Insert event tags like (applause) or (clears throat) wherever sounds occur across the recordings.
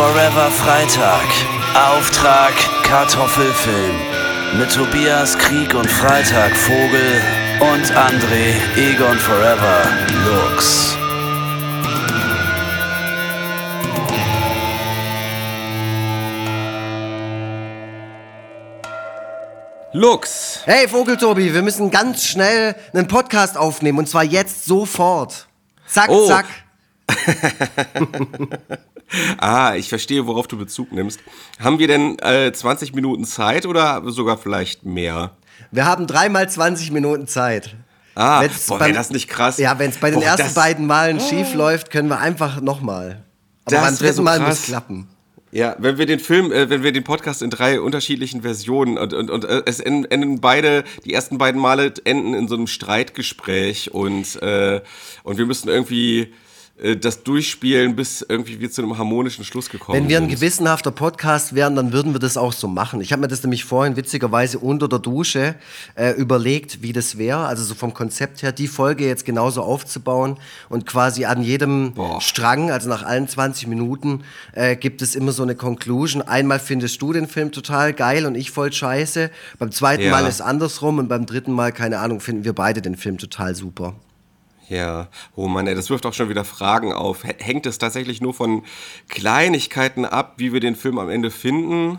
Forever Freitag. Auftrag Kartoffelfilm. Mit Tobias Krieg und Freitag Vogel und André Egon Forever Lux. Lux! Hey Vogeltobi, wir müssen ganz schnell einen Podcast aufnehmen und zwar jetzt sofort. Zack, Oh. zack. (laughs) Ah, ich verstehe, worauf du Bezug nimmst. Haben wir denn äh, 20 Minuten Zeit oder sogar vielleicht mehr? Wir haben dreimal 20 Minuten Zeit. Ah, Wenn's boah, wäre das nicht krass? Ja, wenn es bei den Boah, ersten beiden Malen schief läuft, können wir einfach nochmal. Aber Das beim dritten so Mal muss klappen. Ja, wenn wir den Film, äh, wenn wir den Podcast in drei unterschiedlichen Versionen und, und, und äh, es en- enden beide, die ersten beiden Male enden in so einem Streitgespräch und, äh, und wir müssen irgendwie das durchspielen, bis irgendwie wir zu einem harmonischen Schluss gekommen Wenn wir ein sind. gewissenhafter Podcast wären, dann würden wir das auch so machen. Ich habe mir das nämlich vorhin witzigerweise unter der Dusche äh, überlegt, wie das wäre, also so vom Konzept her, die Folge jetzt genauso aufzubauen und quasi an jedem Boah. Strang, also nach allen 20 Minuten, äh, gibt es immer so eine Conclusion. Einmal findest du den Film total geil und ich voll scheiße. Beim zweiten Ja. Mal ist andersrum und beim dritten Mal, keine Ahnung, finden wir beide den Film total super. Ja, oh Mann, ey, das wirft auch schon wieder Fragen auf. Hängt es tatsächlich nur von Kleinigkeiten ab, wie wir den Film am Ende finden?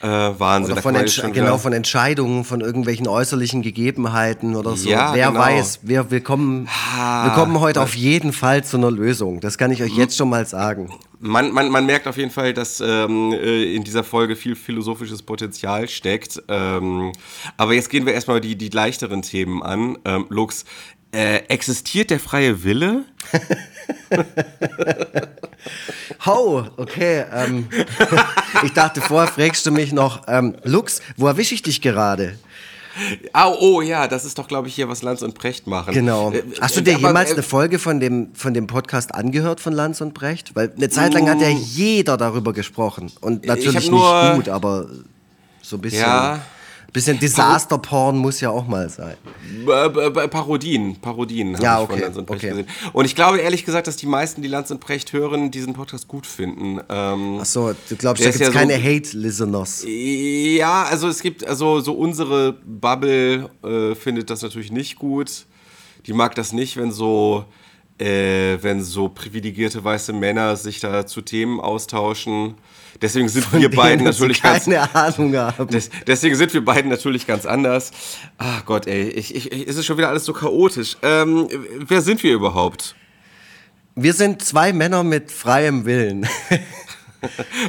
Äh, Wahnsinn. Oder von, genau, wieder- von Entscheidungen, von irgendwelchen äußerlichen Gegebenheiten oder so. Ja, Wer genau. weiß, wir, wir, kommen, wir kommen heute auf jeden Fall zu einer Lösung. Das kann ich euch jetzt schon mal sagen. Man, man, man merkt auf jeden Fall, dass ähm, äh, in dieser Folge viel philosophisches Potenzial steckt. Ähm, aber jetzt gehen wir erstmal die, die leichteren Themen an. Ähm, Lux, äh, existiert der freie Wille? Ho, okay. Ähm, (laughs) ich dachte, vorher fragst du mich noch, ähm, Lux, wo erwische ich dich gerade? Au, oh ja, das ist doch, glaube ich, hier, was Lanz und Precht machen. Genau. Äh, Hast du äh, dir aber, jemals äh, eine Folge von dem, von dem Podcast angehört von Lanz und Brecht? Weil eine Zeit lang hat ja jeder darüber gesprochen. Und natürlich nicht nur- gut, aber so ein bisschen, Ja. Bisschen Disaster-Porn muss ja auch mal sein. Parodien, Parodien habe Ja, ich von okay, Precht okay. gesehen. Und ich glaube ehrlich gesagt, dass die meisten, die Lanz und Precht hören, diesen Podcast gut finden. Ähm, Achso, du glaubst, da gibt es ja so- keine Hate-Listeners. Ja, also es gibt, also so unsere Bubble äh, findet das natürlich nicht gut. Die mag das nicht, wenn so, äh, wenn so privilegierte weiße Männer sich da zu Themen austauschen. Deswegen sind wir denen beiden natürlich ganz, keine Ahnung haben. Des, deswegen sind wir beiden natürlich ganz anders. Ach Gott, ey, ich, ich, ich, es ist schon wieder alles so chaotisch. Ähm, wer sind wir überhaupt? Wir sind zwei Männer mit freiem Willen. (laughs)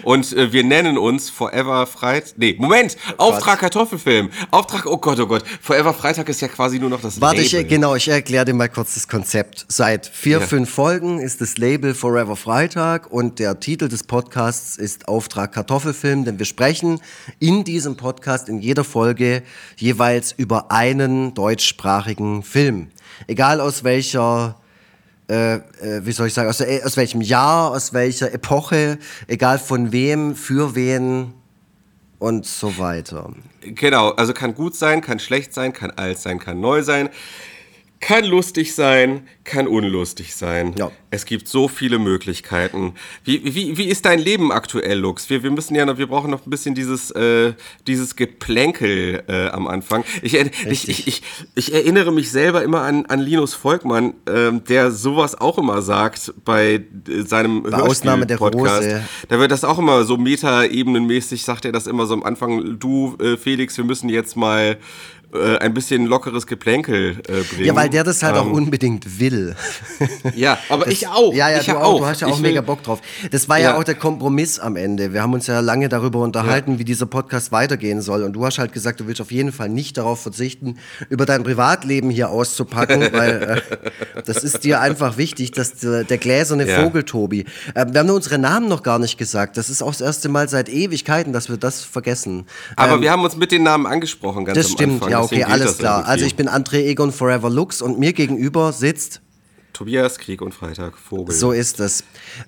Und äh, wir nennen uns Forever Freitag. Nee, Moment! Auftrag Kartoffelfilm. Auftrag, oh Gott, oh Gott. Forever Freitag ist ja quasi nur noch das Warte, ich, Label. genau, ich erkläre dir mal kurz das Konzept. Seit vier, Ja. fünf Folgen ist das Label Forever Freitag und der Titel des Podcasts ist Auftrag Kartoffelfilm, denn wir sprechen in diesem Podcast in jeder Folge jeweils über einen deutschsprachigen Film. Egal aus welcher äh, äh, wie soll ich sagen, aus, aus welchem Jahr, aus welcher Epoche, egal von wem, für wen und so weiter. Genau, also kann gut sein, kann schlecht sein, kann alt sein, kann neu sein. Kann lustig sein, kann unlustig sein. Ja. Es gibt so viele Möglichkeiten. Wie, wie, wie ist dein Leben aktuell, Lux? Wir, wir müssen ja noch, wir brauchen noch ein bisschen dieses, äh, dieses Geplänkel äh, am Anfang. Ich, ich, ich, ich, ich erinnere mich selber immer an, an Linus Volkmann, ähm, der sowas auch immer sagt bei äh, seinem Bei Ausnahme der Hörspiel-Podcast. Rose. Da wird das auch immer so metaebenenmäßig, sagt er das immer so am Anfang, du äh, Felix, wir müssen jetzt mal äh, ein bisschen lockeres Geplänkel äh, bringen. Ja, weil der das halt auch Ähm, unbedingt will. (laughs) Ja, aber ich auch. Ja, ja, ich du, ja auch. du hast ja auch Ich will- mega Bock drauf. Das war ja. Ja. auch der Kompromiss am Ende. Wir haben uns ja lange darüber unterhalten, wie dieser Podcast weitergehen soll. Und du hast halt gesagt, du willst auf jeden Fall nicht darauf verzichten, über dein Privatleben hier auszupacken, (laughs) weil äh, das ist dir einfach wichtig, dass der, der gläserne Ja. Vogel, Tobi. Äh, wir haben nur unsere Namen noch gar nicht gesagt. Das ist auch das erste Mal seit Ewigkeiten, dass wir das vergessen. Aber Ähm, wir haben uns mit den Namen angesprochen ganz das am stimmt, Anfang. ja, okay, alles klar. irgendwie. Also ich bin André Egon Forever Lux und mir gegenüber sitzt Tobias, Krieg und Freitag, Vogel. So ist es.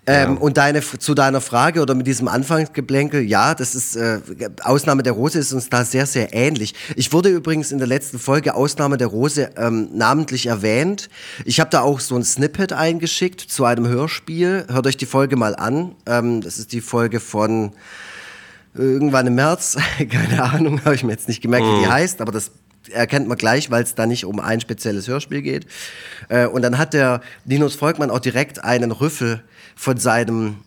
Ähm, Und deine, zu deiner Frage oder mit diesem Anfangsgeblänkel, ja, das ist, äh, Ausnahme der Rose ist uns da sehr, sehr ähnlich. Ich wurde übrigens in der letzten Folge Ausnahme der Rose ähm, namentlich erwähnt. Ich habe da auch so ein Snippet eingeschickt zu einem Hörspiel. Hört euch die Folge mal an. Ähm, das ist die Folge von irgendwann im März, (laughs) keine Ahnung, habe ich mir jetzt nicht gemerkt, wie die heißt, aber das erkennt man gleich, weil es da nicht um ein spezielles Hörspiel geht. Äh, und dann hat der Linus Volkmann auch direkt einen Rüffel von seinem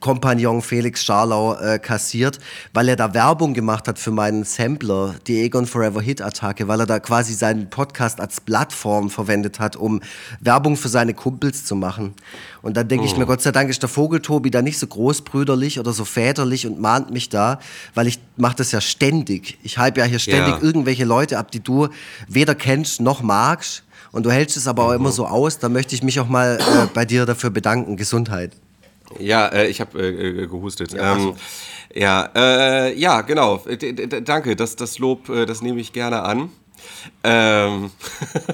Kompagnon Felix Scharlau äh, kassiert, weil er da Werbung gemacht hat für meinen Sampler, die Egon Forever Hit Attacke, weil er da quasi seinen Podcast als Plattform verwendet hat, um Werbung für seine Kumpels zu machen. Und dann denke ich mir, Gott sei Dank ist der Vogeltobi da nicht so großbrüderlich oder so väterlich und mahnt mich da, weil ich mache das ja ständig. Ich halte ja hier ständig Ja. irgendwelche Leute ab, die du weder kennst noch magst. Und du hältst es aber auch immer so aus. Da möchte ich mich auch mal äh, bei dir dafür bedanken. Gesundheit. Ja, äh, ich habe äh, äh, gehustet. Ja, ähm, so. ja, äh, ja, genau. D danke, das, das Lob, äh, das nehme ich gerne an. Ähm,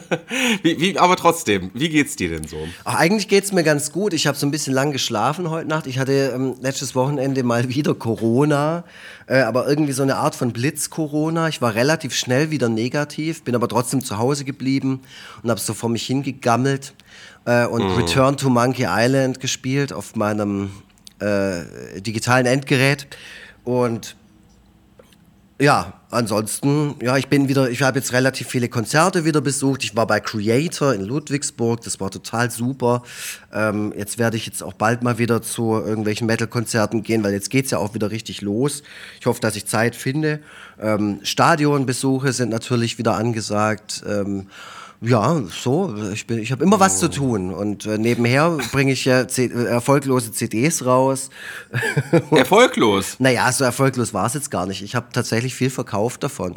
(laughs) wie, wie, aber trotzdem, wie geht's dir denn so? Ach, eigentlich geht's mir ganz gut. Ich habe so ein bisschen lang geschlafen heute Nacht. Ich hatte ähm, letztes Wochenende mal (laughs) wieder Corona, äh, aber irgendwie so eine Art von Blitz-Corona. Ich war relativ schnell wieder negativ, bin aber trotzdem zu Hause geblieben und habe so vor mich hingegammelt äh, und Return to Monkey Island gespielt auf meinem äh, digitalen Endgerät. Und ja, ansonsten, ja, ich bin wieder, ich habe jetzt relativ viele Konzerte wieder besucht. Ich war bei Creator in Ludwigsburg, das war total super. Ähm, jetzt werde ich jetzt auch bald mal wieder zu irgendwelchen Metal-Konzerten gehen, weil jetzt geht's ja auch wieder richtig los. Ich hoffe, dass ich Zeit finde. Ähm, Stadionbesuche sind natürlich wieder angesagt. Ähm, ja, so, ich, bin- ich habe immer was zu tun und äh, nebenher bringe ich ja C äh, erfolglose CDs raus. (laughs) Erfolglos. Naja, so erfolglos war es jetzt gar nicht. Ich habe tatsächlich viel verkauft davon.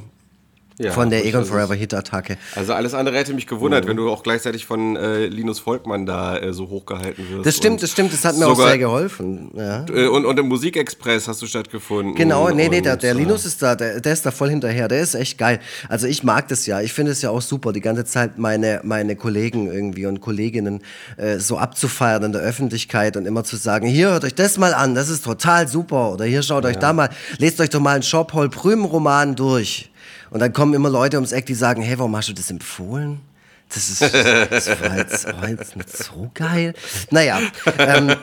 Ja, von der Egon Forever Hit Attacke. Also alles andere hätte mich gewundert, wenn du auch gleichzeitig von äh, Linus Volkmann da äh, so hochgehalten wirst. Das stimmt, das stimmt, das hat mir auch sehr geholfen. Ja. Äh, und, und im Musikexpress hast du stattgefunden. Genau, nee, nee, der, der äh, Linus ist da, der, der ist da voll hinterher, der ist echt geil. Also ich mag das ja, ich finde es ja auch super, die ganze Zeit meine, meine Kollegen irgendwie und Kolleginnen äh, so abzufeiern in der Öffentlichkeit und immer zu sagen, hier hört euch das mal an, das ist total super oder hier schaut euch da mal, lest euch doch mal einen Shop-Hol Prüm-Roman durch. Und dann kommen immer Leute ums Eck, die sagen, hey, warum hast du das empfohlen? Das ist das war jetzt, war jetzt nicht so geil. Naja, ähm,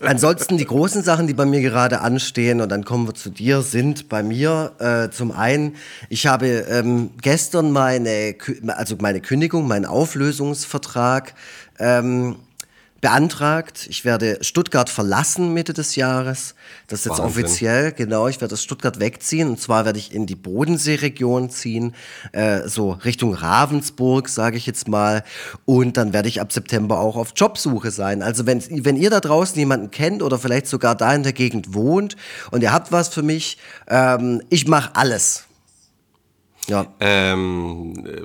ansonsten die großen Sachen, die bei mir gerade anstehen, und dann kommen wir zu dir, sind bei mir äh, zum einen, ich habe ähm, gestern meine, also meine Kündigung, meinen Auflösungsvertrag ähm, beantragt. Ich werde Stuttgart verlassen Mitte des Jahres. Das ist jetzt Wahnsinn. offiziell, genau. Ich werde aus Stuttgart wegziehen und zwar werde ich in die Bodenseeregion ziehen, äh, so Richtung Ravensburg, sage ich jetzt mal. Und dann werde ich ab September auch auf Jobsuche sein. Also wenn, wenn ihr da draußen jemanden kennt oder vielleicht sogar da in der Gegend wohnt und ihr habt was für mich, ähm, ich mache alles. Ja. Ähm, äh,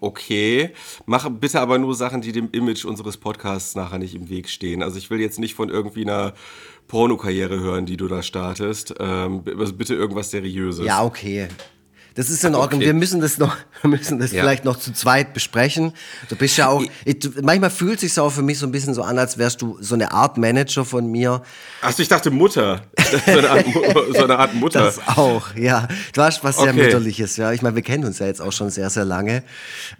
okay. Mach bitte aber nur Sachen, die dem Image unseres Podcasts nachher nicht im Weg stehen. Also ich will jetzt nicht von irgendwie einer Pornokarriere hören, die du da startest. Ähm, also bitte irgendwas Seriöses. Ja, okay. Das ist in Ordnung. okay. Wir müssen das noch, (laughs) wir müssen das Ja. vielleicht noch zu zweit besprechen. Du bist ja auch, ich, manchmal fühlt sich auch für mich so ein bisschen so an, als wärst du so eine Art Manager von mir. Achso, ich dachte Mutter. (laughs) so, eine Art, so eine Art Mutter. Das auch, ja. Du hast was sehr Okay. Mütterliches, ja. Ich meine, wir kennen uns ja jetzt auch schon sehr, sehr lange.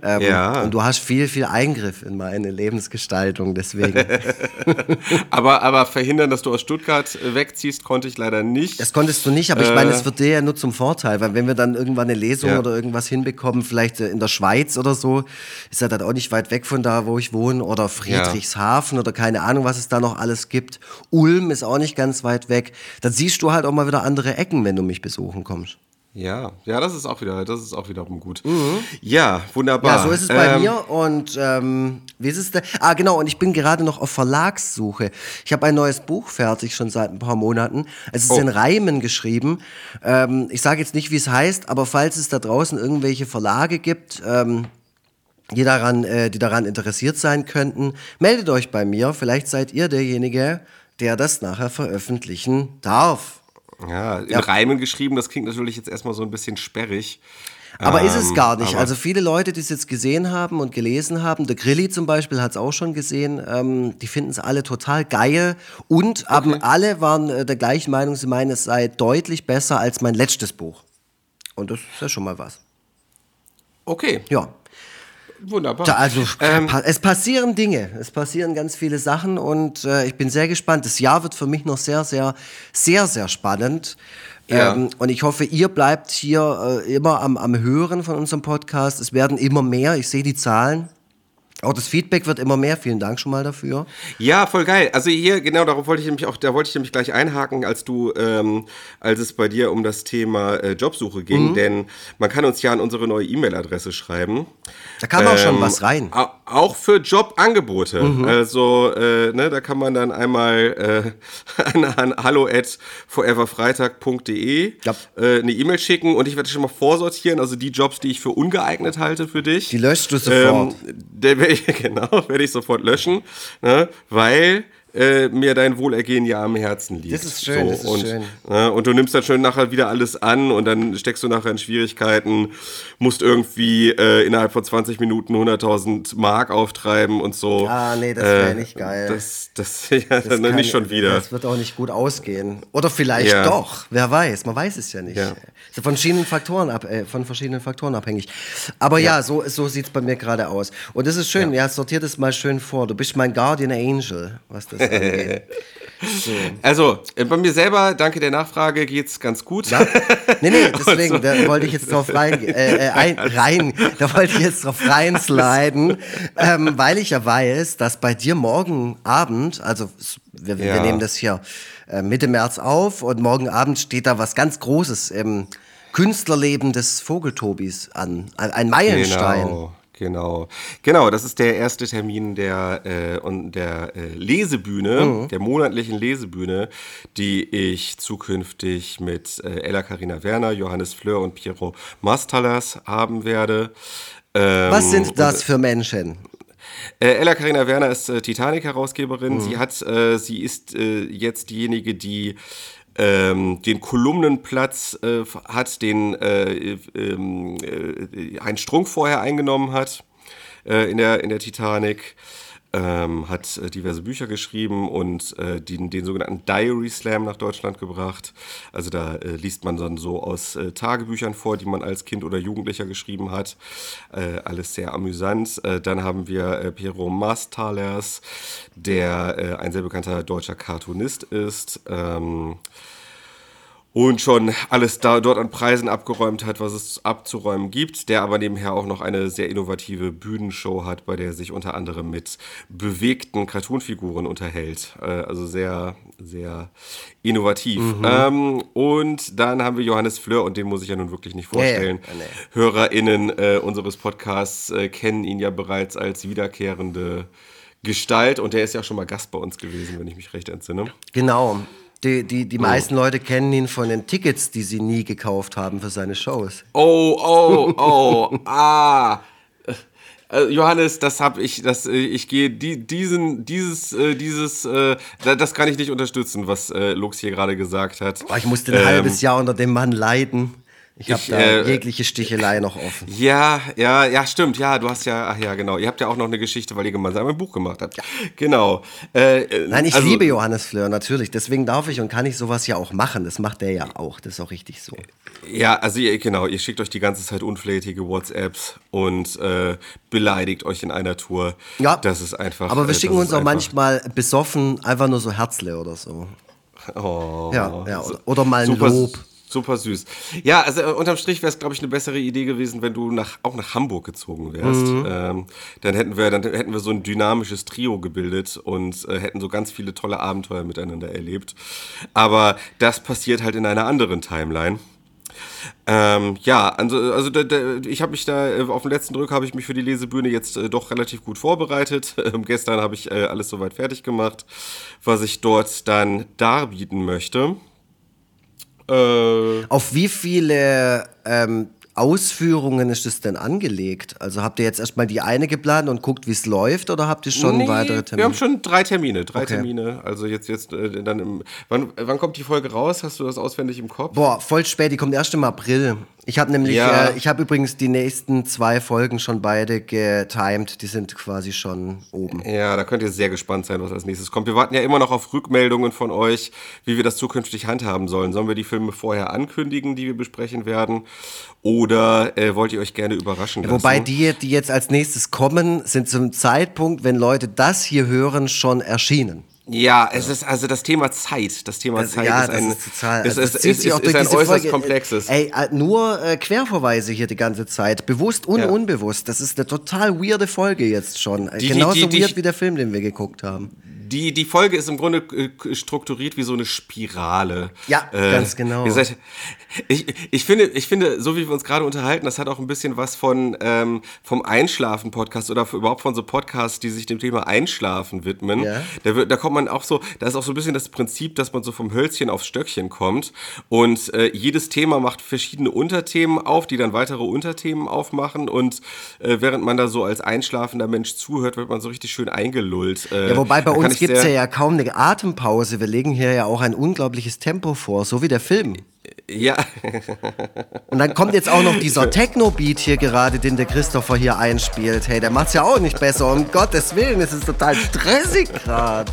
Ähm, Ja. Und du hast viel, viel Eingriff in meine Lebensgestaltung, deswegen. (laughs) aber, aber verhindern, dass du aus Stuttgart äh, wegziehst, konnte ich leider nicht. Das konntest du nicht, aber ich meine, es wird dir ja nur zum Vorteil, weil wenn wir dann irgendwann eine Lesung Ja. oder irgendwas hinbekommen, vielleicht äh, in der Schweiz oder so, ist ja dann auch nicht weit weg von da, wo ich wohne, oder Friedrichshafen oder keine Ahnung, was es da noch alles gibt. Ulm ist auch nicht ganz weit weg. Dann siehst du halt auch mal wieder andere Ecken, wenn du mich besuchen kommst. Ja, ja, das ist auch wieder, das ist auch wiederum gut. Ja, wunderbar. Mhm. Ja, so ist es bei Ähm, mir und ähm, wie ist es denn? Ah, genau, und ich bin gerade noch auf Verlagssuche. Ich habe ein neues Buch fertig, schon seit ein paar Monaten. Es ist Oh. in Reimen geschrieben. Ähm, ich sage jetzt nicht, wie es heißt, aber falls es da draußen irgendwelche Verlage gibt, ähm, die daran, äh, die daran interessiert sein könnten, meldet euch bei mir. Vielleicht seid ihr derjenige, der das nachher veröffentlichen darf. Ja, in Ja. Reimen geschrieben, das klingt natürlich jetzt erstmal so ein bisschen sperrig. Aber ist es Ähm, gar nicht. Also viele Leute, die es jetzt gesehen haben und gelesen haben, der Grilli zum Beispiel hat es auch schon gesehen, ähm, die finden es alle total geil und haben alle waren äh, der gleichen Meinung, sie meinen, es sei deutlich besser als mein letztes Buch. Und das ist ja schon mal was. Okay, Ja. Wunderbar. Da, also Ähm, es passieren Dinge, es passieren ganz viele Sachen und äh, ich bin sehr gespannt. Das Jahr wird für mich noch sehr, sehr, sehr, sehr spannend. Ja. Ähm, und ich hoffe, ihr bleibt hier äh, immer am, am Hören von unserem Podcast. Es werden immer mehr, ich sehe die Zahlen. Auch das Feedback wird immer mehr. Vielen Dank schon mal dafür. Ja, voll geil. Also hier, genau, darauf wollte ich nämlich auch, da wollte ich nämlich gleich einhaken, als du, ähm, als es bei dir um das Thema äh, Jobsuche ging, Mhm. denn man kann uns ja an unsere neue E-Mail-Adresse schreiben. Da kam auch schon Ähm, was rein. Mhm. au- Auch für Jobangebote. Also, äh, ne, da kann man dann einmal äh, (laughs) an, an hallo at foreverfreitag.de Ja. äh, eine E-Mail schicken und ich werde schon mal vorsortieren, also die Jobs, die ich für ungeeignet halte für dich. Die löschst du sofort. Ähm, der ich, (laughs) genau, werde ich sofort löschen, ne, weil äh, mir dein Wohlergehen ja am Herzen liegt. Das ist schön, das ist und, schön. Ne, und du nimmst dann schön nachher wieder alles an und dann steckst du nachher in Schwierigkeiten, musst irgendwie äh, innerhalb von 20 Minuten 100.000 Mark auftreiben und so. Ah, nee, das wäre Äh, nicht geil. Das, das, (laughs) ja, Das dann kann- nicht schon wieder. Das wird auch nicht gut ausgehen. Oder vielleicht Ja. doch. Wer weiß. Man weiß es ja nicht. Ja. Ist ja von verschiedenen Faktoren, ab, äh, von verschiedenen Faktoren abhängig. Aber ja, so, so sieht es bei mir gerade aus. Und das ist schön. Ja. sortiert es mal schön vor. Du bist mein Guardian Angel, was das (laughs) angeht. Also, äh, bei mir selber, danke der Nachfrage, geht's ganz gut. Ja? Nee, nee, (laughs) deswegen, da wollte ich jetzt drauf rein, äh, äh, (laughs) ein, rein, da wollte ich jetzt drauf reinsliden, ähm, weil ich ja weiß, dass bei dir morgen Abend, also wir, wir Ja. nehmen das hier äh, Mitte März auf und morgen Abend steht da was ganz Großes im Künstlerleben des Vogeltobis an, ein, ein Meilenstein. Genau, genau. Genau, das ist der erste Termin der, äh, und der äh, Lesebühne, Mhm. der monatlichen Lesebühne, die ich zukünftig mit äh, Ella Karina Werner, Johannes Fleur und Piero Mastalas haben werde. Ähm, Was sind das für Menschen? Äh, Ella Karina Werner ist äh, Titanic-Herausgeberin. Mhm. Sie hat, äh, sie ist äh, jetzt diejenige, die ähm, den Kolumnenplatz äh, hat, den äh, ähm, äh, Heinz Strunk vorher eingenommen hat äh, in, der, in der Titanic. Ähm, hat äh, diverse Bücher geschrieben und äh, den, den sogenannten Diary Slam nach Deutschland gebracht. Also da äh, liest man dann so aus äh, Tagebüchern vor, die man als Kind oder Jugendlicher geschrieben hat. Äh, alles sehr amüsant. Äh, dann haben wir äh, Piero Mastalers, der ein sehr bekannter deutscher Cartoonist ist. Ähm, und schon alles da, dort an Preisen abgeräumt hat, was es abzuräumen gibt, der aber nebenher auch noch eine sehr innovative Bühnenshow hat, bei der er sich unter anderem mit bewegten Cartoonfiguren unterhält. Äh, also sehr, sehr innovativ. Ähm, und dann haben wir Johannes Fleur, und den muss ich ja nun wirklich nicht vorstellen. Ja, nee. HörerInnen äh, unseres Podcasts äh, kennen ihn ja bereits als wiederkehrende Gestalt und der ist ja schon mal Gast bei uns gewesen, wenn ich mich recht entsinne. Genau. Die, die, die meisten Leute kennen ihn von den Tickets, die sie nie gekauft haben für seine Shows. Oh, oh, (laughs) oh, ah. Äh, Johannes, das habe ich, das, äh, ich gehe die, diesen, dieses, äh, dieses, äh, da- das kann ich nicht unterstützen, was äh, Lux hier gerade gesagt hat. Boah, ich musste ein Ähm, halbes Jahr unter dem Mann leiden. Ich habe da äh, jegliche Stichelei noch offen. Ja, ja, ja, stimmt. Ja, du hast ja, ach ja, genau. Ihr habt ja auch noch eine Geschichte, weil ihr gemeinsam ein Buch gemacht habt. Genau. Äh, äh, Nein, ich also- liebe Johannes Fleur, natürlich. Deswegen darf ich und kann ich sowas ja auch machen. Das macht der ja auch. Das ist auch richtig so. Ja, also ihr, genau, ihr schickt euch die ganze Zeit unflätige WhatsApps und äh, beleidigt euch in einer Tour. Ja. Das ist einfach. Aber äh, wir schicken das uns auch manchmal besoffen einfach nur so Herzle oder so. Oh, Ja, ja. Oder, oder mal ein Lob. Super süß. Ja, also äh, unterm Strich wäre es, glaube ich, eine bessere Idee gewesen, wenn du nach, auch nach Hamburg gezogen wärst. Mhm. Ähm, dann hätten wir, dann hätten wir so ein dynamisches Trio gebildet und äh, hätten so ganz viele tolle Abenteuer miteinander erlebt. Aber das passiert halt in einer anderen Timeline. Ähm, ja, also, also da, da, ich habe mich da äh, auf den letzten Drück habe ich mich für die Lesebühne jetzt äh, doch relativ gut vorbereitet. (laughs) Ähm, gestern habe ich äh, alles soweit fertig gemacht, was ich dort dann darbieten möchte. Äh, Auf wie viele ähm, Ausführungen ist es denn angelegt? Also habt ihr jetzt erstmal die eine geplant und guckt, wie es läuft oder habt ihr schon nee, weitere Wir Termine? haben schon drei Termine, drei Okay. Termine. Also jetzt jetzt äh, dann im wann, wann kommt die Folge raus? Hast du das auswendig im Kopf? Boah, voll spät, die kommt erst im April. Ich habe nämlich, Ja. äh, ich habe übrigens die nächsten zwei Folgen schon beide getimed. Die sind quasi schon oben. Ja, da könnt ihr sehr gespannt sein, was als nächstes kommt. Wir warten ja immer noch auf Rückmeldungen von euch, wie wir das zukünftig handhaben sollen. Sollen wir die Filme vorher ankündigen, die wir besprechen werden? Oder äh, wollt ihr euch gerne überraschen lassen? Wobei die, die jetzt als nächstes kommen, sind zum Zeitpunkt, wenn Leute das hier hören, schon erschienen. Ja, es ist also das Thema Zeit. Das Thema Das, Zeit ja, ist das ein, ist total. es also ist, ist, ist, ist ein äußerst Folge. komplexes. Ey, äh, nur äh, Querverweise hier die ganze Zeit, bewusst und Ja. unbewusst. Das ist eine total weirde Folge jetzt schon. Die- Genauso die- die- weird wie der Film, den wir geguckt haben. Die, die Folge ist im Grunde äh, strukturiert wie so eine Spirale. Äh, Ja, ganz genau. seid, ich, ich, finde, ich finde, so wie wir uns gerade unterhalten, das hat auch ein bisschen was von ähm, vom Einschlafen-Podcast oder überhaupt von so Podcasts, die sich dem Thema Einschlafen widmen. Ja. Da, wird, da kommt man auch so, da ist auch so ein bisschen das Prinzip, dass man so vom Hölzchen aufs Stöckchen kommt und äh, jedes Thema macht verschiedene Unterthemen auf, die dann weitere Unterthemen aufmachen und äh, während man da so als einschlafender Mensch zuhört, wird man so richtig schön eingelullt. Äh, Ja, wobei bei uns gibt es ja, ja kaum eine Atempause. Wir legen hier ja auch ein unglaubliches Tempo vor, so wie der Film. Ja, Und dann kommt jetzt auch noch dieser Techno-Beat hier gerade, den der Christopher hier einspielt. Hey, der macht's ja auch nicht besser. Um Gottes Willen, es ist total stressig gerade.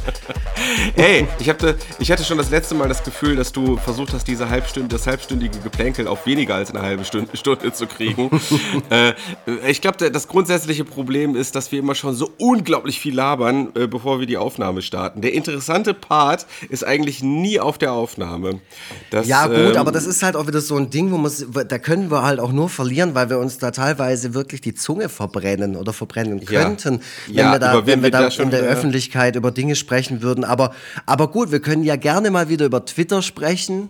hey, ich, da, ich hatte schon das letzte Mal das Gefühl, dass du versucht hast, diese halbstünd, das halbstündige Geplänkel auf weniger als eine halbe Stunde, Stunde zu kriegen. (laughs) äh, ich glaube, das grundsätzliche Problem ist, dass wir immer schon so unglaublich viel labern, äh, bevor wir die Aufnahme starten. Der interessante Part ist eigentlich nie auf der Aufnahme. Das, Ja, gut, ähm, aber das ist halt auch wieder so ein Ding, wo man, da können wir halt auch nur verlieren, weil wir uns da teilweise wirklich die Zunge verbrennen oder verbrennen Ja. könnten, wenn Ja, wir da, über wen wenn wir da in der Öffentlichkeit über Dinge sprechen würden. Aber, aber gut, wir können ja gerne mal wieder über Twitter sprechen.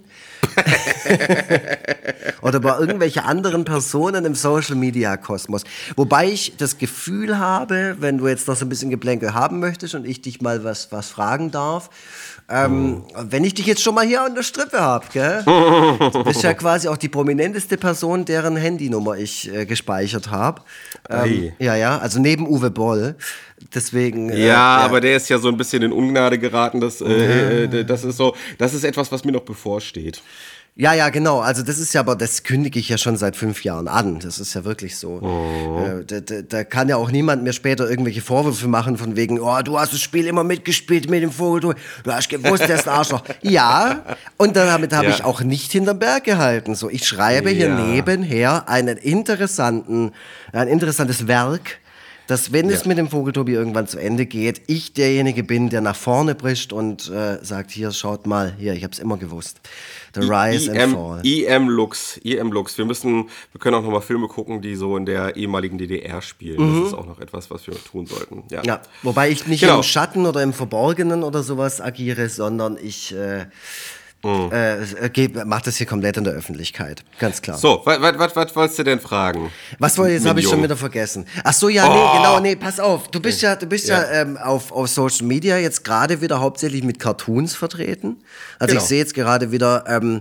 (laughs) oder über irgendwelche anderen Personen im Social Media Kosmos. Wobei ich das Gefühl habe, wenn du jetzt noch so ein bisschen Geplänkel haben möchtest und ich dich mal was, was fragen darf, ähm, wenn ich dich jetzt schon mal hier an der Strippe habe, gell? Du bist ja quasi auch die prominenteste Person, deren Handynummer ich äh, gespeichert habe. Ähm, ja, ja, also neben Uwe Boll. Deswegen. äh, Ja, aber der ist ja so ein bisschen in Ungnade geraten. Das, äh, äh, das ist so, das ist etwas, was mir noch bevorsteht. Ja, ja, genau. Also das ist ja, aber das kündige ich ja schon seit fünf Jahren an. Das ist ja wirklich so. Äh, da, da, da kann ja auch niemand mir später irgendwelche Vorwürfe machen von wegen, oh, du hast das Spiel immer mitgespielt mit dem Vogel, du, du hast gewusst, der ist ein Arschloch. (laughs) ja, und damit habe Ja. ich auch nicht hinterm Berg gehalten. So, ich schreibe hier Ja. nebenher einen interessanten, ein interessantes Werk. Dass, wenn es Ja. mit dem Vogeltobi irgendwann zu Ende geht, ich derjenige bin, der nach vorne bricht und äh, sagt, hier, schaut mal, hier, ich habe es immer gewusst. The Rise and IM, Fall. IM Lux, IM Lux. Wir müssen, wir können auch noch mal Filme gucken, die so in der ehemaligen DDR spielen. Das ist auch noch etwas, was wir tun sollten. Ja. Mhm. Ja, wobei ich nicht Genau. im Schatten oder im Verborgenen oder sowas agiere, sondern ich äh, Mhm. äh, geb- mach das hier komplett in der Öffentlichkeit. Ganz klar. So, was, wolltest du denn fragen? Was wollte jetzt habe ich schon wieder vergessen. Ach so, ja, nee, Oh. genau, nee, pass auf. Du bist ja, du bist ja, Ja. ähm, auf, auf Social Media jetzt gerade wieder hauptsächlich mit Cartoons vertreten. Also Genau. ich sehe jetzt gerade wieder ähm,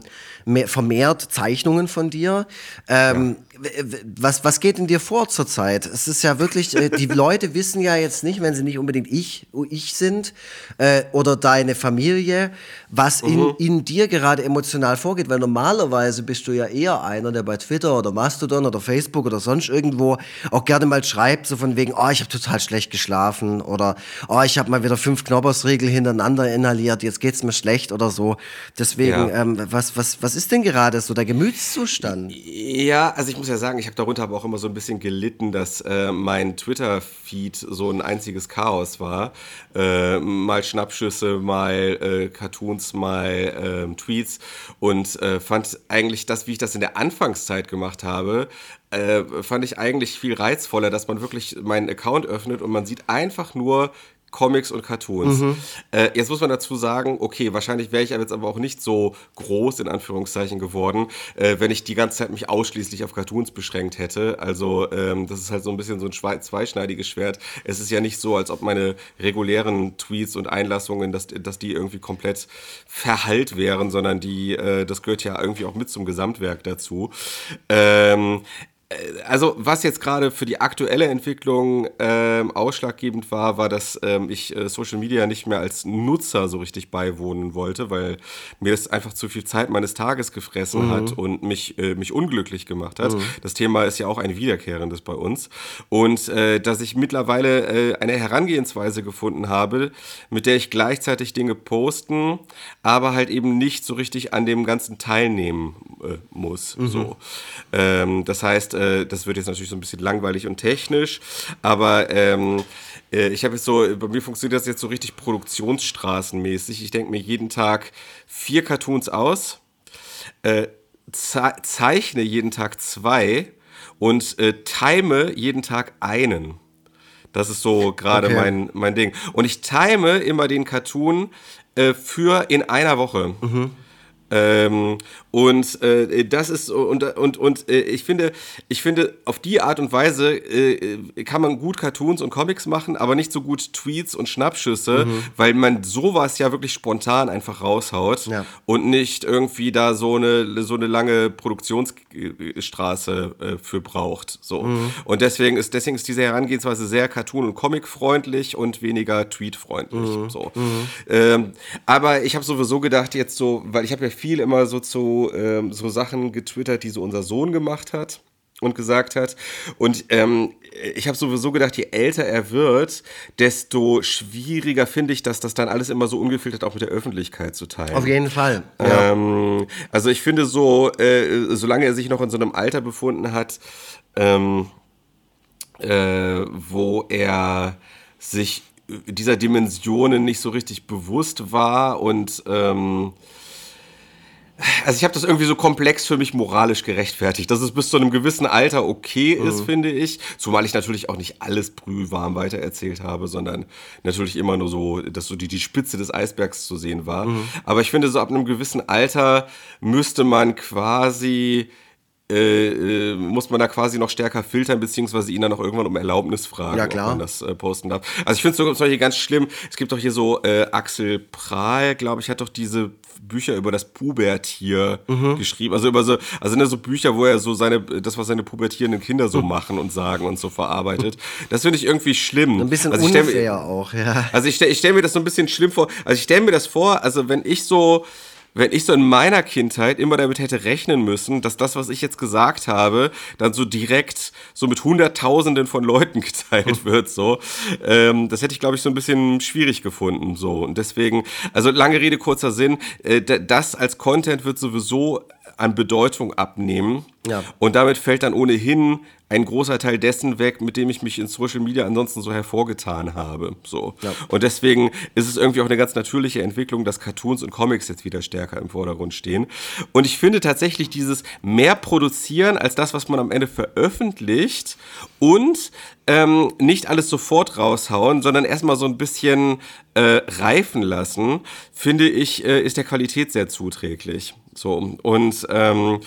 vermehrt Zeichnungen von dir. Ähm, w- Was, was geht in dir vor zurzeit? Es ist ja wirklich, äh, die Leute (laughs) wissen ja jetzt nicht, wenn sie nicht unbedingt ich, ich sind äh, oder deine Familie, was Mhm. in, in dir gerade emotional vorgeht, weil normalerweise bist du ja eher einer, der bei Twitter oder Mastodon oder Facebook oder sonst irgendwo auch gerne mal schreibt, so von wegen, oh, ich habe total schlecht geschlafen oder oh, ich habe mal wieder fünf Knobbersriegel hintereinander inhaliert, jetzt geht's mir schlecht oder so. Deswegen, Ja. ähm, was, was, was ist denn gerade so der Gemütszustand? Ja, also ich muss ja sagen, ich habe darunter aber auch immer so ein bisschen gelitten, dass äh, mein Twitter-Feed so ein einziges Chaos war. Äh, mal Schnappschüsse, mal äh, Cartoons, mal ähm, Tweets und äh, fand eigentlich das, wie ich das in der Anfangszeit gemacht habe, äh, fand ich eigentlich viel reizvoller, dass man wirklich meinen Account öffnet und man sieht einfach nur Comics und Cartoons. Äh, jetzt muss man dazu sagen, okay, wahrscheinlich wäre ich jetzt aber auch nicht so groß in Anführungszeichen geworden, äh, wenn ich die ganze Zeit mich ausschließlich auf Cartoons beschränkt hätte. Also ähm, das ist halt so ein bisschen so ein zweischneidiges Schwert. Es ist ja nicht so, als ob meine regulären Tweets und Einlassungen, dass, dass die irgendwie komplett verhallt wären, sondern die, äh, das gehört ja irgendwie auch mit zum Gesamtwerk dazu. Ähm, also was jetzt gerade für die aktuelle Entwicklung ähm, ausschlaggebend war, war, dass ähm, ich äh, Social Media nicht mehr als Nutzer so richtig beiwohnen wollte, weil mir das einfach zu viel Zeit meines Tages gefressen mhm. hat und mich, äh, mich unglücklich gemacht hat. Mhm. Das Thema ist ja auch ein wiederkehrendes bei uns. Und äh, dass ich mittlerweile äh, eine Herangehensweise gefunden habe, mit der ich gleichzeitig Dinge posten, aber halt eben nicht so richtig an dem Ganzen teilnehmen äh, muss. Mhm. So. Ähm, das heißt, äh, das wird jetzt natürlich so ein bisschen langweilig und technisch, aber ähm, äh, ich habe jetzt so, bei mir funktioniert das jetzt so richtig produktionsstraßenmäßig. Ich denke mir jeden Tag vier Cartoons aus, äh, ze zeichne jeden Tag zwei und äh, time jeden Tag einen. Das ist so gerade okay. mein, mein Ding. Und ich time immer den Cartoon äh, für in einer Woche. Mhm. Ähm, und äh, das ist und und und äh, ich finde ich finde auf die Art und Weise äh, kann man gut Cartoons und Comics machen, aber nicht so gut Tweets und Schnappschüsse, mhm. weil man sowas ja wirklich spontan einfach raushaut ja. und nicht irgendwie da so eine so eine lange Produktionsstraße äh, für braucht. So mhm. und deswegen ist deswegen ist diese Herangehensweise sehr Cartoon und Comic freundlich und weniger Tweet freundlich. Mhm. So, mhm. ähm, aber ich habe sowieso gedacht jetzt so, weil ich habe ja viel immer so zu ähm, so Sachen getwittert, die so unser Sohn gemacht hat und gesagt hat. Und ähm, ich habe sowieso gedacht, je älter er wird, desto schwieriger finde ich das, das dann alles immer so ungefiltert auch mit der Öffentlichkeit zu teilen. Auf jeden Fall. Ja. Ähm, also ich finde so, äh, solange er sich noch in so einem Alter befunden hat, ähm, äh, wo er sich dieser Dimensionen nicht so richtig bewusst war und ähm, also ich habe das irgendwie so komplex für mich moralisch gerechtfertigt, dass es bis zu einem gewissen Alter okay ist, mhm. finde ich. Zumal ich natürlich auch nicht alles brühwarm weitererzählt habe, sondern natürlich immer nur so, dass so die, die Spitze des Eisbergs zu sehen war. Mhm. Aber ich finde, so ab einem gewissen Alter müsste man quasi äh, äh, muss man da quasi noch stärker filtern, beziehungsweise ihn dann noch irgendwann um Erlaubnis fragen, ja, klar. ob man das äh, posten darf. Also ich finde es zum Beispiel ganz schlimm, es gibt doch hier so äh, Axel Prahl, glaube ich, hat doch diese Bücher über das Pubertier mhm. geschrieben. Also über so, also ne, so Bücher, wo er so seine, das, was seine pubertierenden Kinder so (laughs) machen und sagen und so verarbeitet. Das finde ich irgendwie schlimm. Ein bisschen also unfair mir, auch, ja. Also ich stelle ich stell mir das so ein bisschen schlimm vor. Also ich stelle mir das vor, also wenn ich so wenn ich so in meiner Kindheit immer damit hätte rechnen müssen, dass das, was ich jetzt gesagt habe, dann so direkt so mit Hunderttausenden von Leuten (laughs) geteilt wird, so, ähm, das hätte ich, glaube ich, so ein bisschen schwierig gefunden, so. Und deswegen, also lange Rede, kurzer Sinn, äh, das als Content wird sowieso an Bedeutung abnehmen. Ja. Und damit fällt dann ohnehin ein großer Teil dessen weg, mit dem ich mich in Social Media ansonsten so hervorgetan habe. So. Ja. Und deswegen ist es irgendwie auch eine ganz natürliche Entwicklung, dass Cartoons und Comics jetzt wieder stärker im Vordergrund stehen. Und ich finde tatsächlich dieses mehr produzieren als das, was man am Ende veröffentlicht und ähm, nicht alles sofort raushauen, sondern erstmal so ein bisschen äh, reifen lassen, finde ich, äh, ist der Qualität sehr zuträglich. So. Und ähm,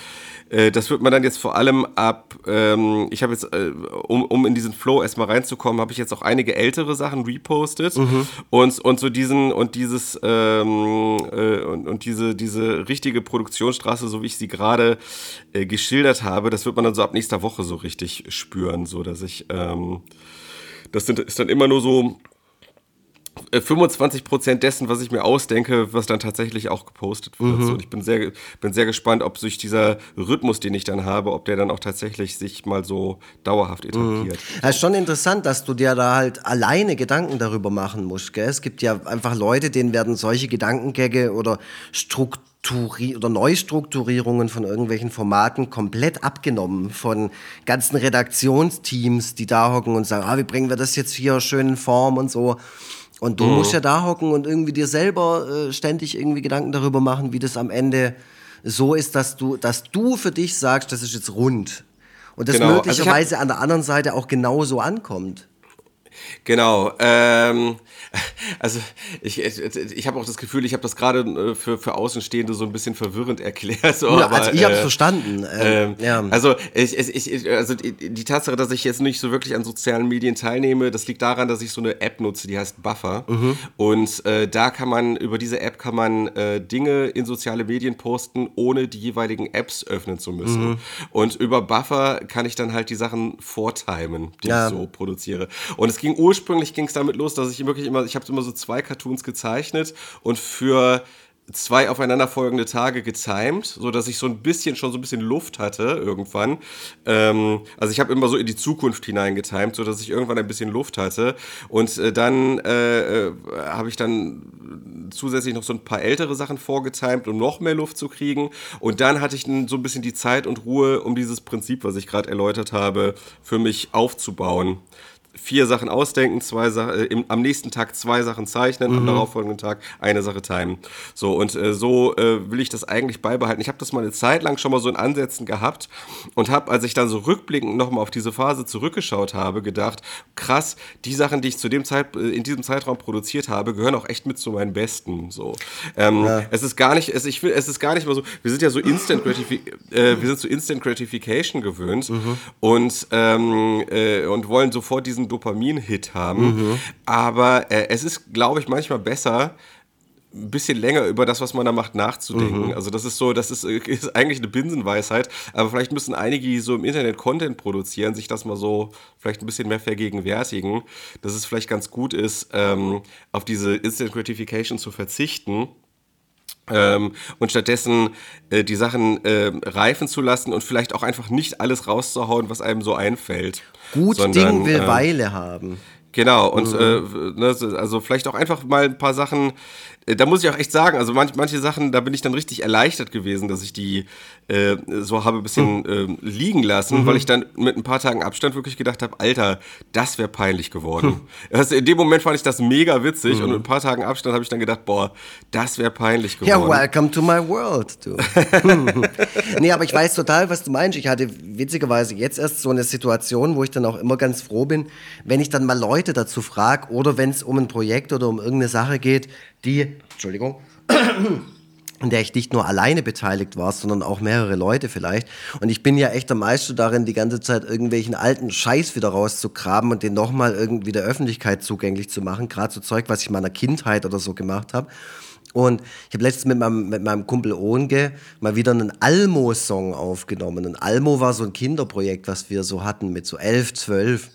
äh, das wird man dann jetzt vor allem ab, ähm, ich habe jetzt, äh, um, um in diesen Flow erstmal reinzukommen, habe ich jetzt auch einige ältere Sachen repostet mhm. und, und so diesen und dieses ähm, äh, und, und diese, diese richtige Produktionsstraße, so wie ich sie gerade äh, geschildert habe, das wird man dann so ab nächster Woche so richtig spüren, so dass ich ähm, das sind, ist dann immer nur so 25% äh, dessen, was ich mir ausdenke, was dann tatsächlich auch gepostet wird. Mhm. So, ich bin sehr, bin sehr gespannt, ob sich dieser Rhythmus, den ich dann habe, ob der dann auch tatsächlich sich mal so dauerhaft etabliert. Mhm. Das ist schon interessant, dass du dir da halt alleine Gedanken darüber machen musst. Gell? Es gibt ja einfach Leute, denen werden solche Gedankengänge oder Strukturi oder Neustrukturierungen von irgendwelchen Formaten komplett abgenommen von ganzen Redaktionsteams, die da hocken und sagen, ah, wie bringen wir das jetzt hier schön in Form und so. Und du mhm. musst ja da hocken und irgendwie dir selber äh, ständig irgendwie Gedanken darüber machen, wie das am Ende so ist, dass du, dass du für dich sagst, das ist jetzt rund. Und das genau. Also möglicherweise also an der anderen Seite auch genauso ankommt. Genau. Ähm, also ich, ich habe auch das Gefühl, ich habe das gerade äh, für, für Außenstehende so ein bisschen verwirrend erklärt. (laughs) So, ja, also ich habe es äh, verstanden. Ähm, äh, ja. Also, ich, ich, also die, die, Tatsache, dass ich jetzt nicht so wirklich an sozialen Medien teilnehme, das liegt daran, dass ich so eine App nutze, die heißt Buffer. Mhm. Und äh, da kann man, über diese App kann man äh, Dinge in soziale Medien posten, ohne die jeweiligen Apps öffnen zu müssen. Mhm. Und über Buffer kann ich dann halt die Sachen vortimen, die ja. ich so produziere. Und es ging ursprünglich ging es damit los, dass ich wirklich immer, ich habe immer so zwei Cartoons gezeichnet und für zwei aufeinanderfolgende Tage getimed, so dass ich so ein bisschen schon so ein bisschen Luft hatte irgendwann. Ähm, also ich habe immer so in die Zukunft hinein getimed, so dass ich irgendwann ein bisschen Luft hatte. Und äh, dann äh, äh, habe ich dann zusätzlich noch so ein paar ältere Sachen vorgetimed, um noch mehr Luft zu kriegen. Und dann hatte ich so ein bisschen die Zeit und Ruhe, um dieses Prinzip, was ich gerade erläutert habe, für mich aufzubauen vier Sachen ausdenken, zwei Sachen, äh, im, am nächsten Tag zwei Sachen zeichnen, mhm. am darauffolgenden Tag eine Sache timen. So, und äh, so äh, will ich das eigentlich beibehalten. Ich habe das mal eine Zeit lang schon mal so in Ansätzen gehabt und habe, als ich dann so rückblickend nochmal auf diese Phase zurückgeschaut habe, gedacht, krass, die Sachen, die ich zu dem Zeit, äh, in diesem Zeitraum produziert habe, gehören auch echt mit zu meinen besten. So. Ähm, ja. Es ist gar nicht, es, ich will, es ist gar nicht mal so, wir sind ja so Instant Gratification, äh, wir sind so Instant Gratification gewöhnt mhm. und, ähm, äh, und wollen sofort diesen Dopamin-Hit haben. Mhm. Aber äh, es ist, glaube ich, manchmal besser, ein bisschen länger über das, was man da macht, nachzudenken. Mhm. Also das ist so, das ist, (laughs) ist, eigentlich eine Binsenweisheit, aber vielleicht müssen einige, die so im Internet Content produzieren, sich das mal so vielleicht ein bisschen mehr vergegenwärtigen, dass es vielleicht ganz gut ist, ähm, auf diese Instant Gratification zu verzichten. Ähm, und stattdessen äh, die Sachen äh, reifen zu lassen und vielleicht auch einfach nicht alles rauszuhauen, was einem so einfällt. Gut sondern, Ding will äh, Weile haben. Genau, und mhm. äh, ne, also vielleicht auch einfach mal ein paar Sachen äh, da muss ich auch echt sagen, also manch, manche Sachen, da bin ich dann richtig erleichtert gewesen, dass ich die äh, so habe ein bisschen äh, liegen lassen, mhm. weil ich dann mit ein paar Tagen Abstand wirklich gedacht habe, Alter, das wäre peinlich geworden. Mhm. (laughs) Also in dem Moment fand ich das mega witzig mhm. und mit ein paar Tagen Abstand habe ich dann gedacht, boah, das wäre peinlich geworden. Ja, welcome to my world, du. (laughs) nee, aber ich weiß total, was du meinst. Ich hatte witzigerweise jetzt erst so eine Situation, wo ich dann auch immer ganz froh bin, wenn ich dann mal Leute dazu frage oder wenn es um ein Projekt oder um irgendeine Sache geht, die, Entschuldigung, in der ich nicht nur alleine beteiligt war, sondern auch mehrere Leute vielleicht. Und ich bin ja echt der Meister darin, die ganze Zeit irgendwelchen alten Scheiß wieder rauszugraben und den nochmal irgendwie der Öffentlichkeit zugänglich zu machen. Gerade so Zeug, was ich in meiner Kindheit oder so gemacht habe. Und ich habe letztens mit meinem, mit meinem Kumpel Ohnge mal wieder einen Almo-Song aufgenommen. Und Almo war so ein Kinderprojekt, was wir so hatten mit so elf, zwölf.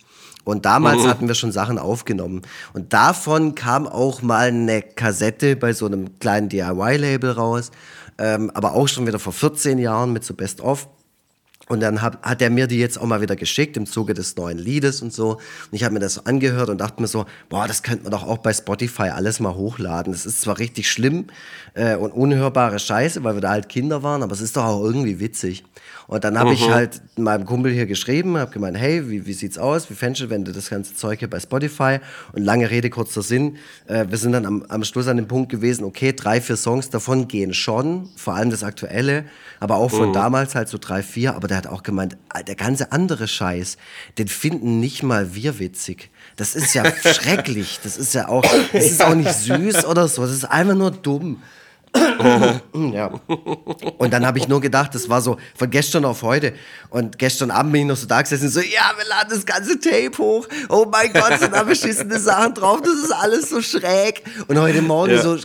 Und damals mhm. hatten wir schon Sachen aufgenommen. Und davon kam auch mal eine Kassette bei so einem kleinen DIY-Label raus. Ähm, aber auch schon wieder vor 14 Jahren mit so Best-of. Und dann hab, hat er mir die jetzt auch mal wieder geschickt im Zuge des neuen Liedes und so. Und ich habe mir das so angehört und dachte mir so, boah, das könnte man doch auch bei Spotify alles mal hochladen. Das ist zwar richtig schlimm äh, und unhörbare Scheiße, weil wir da halt Kinder waren, aber es ist doch auch irgendwie witzig. Und dann habe ich mhm. halt meinem Kumpel hier geschrieben, habe gemeint, hey, wie, wie sieht's aus? Wie fändest wenn du das ganze Zeug hier bei Spotify? Und lange Rede, kurzer Sinn, äh, wir sind dann am, am Schluss an dem Punkt gewesen, okay, drei, vier Songs davon gehen schon, vor allem das Aktuelle, aber auch von mhm. damals halt so drei, vier. Aber der hat auch gemeint, ah, der ganze andere Scheiß, den finden nicht mal wir witzig. Das ist ja (laughs) schrecklich. Das ist ja auch, das ist (laughs) auch nicht süß oder so. Das ist einfach nur dumm. Ja. Und dann habe ich nur gedacht, das war so von gestern auf heute. Und gestern Abend bin ich noch so da gesessen, so, ja, wir laden das ganze Tape hoch. Oh mein Gott, sind da beschissene Sachen drauf. Das ist alles so schräg. Und heute Morgen ja. so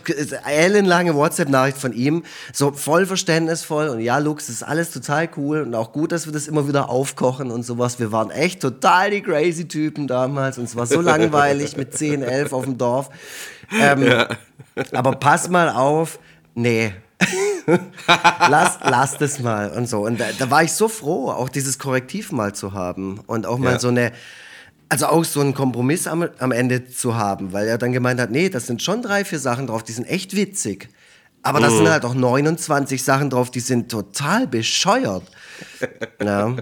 ellenlange WhatsApp-Nachricht von ihm, so voll verständnisvoll. Und ja, Lux, das ist alles total cool und auch gut, dass wir das immer wieder aufkochen und sowas. Wir waren echt total die crazy Typen damals. Und es war so (laughs) langweilig mit 10, 11 auf dem Dorf. Ähm, ja. Aber pass mal auf, nee. (laughs) lass, lass das mal und so. Und da, da, war ich so froh, auch dieses Korrektiv mal zu haben und auch mal ja. so eine, also auch so einen Kompromiss am, am Ende zu haben, weil er dann gemeint hat, nee, das sind schon drei, vier Sachen drauf, die sind echt witzig. Aber da sind mhm. halt auch 29 Sachen drauf, die sind total bescheuert. Ja.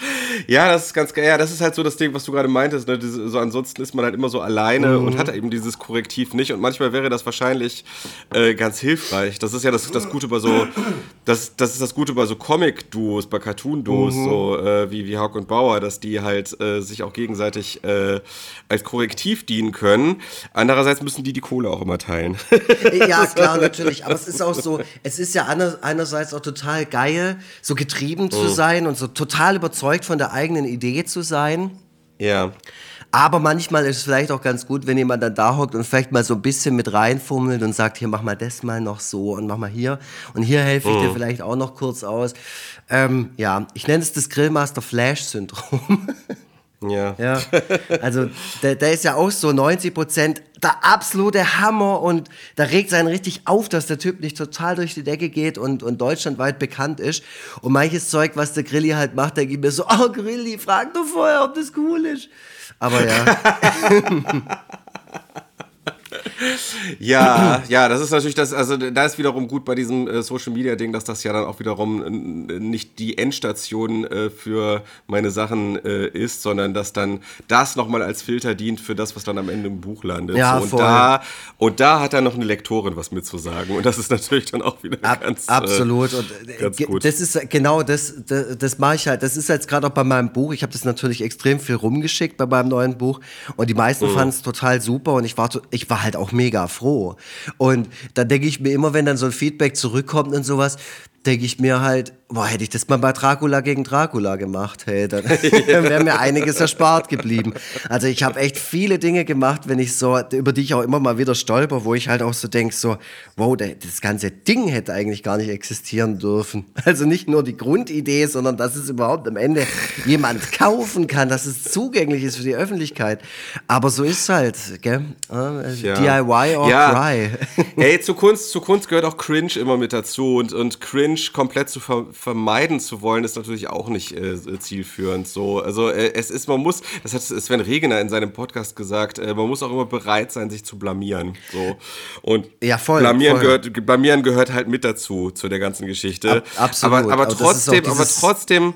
(laughs) Ja, das ist ganz geil. Ja, das ist halt so das Ding, was du gerade meintest. Ne? Diese, so ansonsten ist man halt immer so alleine mhm. und hat eben dieses Korrektiv nicht. Und manchmal wäre das wahrscheinlich äh, ganz hilfreich. Das ist ja das, das Gute bei so, das, das ist das Gute bei so Comic-Duos, bei Cartoon-Duos, mhm. so äh, wie, wie Hawk und Bauer, dass die halt äh, sich auch gegenseitig äh, als Korrektiv dienen können. Andererseits müssen die die Kohle auch immer teilen. ja, (laughs) klar, natürlich. Aber es ist auch so, es ist ja einerseits auch total geil, so getrieben zu mhm. sein und so total überzeugt von der eigenen Idee zu sein. Ja. Aber manchmal ist es vielleicht auch ganz gut, wenn jemand dann da hockt und vielleicht mal so ein bisschen mit reinfummelt und sagt, hier mach mal das mal noch so und mach mal hier und hier helfe ich mhm. dir vielleicht auch noch kurz aus. Ähm, ja, ich nenne es das Grillmaster Flash Syndrom. (laughs) Ja. ja. Also der, der ist ja auch so 90 Prozent der absolute Hammer und da regt es einen richtig auf, dass der Typ nicht total durch die Decke geht und, und deutschlandweit bekannt ist. Und manches Zeug, was der Grilli halt macht, der gibt mir so, (laughs) oh Grilli, frag doch vorher, ob das cool ist. Aber ja. (laughs) ja, ja, das ist natürlich das, also da ist wiederum gut bei diesem äh, Social Media Ding, dass das ja dann auch wiederum äh, nicht die Endstation äh, für meine Sachen äh, ist, sondern dass dann das nochmal als Filter dient für das, was dann am Ende im Buch landet. Ja, so, und, voll. da, und da hat dann noch eine Lektorin was mitzusagen. Und das ist natürlich dann auch wieder Ab, ganz äh, Absolut. Und äh, ganz gut. das ist genau das, das, das mache ich halt. Das ist jetzt gerade auch bei meinem Buch. Ich habe das natürlich extrem viel rumgeschickt bei meinem neuen Buch. Und die meisten mhm. fanden es total super. Und ich war, ich war halt auch mega froh. Und da denke ich mir immer, wenn dann so ein Feedback zurückkommt und sowas, denke ich mir halt, boah, hätte ich das mal bei Dracula gegen Dracula gemacht, hey, dann (laughs) wäre mir einiges erspart geblieben. Also ich habe echt viele Dinge gemacht, wenn ich so, über die ich auch immer mal wieder stolper, wo ich halt auch so denke, so, wow, das ganze Ding hätte eigentlich gar nicht existieren dürfen. (laughs) Also nicht nur die Grundidee, sondern dass es überhaupt am Ende jemand kaufen kann, dass es zugänglich ist für die Öffentlichkeit. Aber so ist es halt, gell? Ja. DIY or ja. cry. Hey, zu Kunst, zu Kunst gehört auch Cringe immer mit dazu und, und Cringe Cringe komplett zu ver vermeiden zu wollen, ist natürlich auch nicht äh, zielführend. So, also äh, es ist, man muss, das hat Sven Regener in seinem Podcast gesagt, äh, man muss auch immer bereit sein, sich zu blamieren. So und ja, voll, blamieren voll. gehört, blamieren gehört halt mit dazu zu der ganzen Geschichte. Ab, absolut. Aber, aber trotzdem, aber trotzdem,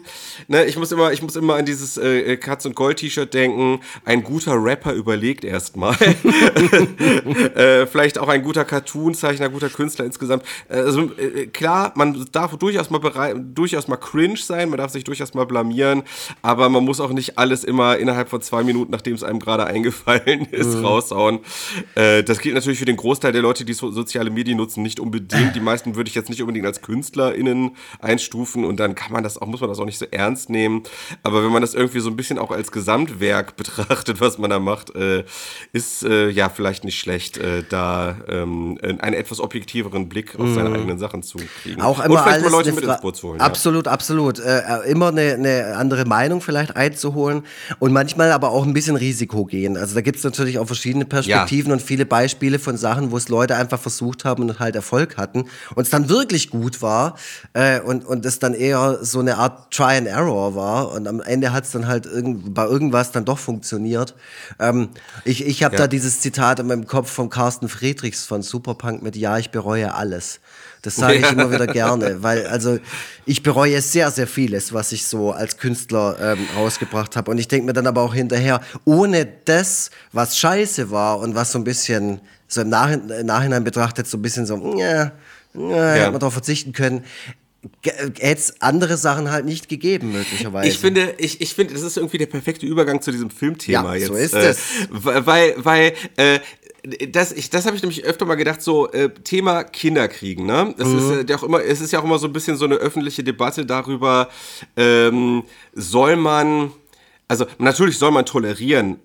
ne, ich muss immer, ich muss immer an dieses äh, Katz und Gold T-Shirt denken. Ein guter Rapper überlegt erstmal. (laughs) äh, vielleicht auch ein guter Cartoon-Zeichner, guter Künstler insgesamt. Also äh, klar, man darf durchaus mal bereit, durchaus mal cringe sein, man darf sich durchaus mal blamieren, aber man muss auch nicht alles immer innerhalb von zwei Minuten, nachdem es einem gerade (laughs) eingefallen ist, mhm. raushauen. Äh, das gilt natürlich für den Großteil der Leute, die so, soziale Medien nutzen, nicht unbedingt. Die meisten würde ich jetzt nicht unbedingt als KünstlerInnen einstufen und dann kann man das auch, muss man das auch nicht so ernst nehmen. Aber wenn man das irgendwie so ein bisschen auch als Gesamtwerk (laughs) betrachtet, was man da macht, äh, ist äh, ja vielleicht nicht schlecht, äh, da ähm, einen etwas objektiveren Blick auf seine mhm. eigenen Sachen zu kriegen. Auch immer vielleicht mal Leute mit ins Boot zu holen. Absolut, ja. absolut. Äh, äh, immer eine, eine, andere Meinung vielleicht einzuholen und manchmal aber auch ein bisschen Risiko gehen. Also da gibt es natürlich auch verschiedene Perspektiven ja. und viele Beispiele von Sachen, wo es Leute einfach versucht haben und halt Erfolg hatten und es dann wirklich gut war äh, und, und es dann eher so eine Art Try and Error war und am Ende hat es dann halt irgend, bei irgendwas dann doch funktioniert. Ähm, ich ich habe ja. da dieses Zitat in meinem Kopf von Carsten Friedrichs von Superpunk mit Ja, ich bereue alles. Das sage ich immer wieder gerne, weil also ich bereue sehr, sehr vieles, was ich so als Künstler ähm, rausgebracht habe. Und ich denke mir dann aber auch hinterher, ohne das, was scheiße war und was so ein bisschen so im Nachhinein, Nachhinein betrachtet so ein bisschen so, ja, ja, hätte man darauf verzichten können, hätte es andere Sachen halt nicht gegeben, möglicherweise. Ich finde, ich, ich finde, das ist irgendwie der perfekte Übergang zu diesem Filmthema ja, jetzt. So ist äh, es. Weil, weil äh, das, ich, das habe ich nämlich öfter mal gedacht, so äh, Thema Kinderkriegen, ne? Es, mhm. ist ja auch immer, es ist ja auch immer so ein bisschen so eine öffentliche Debatte darüber, ähm, soll man, also natürlich soll man tolerieren,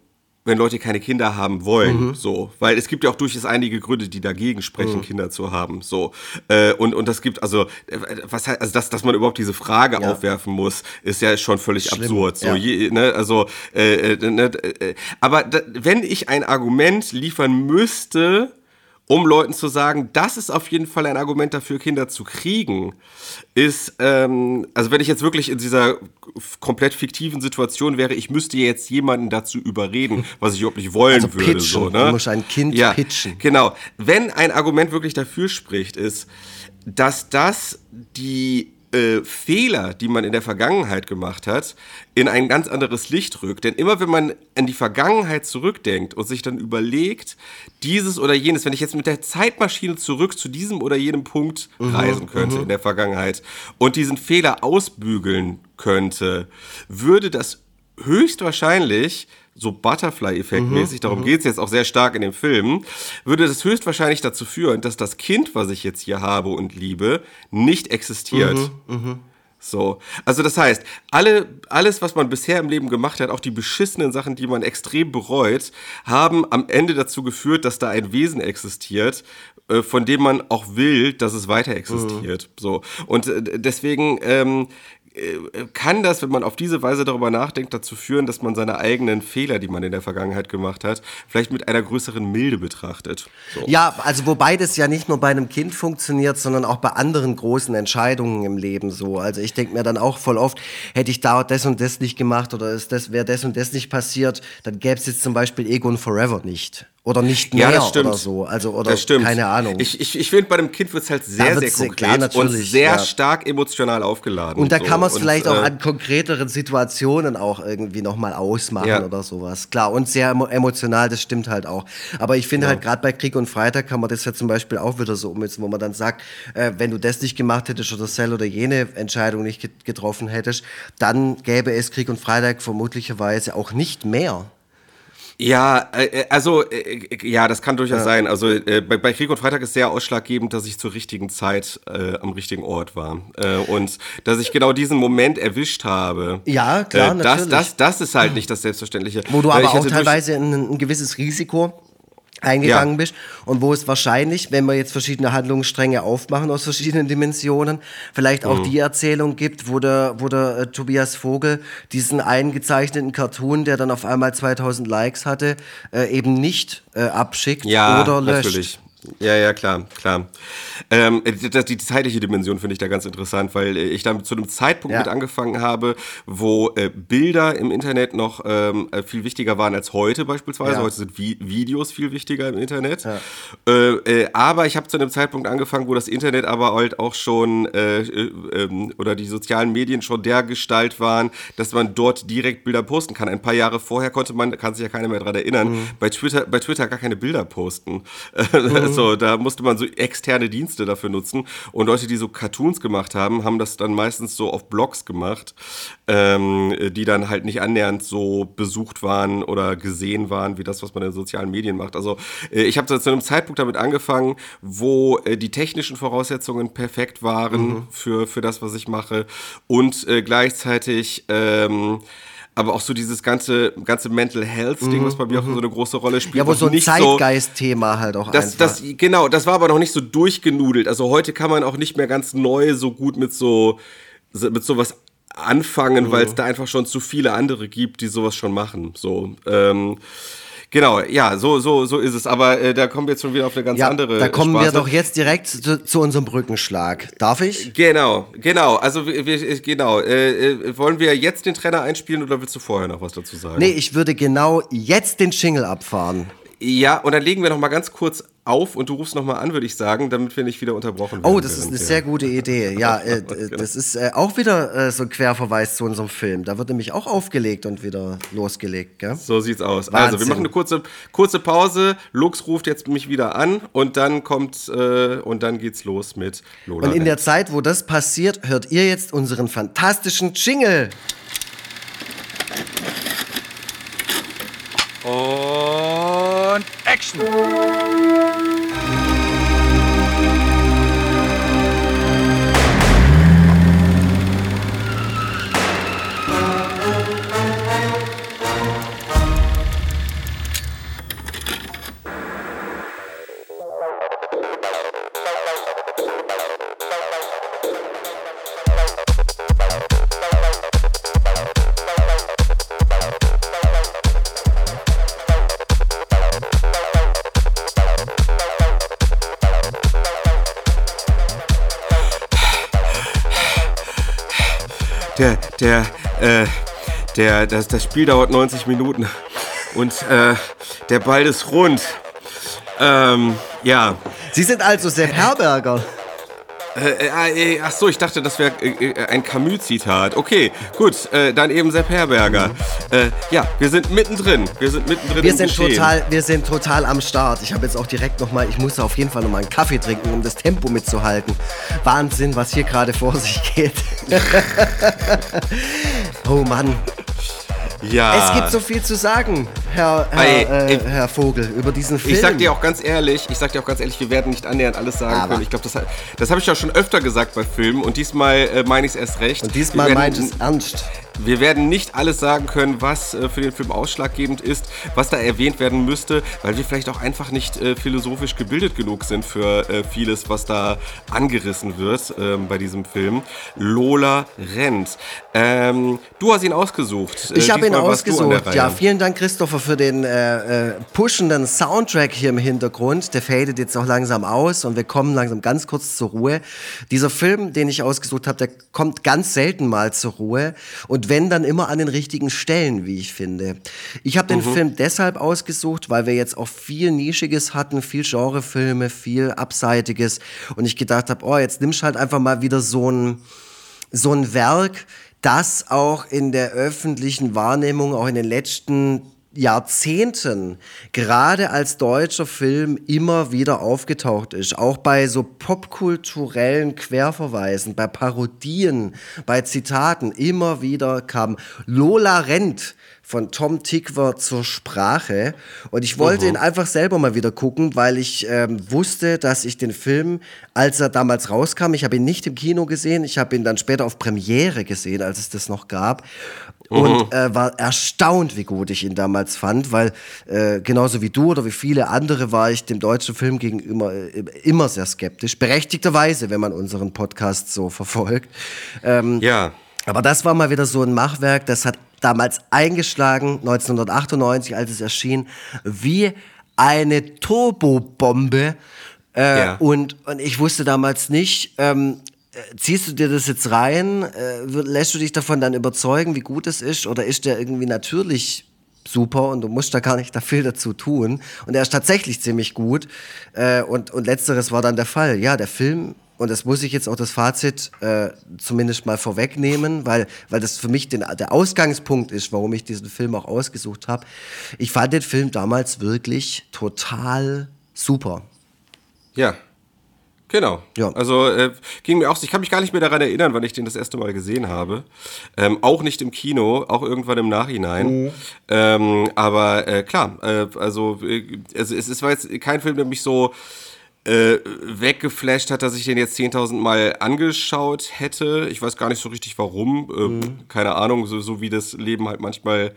wenn Leute keine Kinder haben wollen, mhm. so, weil es gibt ja auch durchaus einige Gründe, die dagegen sprechen, mhm. Kinder zu haben, so äh, und und das gibt also äh, was heißt also dass dass man überhaupt diese Frage ja. aufwerfen muss, ist ja schon völlig Schlimm. absurd, so ja. je, ne, also äh, äh, ne, äh, aber da, wenn ich ein Argument liefern müsste um Leuten zu sagen, das ist auf jeden Fall ein Argument dafür, Kinder zu kriegen, ist, ähm, also wenn ich jetzt wirklich in dieser komplett fiktiven Situation wäre, ich müsste jetzt jemanden dazu überreden, was ich überhaupt nicht wollen also würde. Pitchen. So, ne? Du musst ein Kind ja, pitchen. Genau. Wenn ein Argument wirklich dafür spricht, ist, dass das die äh, Fehler, die man in der Vergangenheit gemacht hat, in ein ganz anderes Licht rückt. Denn immer wenn man an die Vergangenheit zurückdenkt und sich dann überlegt, dieses oder jenes, wenn ich jetzt mit der Zeitmaschine zurück zu diesem oder jenem Punkt mhm, reisen könnte mhm. in der Vergangenheit und diesen Fehler ausbügeln könnte, würde das höchstwahrscheinlich so Butterfly-Effekt-mäßig, mhm, darum mhm. geht es jetzt auch sehr stark in dem Film, würde das höchstwahrscheinlich dazu führen, dass das Kind, was ich jetzt hier habe und liebe, nicht existiert. Mhm, mh. So, also das heißt, alle, alles, was man bisher im Leben gemacht hat, auch die beschissenen Sachen, die man extrem bereut, haben am Ende dazu geführt, dass da ein Wesen existiert, äh, von dem man auch will, dass es weiter existiert. Mhm. So und äh, deswegen ähm, äh, kann das, wenn man auf diese Weise darüber nachdenkt, dazu führen, dass man seine eigenen Fehler, die man in der Vergangenheit gemacht hat, vielleicht mit einer größeren Milde betrachtet. So. Ja, also wobei das ja nicht nur bei einem Kind funktioniert, sondern auch bei anderen großen Entscheidungen im Leben so. Also ich denke mir dann auch voll oft, hätte ich da das und das nicht gemacht oder das, wäre das und das nicht passiert, dann gäbe es jetzt zum Beispiel Egon Forever nicht oder nicht mehr ja, oder so. Also, oder keine Ahnung. Ich, ich, ich finde, bei dem Kind wird es halt sehr, sehr konkret klar, und sehr ja. stark emotional aufgeladen. Und da so. kann man es vielleicht äh, auch an konkreteren Situationen auch irgendwie nochmal ausmachen ja. oder sowas. Klar, und sehr emotional, das stimmt halt auch. Aber ich finde halt gerade bei Krieg und Freitag kann man das ja zum Beispiel auch wieder so umsetzen, wo man dann sagt, äh, wenn du das nicht gemacht hättest oder Cell oder jene Entscheidung nicht getroffen hättest, dann gäbe es Krieg und Freitag vermutlicherweise auch nicht mehr. Ja, äh, äh, also äh, ja, das kann durchaus ja. sein. Also äh, bei, bei, Krieg und Freitag ist sehr ausschlaggebend, dass ich zur richtigen Zeit äh, am richtigen Ort war äh, und dass ich genau diesen Moment erwischt habe. Ja, klar, das, natürlich. Das, das ist halt nicht das Selbstverständliche. Wo du aber auch teilweise ein, ein gewisses Risiko eingegangen ja. bist und wo es wahrscheinlich, wenn wir jetzt verschiedene Handlungsstränge aufmachen aus verschiedenen Dimensionen, vielleicht auch mhm. die Erzählung gibt, wo der, wo der äh, Tobias Vogel diesen eingezeichneten Cartoon, der dann auf einmal 2000 Likes hatte, äh, eben nicht äh, abschickt ja, oder löscht. Natürlich. Ja, ja, klar, klar. Ähm, die, die, zeitliche Dimension finde ich da ganz interessant, weil ich dann zu einem Zeitpunkt ja. mit angefangen habe, wo äh, Bilder im Internet noch ähm, äh, viel wichtiger waren als heute beispielsweise. Ja. Heute sind Vi Videos viel wichtiger im Internet. Ja. Äh, äh, aber ich habe zu einem Zeitpunkt angefangen, wo das Internet aber halt auch schon äh, äh, ähm, oder die sozialen Medien schon der Gestalt waren, dass man dort direkt Bilder posten kann. Ein paar Jahre vorher konnte man, kann sich ja keiner mehr daran erinnern, mhm. bei, Twitter, bei Twitter gar keine Bilder posten. (laughs) Mhm. So, da musste man so externe Dienste dafür nutzen. Und Leute, die so Cartoons gemacht haben, haben das dann meistens so auf Blogs gemacht, ähm, die dann halt nicht annähernd so besucht waren oder gesehen waren, wie das, was man in sozialen Medien macht. Also äh, ich habe zu einem Zeitpunkt damit angefangen, wo äh, die technischen Voraussetzungen perfekt waren mhm. für, für das, was ich mache. Und äh, gleichzeitig ähm, aber auch so dieses ganze, ganze Mental Health-Ding, mhm, was bei mir auch mhm. so eine große Rolle spielt. Ja, wo so ein Zeitgeist-Thema halt auch das, das, Genau, das war aber noch nicht so durchgenudelt. Also heute kann man auch nicht mehr ganz neu so gut mit so mit sowas anfangen, mhm. weil es da einfach schon zu viele andere gibt, die sowas schon machen. So, ähm, Genau, ja, so, so, so ist es. Aber äh, da kommen wir jetzt schon wieder auf eine ganz ja, andere. Da kommen Spaße. wir doch jetzt direkt zu, zu, unserem Brückenschlag. Darf ich? Genau, genau. Also wir, genau. Äh, äh, wollen wir jetzt den Trainer einspielen oder willst du vorher noch was dazu sagen? Nee, ich würde genau jetzt den Jingle abfahren. Ja, und dann legen wir noch mal ganz kurz auf und du rufst noch mal an, würde ich sagen, damit wir nicht wieder unterbrochen werden. Oh, das ist eine sehr gute Idee. (laughs) Ja, äh, genau. das ist äh, auch wieder äh, so ein Querverweis zu unserem Film. Da wird nämlich auch aufgelegt und wieder losgelegt. Gell? So sieht's aus. Wahnsinn. Also, wir machen eine kurze, kurze Pause. Lux ruft jetzt mich wieder an und dann kommt äh, und dann geht's los mit Lola. Und in der Zeit, wo das passiert, hört ihr jetzt unseren fantastischen Jingle. Und Action! Der, äh, der, das, das Spiel dauert 90 Minuten und äh, der Ball ist rund. Ähm, ja. Sie sind also Sepp Herberger. Äh, äh, äh, ach so, ich dachte, das wäre äh, äh, ein Camus-Zitat. Okay, gut, äh, dann eben Sepp Herberger. ja, wir sind mittendrin. Wir sind mittendrin wir sind Geschehen. total, Wir sind total am Start. Ich habe jetzt auch direkt nochmal, ich muss auf jeden Fall nochmal einen Kaffee trinken, um das Tempo mitzuhalten. Wahnsinn, was hier gerade vor sich geht. (laughs) oh Mann, ja. Es gibt so viel zu sagen, Herr, Herr, äh, Herr Vogel, über diesen Film. Ich sag dir auch ganz ehrlich, ich sag dir auch ganz ehrlich, wir werden nicht annähernd alles sagen Aber. können. Ich glaube, das, das habe ich ja schon öfter gesagt bei Filmen und diesmal äh, meine ich es erst recht. Und diesmal meint es ernst. Wir werden nicht alles sagen können, was äh, für den Film ausschlaggebend ist, was da erwähnt werden müsste, weil wir vielleicht auch einfach nicht äh, philosophisch gebildet genug sind für äh, vieles, was da angerissen wird ähm, bei diesem Film. Lola rennt. Ähm, du hast ihn ausgesucht. Äh, ich habe ihn ausgesucht. Ja, vielen Dank, Christopher, für den pushenden Soundtrack hier im Hintergrund. Der fadet jetzt auch langsam aus und wir kommen langsam ganz kurz zur Ruhe. Dieser Film, den ich ausgesucht habe, der kommt ganz selten mal zur Ruhe und wenn dann immer an den richtigen Stellen, wie ich finde. Ich habe den mhm. Film deshalb ausgesucht, weil wir jetzt auch viel Nischiges hatten, viel Genrefilme, viel Abseitiges und ich gedacht habe, oh, jetzt nimmst halt einfach mal wieder so ein, so ein Werk, das auch in der öffentlichen Wahrnehmung, auch in den letzten Jahrzehnten gerade als deutscher Film immer wieder aufgetaucht ist. Auch bei so popkulturellen Querverweisen, bei Parodien, bei Zitaten immer wieder kam Lola Rent von Tom Tickwer zur Sprache. Und ich wollte uh ihn einfach selber mal wieder gucken, weil ich ähm, wusste, dass ich den Film, als er damals rauskam, ich habe ihn nicht im Kino gesehen, ich habe ihn dann später auf Premiere gesehen, als es das noch gab. Und äh, war erstaunt, wie gut ich ihn damals fand, weil äh, genauso wie du oder wie viele andere war ich dem deutschen Film gegenüber äh, immer sehr skeptisch. Berechtigterweise, wenn man unseren Podcast so verfolgt. Ähm, ja. Aber das war mal wieder so ein Machwerk, das hat damals eingeschlagen, 1998, als es erschien, wie eine Turbobombe. Äh, ja. und, und ich wusste damals nicht, ähm, äh, ziehst du dir das jetzt rein? Äh, lässt du dich davon dann überzeugen, wie gut es ist? Oder ist der irgendwie natürlich super und du musst da gar nicht da viel dazu tun? Und er ist tatsächlich ziemlich gut. Äh, und, und letzteres war dann der Fall. Ja, der Film und das muss ich jetzt auch das Fazit äh, zumindest mal vorwegnehmen, weil, weil das für mich den, der Ausgangspunkt ist, warum ich diesen Film auch ausgesucht habe. Ich fand den Film damals wirklich total super. Ja, Genau. Ja. Also äh, ging mir auch, ich kann mich gar nicht mehr daran erinnern, wann ich den das erste Mal gesehen habe. Ähm, auch nicht im Kino, auch irgendwann im Nachhinein. Mhm. Ähm, aber äh, klar, äh, also, äh, also es, es war jetzt kein Film, der mich so äh, weggeflasht hat, dass ich den jetzt 10.000 Mal angeschaut hätte. Ich weiß gar nicht so richtig warum. Äh, mhm. Keine Ahnung, so, so, wie das Leben halt manchmal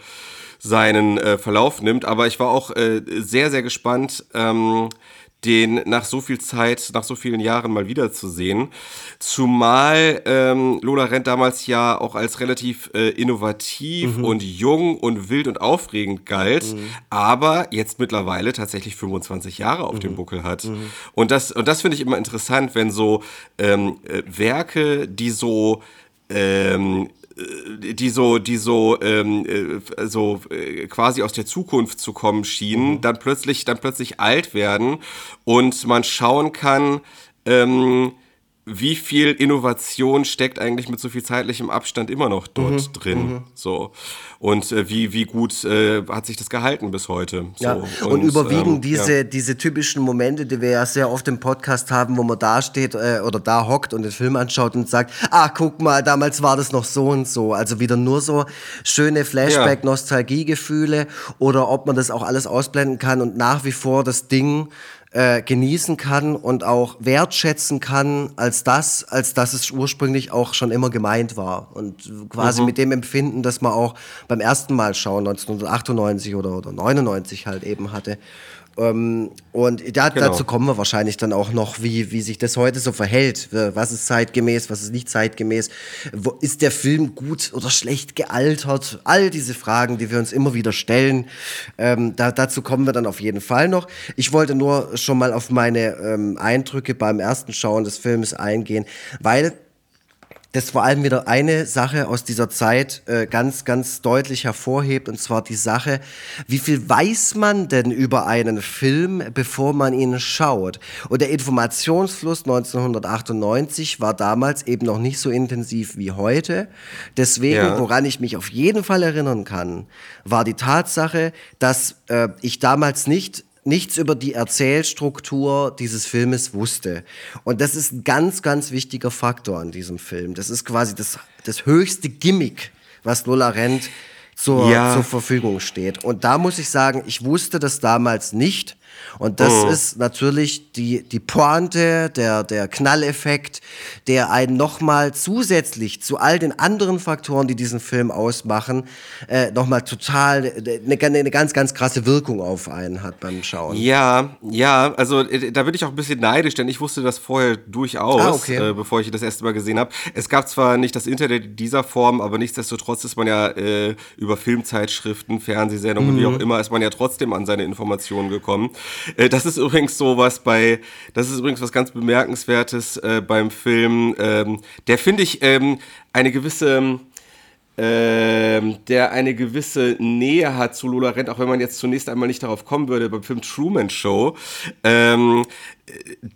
seinen äh, Verlauf nimmt. Aber ich war auch äh, sehr, sehr gespannt. Ähm, den nach so viel Zeit, nach so vielen Jahren mal wiederzusehen. Zumal ähm, Lola Rent damals ja auch als relativ äh, innovativ mhm. und jung und wild und aufregend galt, mhm. aber jetzt mittlerweile tatsächlich 25 Jahre auf mhm. dem Buckel hat. Mhm. Und das, und das finde ich immer interessant, wenn so ähm, äh, Werke, die so ähm, äh, die so, die so, ähm, äh, so äh, quasi aus der Zukunft zu kommen schienen, mhm. dann plötzlich, dann plötzlich alt werden und man schauen kann, ähm, wie viel Innovation steckt eigentlich mit so viel zeitlichem Abstand immer noch dort mhm, drin. Mhm. So. Und äh, wie, wie gut äh, hat sich das gehalten bis heute. So. Ja. Und, und überwiegen ähm, diese, ja. diese typischen Momente, die wir ja sehr oft im Podcast haben, wo man da steht äh, oder da hockt und den Film anschaut und sagt, ah, guck mal, damals war das noch so und so. Also wieder nur so schöne Flashback-Nostalgiegefühle oder ob man das auch alles ausblenden kann und nach wie vor das Ding äh, genießen kann und auch wertschätzen kann, als das, als dass es ursprünglich auch schon immer gemeint war. Und quasi mhm. mit dem Empfinden, das man auch beim ersten Mal schauen, 1998 oder, oder 99 halt eben hatte. Ähm, und da, genau. dazu kommen wir wahrscheinlich dann auch noch, wie, wie sich das heute so verhält. Was ist zeitgemäß, was ist nicht zeitgemäß? Wo, ist der Film gut oder schlecht gealtert? All diese Fragen, die wir uns immer wieder stellen. Ähm, da, dazu kommen wir dann auf jeden Fall noch. Ich wollte nur schon mal auf meine ähm, Eindrücke beim ersten Schauen des Films eingehen, weil das vor allem wieder eine Sache aus dieser Zeit äh, ganz, ganz deutlich hervorhebt, und zwar die Sache, wie viel weiß man denn über einen Film, bevor man ihn schaut? Und der Informationsfluss 1998 war damals eben noch nicht so intensiv wie heute. Deswegen, ja. woran ich mich auf jeden Fall erinnern kann, war die Tatsache, dass äh, ich damals nicht nichts über die Erzählstruktur dieses Filmes wusste. Und das ist ein ganz, ganz wichtiger Faktor an diesem Film. Das ist quasi das, das höchste Gimmick, was Lola Rent zur, ja. zur Verfügung steht. Und da muss ich sagen, ich wusste das damals nicht. Und das oh. ist natürlich die, die Pointe, der, der Knalleffekt, der einen nochmal zusätzlich zu all den anderen Faktoren, die diesen Film ausmachen, äh, nochmal total eine, eine ganz, ganz krasse Wirkung auf einen hat beim Schauen. Ja, ja, also äh, da bin ich auch ein bisschen neidisch, denn ich wusste das vorher durchaus, ah, okay. äh, bevor ich das erste Mal gesehen habe. Es gab zwar nicht das Internet in dieser Form, aber nichtsdestotrotz ist man ja äh, über Filmzeitschriften, Fernsehsendungen, mhm. wie auch immer, ist man ja trotzdem an seine Informationen gekommen. Äh, das ist übrigens so was bei, das ist übrigens was ganz bemerkenswertes äh, beim Film. Ähm, der finde ich ähm, eine gewisse, ähm, der eine gewisse Nähe hat zu Lola Rent, auch wenn man jetzt zunächst einmal nicht darauf kommen würde, beim Film Truman Show. Ähm,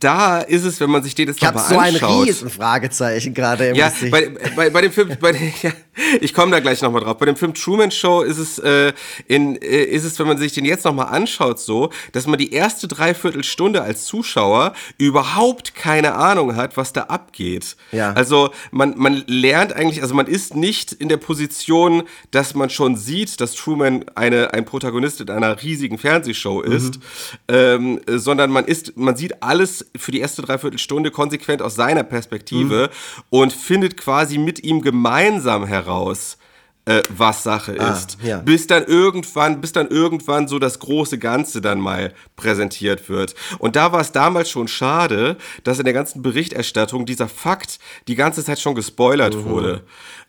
da ist es, wenn man sich den jetzt nochmal anschaut. Ich habe so ein riesen Fragezeichen gerade im Ja, bei, bei, bei, dem Film, bei, (laughs) ja, ich komme da gleich nochmal drauf. Bei dem Film Truman Show ist es, äh, in, äh, ist es, wenn man sich den jetzt nochmal anschaut, so, dass man die erste Dreiviertelstunde als Zuschauer überhaupt keine Ahnung hat, was da abgeht. Ja. Also man, man lernt eigentlich, also man ist nicht in der Position, dass man schon sieht, dass Truman eine, ein Protagonist in einer riesigen Fernsehshow ist, mhm. ähm, sondern man ist, man sieht alles für die erste Dreiviertelstunde konsequent aus seiner Perspektive mhm. und findet quasi mit ihm gemeinsam heraus, äh, was Sache ah, ist. Ja. Bis dann irgendwann, bis dann irgendwann so das große Ganze dann mal präsentiert wird. Und da war es damals schon schade, dass in der ganzen Berichterstattung dieser Fakt die ganze Zeit schon gespoilert mhm. wurde.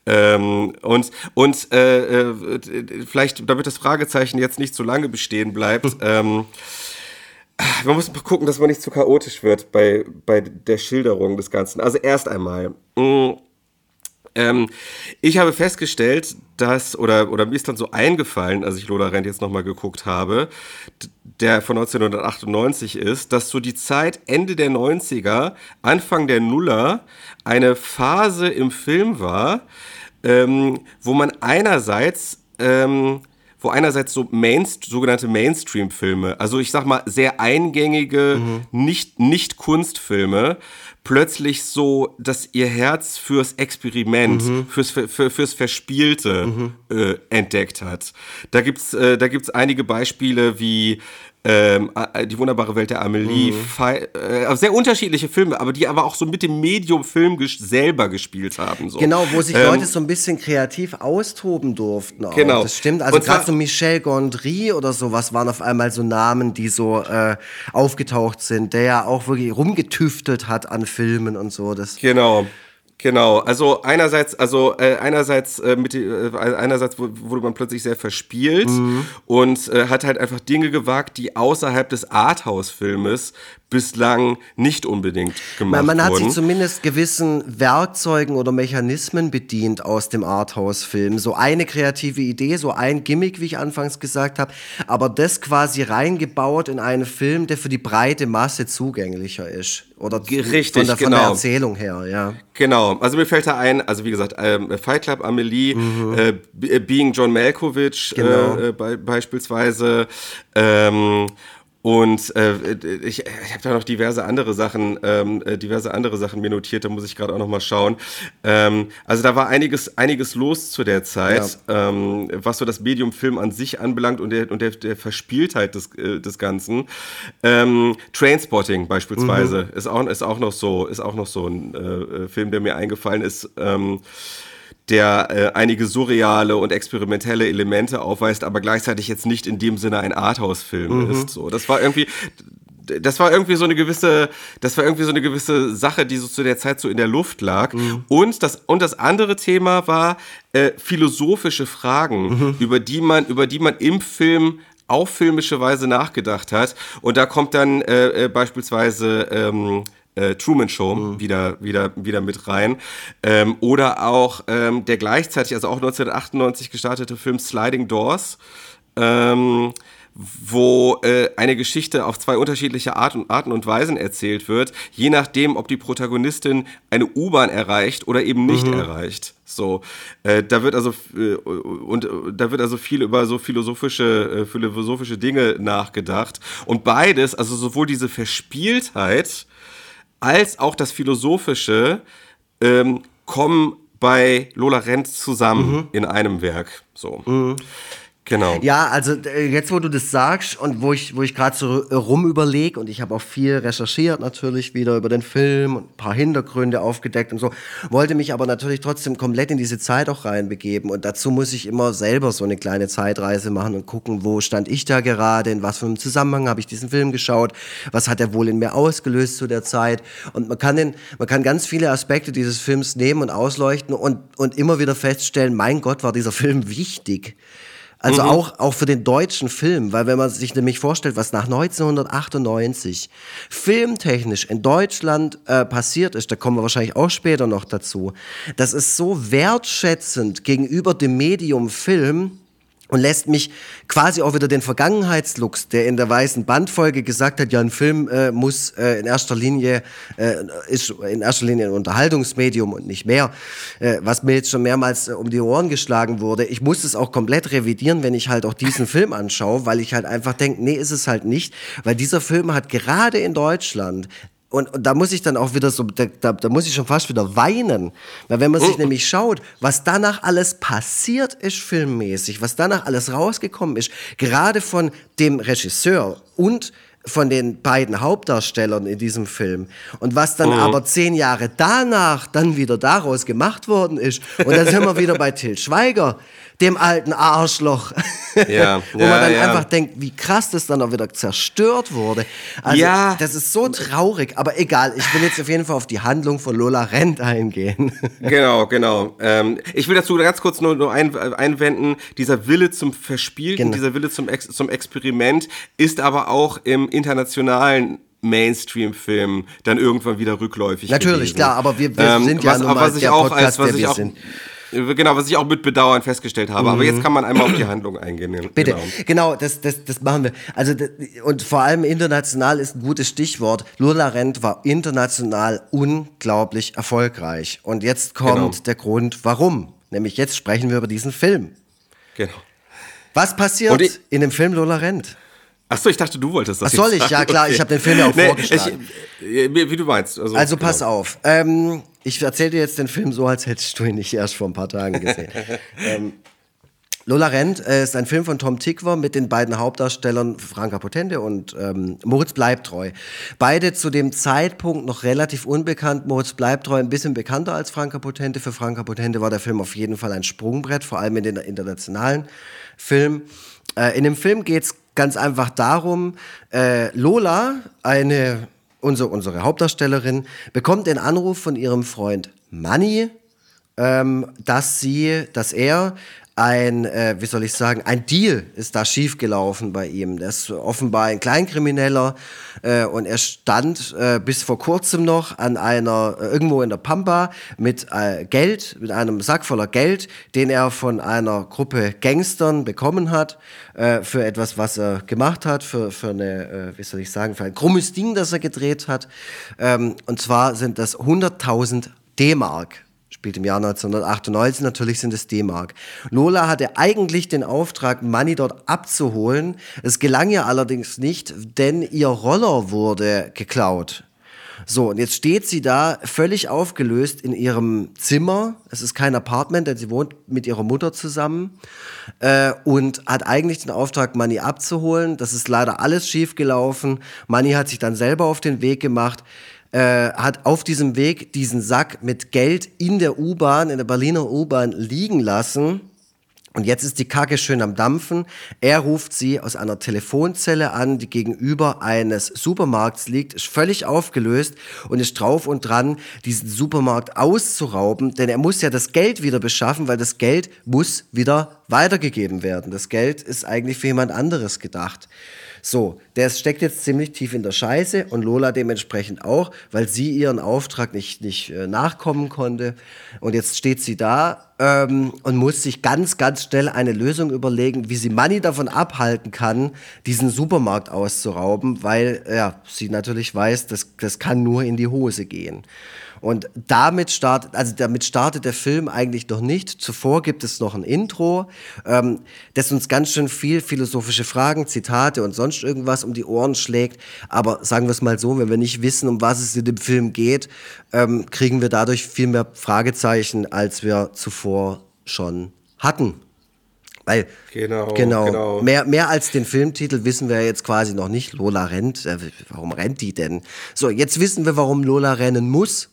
Ähm, und und äh, äh, vielleicht, damit das Fragezeichen jetzt nicht zu lange bestehen bleibt, (laughs) ähm, man muss mal gucken, dass man nicht zu chaotisch wird bei, bei der Schilderung des Ganzen. Also erst einmal. Mh, mm, ähm, ich habe festgestellt, dass, oder, oder mir ist dann so eingefallen, als ich Lola Rent jetzt nochmal geguckt habe, der von 1998 ist, dass so die Zeit Ende der 90er, Anfang der Nuller eine Phase im Film war, ähm, wo man einerseits ähm, wo einerseits so Main, sogenannte Mainstream-Filme, also ich sag mal sehr eingängige, mhm. nicht, nicht Kunstfilme, plötzlich so, dass ihr Herz fürs Experiment, mhm. fürs, für, fürs Verspielte mhm. äh, entdeckt hat. Da gibt's, äh, da gibt's einige Beispiele wie ähm, die wunderbare Welt der Amelie, mhm. äh, sehr unterschiedliche Filme, aber die aber auch so mit dem Medium Film ges selber gespielt haben. So. Genau, wo sich ähm, Leute so ein bisschen kreativ austoben durften. Auch. Genau. Das stimmt. Also gerade so Michel Gondry oder sowas waren auf einmal so Namen, die so äh, aufgetaucht sind, der ja auch wirklich rumgetüftelt hat an Filmen und so. Das genau. Genau, also einerseits, also äh, einerseits äh, mit äh, einerseits wurde man plötzlich sehr verspielt mhm. und äh, hat halt einfach Dinge gewagt, die außerhalb des Arthouse-Filmes bislang nicht unbedingt gemacht man, man hat wurden. sich zumindest gewissen Werkzeugen oder Mechanismen bedient aus dem Arthouse-Film. So eine kreative Idee, so ein Gimmick, wie ich anfangs gesagt habe, aber das quasi reingebaut in einen Film, der für die breite Masse zugänglicher ist. Oder Richtig, von der, von genau. der Erzählung her, ja. Genau, also mir fällt da ein, also wie gesagt, ähm, Fight Club, Amelie, mhm. äh, Being John Malkovich genau. äh, be beispielsweise, ähm, und äh, ich, ich habe da noch diverse andere Sachen, ähm, äh, diverse andere Sachen mir notiert, da muss ich gerade auch noch mal schauen. Ähm, also da war einiges, einiges los zu der Zeit, ja. ähm, was so das Medium Film an sich anbelangt und der, und der, der Verspieltheit des, äh, des Ganzen. Ähm, Trainspotting beispielsweise mhm. ist, auch, ist auch noch so, ist auch noch so ein äh, äh Film, der mir eingefallen ist. Ähm, der äh, einige surreale und experimentelle Elemente aufweist, aber gleichzeitig jetzt nicht in dem Sinne ein Arthouse-Film mhm. ist. So, das war irgendwie, das war irgendwie so eine gewisse, das war irgendwie so eine gewisse Sache, die so zu der Zeit so in der Luft lag. Mhm. Und das und das andere Thema war äh, philosophische Fragen, mhm. über die man über die man im Film auf filmische Weise nachgedacht hat. Und da kommt dann äh, äh, beispielsweise ähm, äh, Truman Show mhm. wieder, wieder, wieder mit rein. Ähm, oder auch ähm, der gleichzeitig, also auch 1998 gestartete Film Sliding Doors. Ähm, wo äh, eine Geschichte auf zwei unterschiedliche Art und, Arten und Weisen erzählt wird, je nachdem, ob die Protagonistin eine U-Bahn erreicht oder eben nicht mhm. erreicht. So, äh, da wird also äh, und äh, da wird also viel über so philosophische äh, philosophische Dinge nachgedacht und beides, also sowohl diese Verspieltheit als auch das philosophische ähm, kommen bei Lola Rent zusammen mhm. in einem Werk. So. Mhm. Genau. Ja, also äh, jetzt, wo du das sagst und wo ich, wo ich gerade so rum überlege und ich habe auch viel recherchiert natürlich wieder über den Film und ein paar Hintergründe aufgedeckt und so, wollte mich aber natürlich trotzdem komplett in diese Zeit auch reinbegeben und dazu muss ich immer selber so eine kleine Zeitreise machen und gucken, wo stand ich da gerade, in was für einem Zusammenhang habe ich diesen Film geschaut, was hat er wohl in mir ausgelöst zu der Zeit und man kann, den, man kann ganz viele Aspekte dieses Films nehmen und ausleuchten und, und immer wieder feststellen, mein Gott, war dieser Film wichtig. Also mhm. auch, auch für den deutschen Film, weil wenn man sich nämlich vorstellt, was nach 1998 filmtechnisch in Deutschland äh, passiert ist, da kommen wir wahrscheinlich auch später noch dazu, das ist so wertschätzend gegenüber dem Medium Film, und lässt mich quasi auch wieder den Vergangenheitslux, der in der weißen Bandfolge gesagt hat, ja, ein Film äh, muss äh, in erster Linie äh, ist in erster Linie ein Unterhaltungsmedium und nicht mehr, äh, was mir jetzt schon mehrmals äh, um die Ohren geschlagen wurde. Ich muss es auch komplett revidieren, wenn ich halt auch diesen Film anschaue, weil ich halt einfach denke, nee, ist es halt nicht, weil dieser Film hat gerade in Deutschland und, und, da muss ich dann auch wieder so, da, da, muss ich schon fast wieder weinen. Weil wenn man sich oh. nämlich schaut, was danach alles passiert ist filmmäßig, was danach alles rausgekommen ist, gerade von dem Regisseur und von den beiden Hauptdarstellern in diesem Film. Und was dann oh. aber zehn Jahre danach dann wieder daraus gemacht worden ist. Und dann sind wir wieder bei Till Schweiger dem alten Arschloch. Ja, (laughs) Wo man dann einfach denkt, wie krass das dann auch wieder zerstört wurde. Also, ja. das ist so traurig. Aber egal, ich will jetzt auf jeden Fall auf die Handlung von Lola Rent eingehen. (laughs) Genau, genau. Ähm, ich will dazu ganz kurz nur, nur ein, einwenden, dieser Wille zum Verspielten, genau. dieser Wille zum, Ex zum Experiment ist aber auch im internationalen Mainstream-Film dann irgendwann wieder rückläufig. Natürlich, gewesen. klar, aber wir, wir ähm, sind ja was, nun mal was der auch Podcast, als, was der wir auch, sind. Genau, was ich auch mit Bedauern festgestellt habe. Mhm. Aber jetzt kann man einmal auf die Handlung eingehen. Bitte. Genau, genau das, das, das machen wir. Also, und vor allem international ist ein gutes Stichwort. Lola Rent war international unglaublich erfolgreich. Und jetzt kommt genau. der Grund, warum. Nämlich jetzt sprechen wir über diesen Film. Genau. Was passiert ich, in dem Film Lola Rent? Achso, ich dachte, du wolltest das. Was soll ich? Ja, klar, okay. ich habe den Film ja auch nee, vorgeschlagen. Ich, äh, wie du meinst. Also, also pass genau. auf. Ähm, ich erzähle dir jetzt den Film so, als hättest du ihn nicht erst vor ein paar Tagen gesehen. (laughs) ähm, Lola Rent äh, ist ein Film von Tom Tickwer mit den beiden Hauptdarstellern Franka Potente und ähm, Moritz Bleibtreu. Beide zu dem Zeitpunkt noch relativ unbekannt. Moritz Bleibtreu ein bisschen bekannter als Franka Potente. Für Franka Potente war der Film auf jeden Fall ein Sprungbrett, vor allem in den internationalen Film. Äh, in dem Film geht es ganz einfach darum, äh, Lola, eine unsere, unsere Hauptdarstellerin, bekommt den Anruf von ihrem Freund Manny, ähm, dass sie, dass er ein, äh, wie soll ich sagen, ein Deal ist da schiefgelaufen bei ihm. Der ist offenbar ein Kleinkrimineller äh, und er stand äh, bis vor kurzem noch an einer, äh, irgendwo in der Pampa mit äh, Geld, mit einem Sack voller Geld, den er von einer Gruppe Gangstern bekommen hat, äh, für etwas, was er gemacht hat, für, für eine, wie soll ich sagen, für ein krummes Ding, das er gedreht hat. Ähm, und zwar sind das 100.000 D-Mark spielt im Jahr 1998, natürlich sind es D-Mark. Lola hatte eigentlich den Auftrag, Money dort abzuholen. Es gelang ihr allerdings nicht, denn ihr Roller wurde geklaut. So, und jetzt steht sie da völlig aufgelöst in ihrem Zimmer. Es ist kein Apartment, denn sie wohnt mit ihrer Mutter zusammen äh, und hat eigentlich den Auftrag, Money abzuholen. Das ist leider alles schiefgelaufen. Money hat sich dann selber auf den Weg gemacht äh, hat auf diesem Weg diesen Sack mit Geld in der U-Bahn, in der Berliner U-Bahn liegen lassen. Und jetzt ist die Kacke schön am Dampfen. Er ruft sie aus einer Telefonzelle an, die gegenüber eines Supermarkts liegt, ist völlig aufgelöst und ist drauf und dran, diesen Supermarkt auszurauben, denn er muss ja das Geld wieder beschaffen, weil das Geld muss wieder weitergegeben werden. Das Geld ist eigentlich für jemand anderes gedacht. So, der steckt jetzt ziemlich tief in der Scheiße und Lola dementsprechend auch, weil sie ihren Auftrag nicht, nicht äh, nachkommen konnte. Und jetzt steht sie da ähm, und muss sich ganz, ganz schnell eine Lösung überlegen, wie sie Money davon abhalten kann, diesen Supermarkt auszurauben, weil ja, sie natürlich weiß, das, das kann nur in die Hose gehen. Und damit startet, also damit startet der Film eigentlich noch nicht. Zuvor gibt es noch ein Intro, ähm, das uns ganz schön viel philosophische Fragen, Zitate und sonst irgendwas um die Ohren schlägt. Aber sagen wir es mal so, wenn wir nicht wissen, um was es in dem Film geht, ähm, kriegen wir dadurch viel mehr Fragezeichen, als wir zuvor schon hatten. Weil, Genau, genau, genau. Mehr, mehr als den Filmtitel wissen wir jetzt quasi noch nicht. Lola rennt. Äh, warum rennt die denn? So, jetzt wissen wir, warum Lola rennen muss.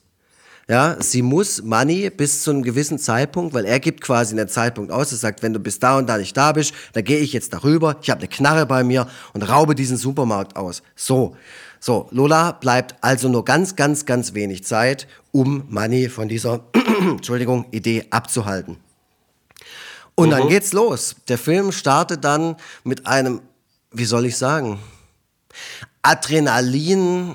Ja, sie muss Money bis zu einem gewissen Zeitpunkt, weil er gibt quasi einen Zeitpunkt aus. Er sagt, wenn du bis da und da nicht da bist, dann gehe ich jetzt darüber. Ich habe eine Knarre bei mir und raube diesen Supermarkt aus. So, so Lola bleibt also nur ganz, ganz, ganz wenig Zeit, um Money von dieser (clears throat) Entschuldigung Idee abzuhalten. Und dann geht's los. Der Film startet dann mit einem, wie soll ich sagen, Adrenalin.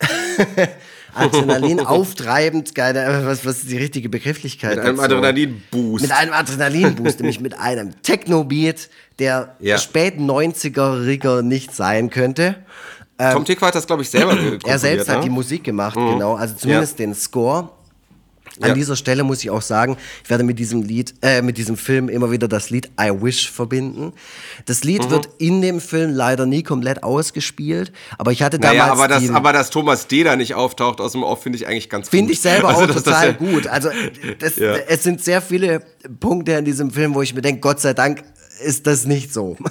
(laughs) Adrenalin (laughs) auftreibend, äh, was, was ist die richtige Begrifflichkeit? Mit einem dazu? Adrenalinboost. Mit einem Adrenalinboost, nämlich mit einem Techno-Beat, der Ja. spät 90er-Riger nicht sein könnte. Tom Tick hat das, glaube ich, selber Er selbst hat ne? die Musik gemacht, genau. Also zumindest den Score. An Ja. dieser Stelle muss ich auch sagen, ich werde mit diesem Lied, äh, mit diesem Film immer wieder das Lied I Wish verbinden. Das Lied Mhm. wird in dem Film leider nie komplett ausgespielt, aber ich hatte damals Naja, aber, das, aber dass Thomas D. da nicht auftaucht aus dem Off, finde ich eigentlich ganz Finde gut. ich selber Also, auch das total ja- gut. Also (laughs) das, Ja. es sind sehr viele Punkte in diesem Film, wo ich mir denke, Gott sei Dank ist das nicht so. (laughs)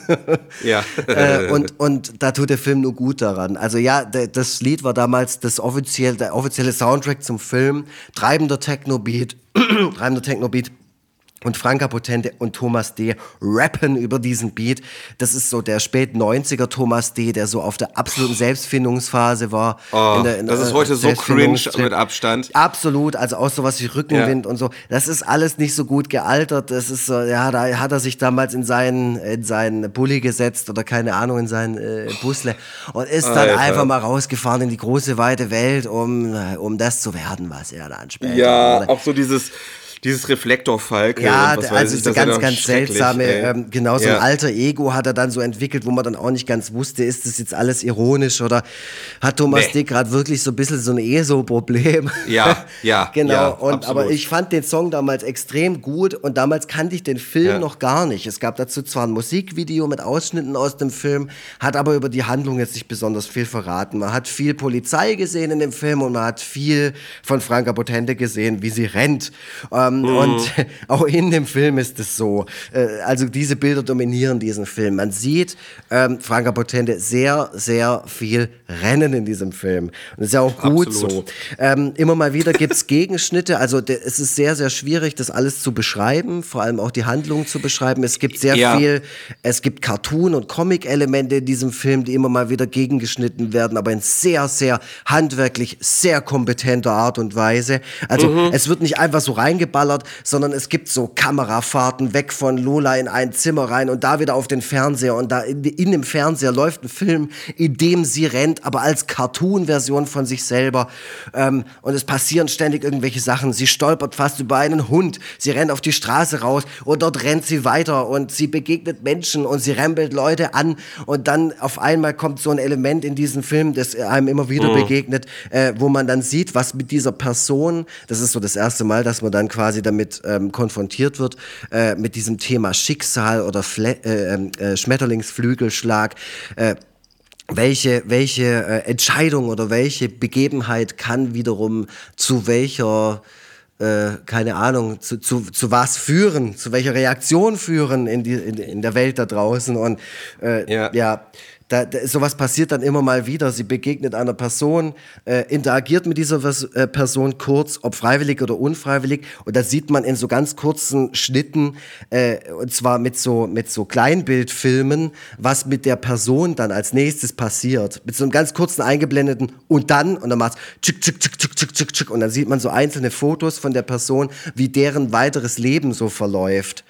Ja. äh, und, und da tut der Film nur gut daran. Also ja, das Lied war damals das offiziell, der offizielle Soundtrack zum Film. Treibender Techno-Beat, (clears throat) treibender Techno-Beat. Und Franka Potente und Thomas D. rappen über diesen Beat. Das ist so der spät 90er Thomas D., der so auf der absoluten Selbstfindungsphase war. Oh, der- das ist heute so cringe mit Abstand. Absolut, also auch sowas wie Rückenwind und so. Das ist alles nicht so gut gealtert. Das ist so, ja, da hat er sich damals in seinen, in seinen Bulli gesetzt oder keine Ahnung, in seinen äh, Busle und ist dann Alter. einfach mal rausgefahren in die große, weite Welt, um, um das zu werden, was er dann später Ja, wurde. auch so dieses, dieses Reflektorfalke. Ja, der- weiß also ich, so das ist ja ganz, ganz seltsame, ähm, genau, so Ja. ein alter Ego hat er dann so entwickelt, wo man dann auch nicht ganz wusste, ist das jetzt alles ironisch oder hat Thomas Nee. Dick gerade wirklich so ein bisschen so ein ESO-Problem? Ja, ja, (laughs) genau. ja, und, absolut. aber ich fand den Song damals extrem gut und damals kannte ich den Film Ja. noch gar nicht. Es gab dazu zwar ein Musikvideo mit Ausschnitten aus dem Film, hat aber über die Handlung jetzt nicht besonders viel verraten. Man hat viel Polizei gesehen in dem Film und man hat viel von Franka Potente gesehen, wie sie rennt. Ähm, Mhm. Und (laughs) auch in dem Film ist es so. Äh, also diese Bilder dominieren diesen Film. Man sieht ähm, Franka Potente sehr, sehr viel rennen in diesem Film. Und das ist ja auch gut Absolut. so. Ähm, immer mal wieder gibt's (laughs) Gegenschnitte. Also es ist sehr, sehr schwierig, das alles zu beschreiben, vor allem auch die Handlung zu beschreiben. Es gibt sehr Ja. viel, es gibt Cartoon- und Comic-Elemente in diesem Film, die immer mal wieder gegengeschnitten werden, aber in sehr, sehr handwerklich, sehr kompetenter Art und Weise. Also Mhm. es wird nicht einfach so reingeballert, sondern es gibt so Kamerafahrten weg von Lola in ein Zimmer rein und da wieder auf den Fernseher und da in, in dem Fernseher läuft ein Film, in dem sie rennt, aber als Cartoon-Version von sich selber. Ähm, und es passieren ständig irgendwelche Sachen. Sie stolpert fast über einen Hund. Sie rennt auf die Straße raus und dort rennt sie weiter und sie begegnet Menschen und sie rempelt Leute an und dann auf einmal kommt so ein Element in diesem Film, das einem immer wieder begegnet, äh, wo man dann sieht, was mit dieser Person, das ist so das erste Mal, dass man dann quasi damit ähm, konfrontiert wird, äh, mit diesem Thema Schicksal oder Fle äh, ähm, äh, Schmetterlingsflügelschlag. Äh, welche, welche äh, Entscheidung oder welche Begebenheit kann wiederum zu welcher, äh, keine Ahnung, zu, zu, zu was führen, zu welcher Reaktion führen in, die, in, in der Welt da draußen. Und äh, Ja. ja, da, da, sowas passiert dann immer mal wieder. Sie begegnet einer Person, äh, interagiert mit dieser äh, Person kurz, ob freiwillig oder unfreiwillig. Und da sieht man in so ganz kurzen Schnitten, äh, und zwar mit so, mit so Kleinbildfilmen, was mit der Person dann als nächstes passiert. Mit so einem ganz kurzen eingeblendeten und dann, und dann macht's tschick, tschick, tschick, tschick, tschick, tschick, tschick, und dann sieht man so einzelne Fotos von der Person, wie deren weiteres Leben so verläuft.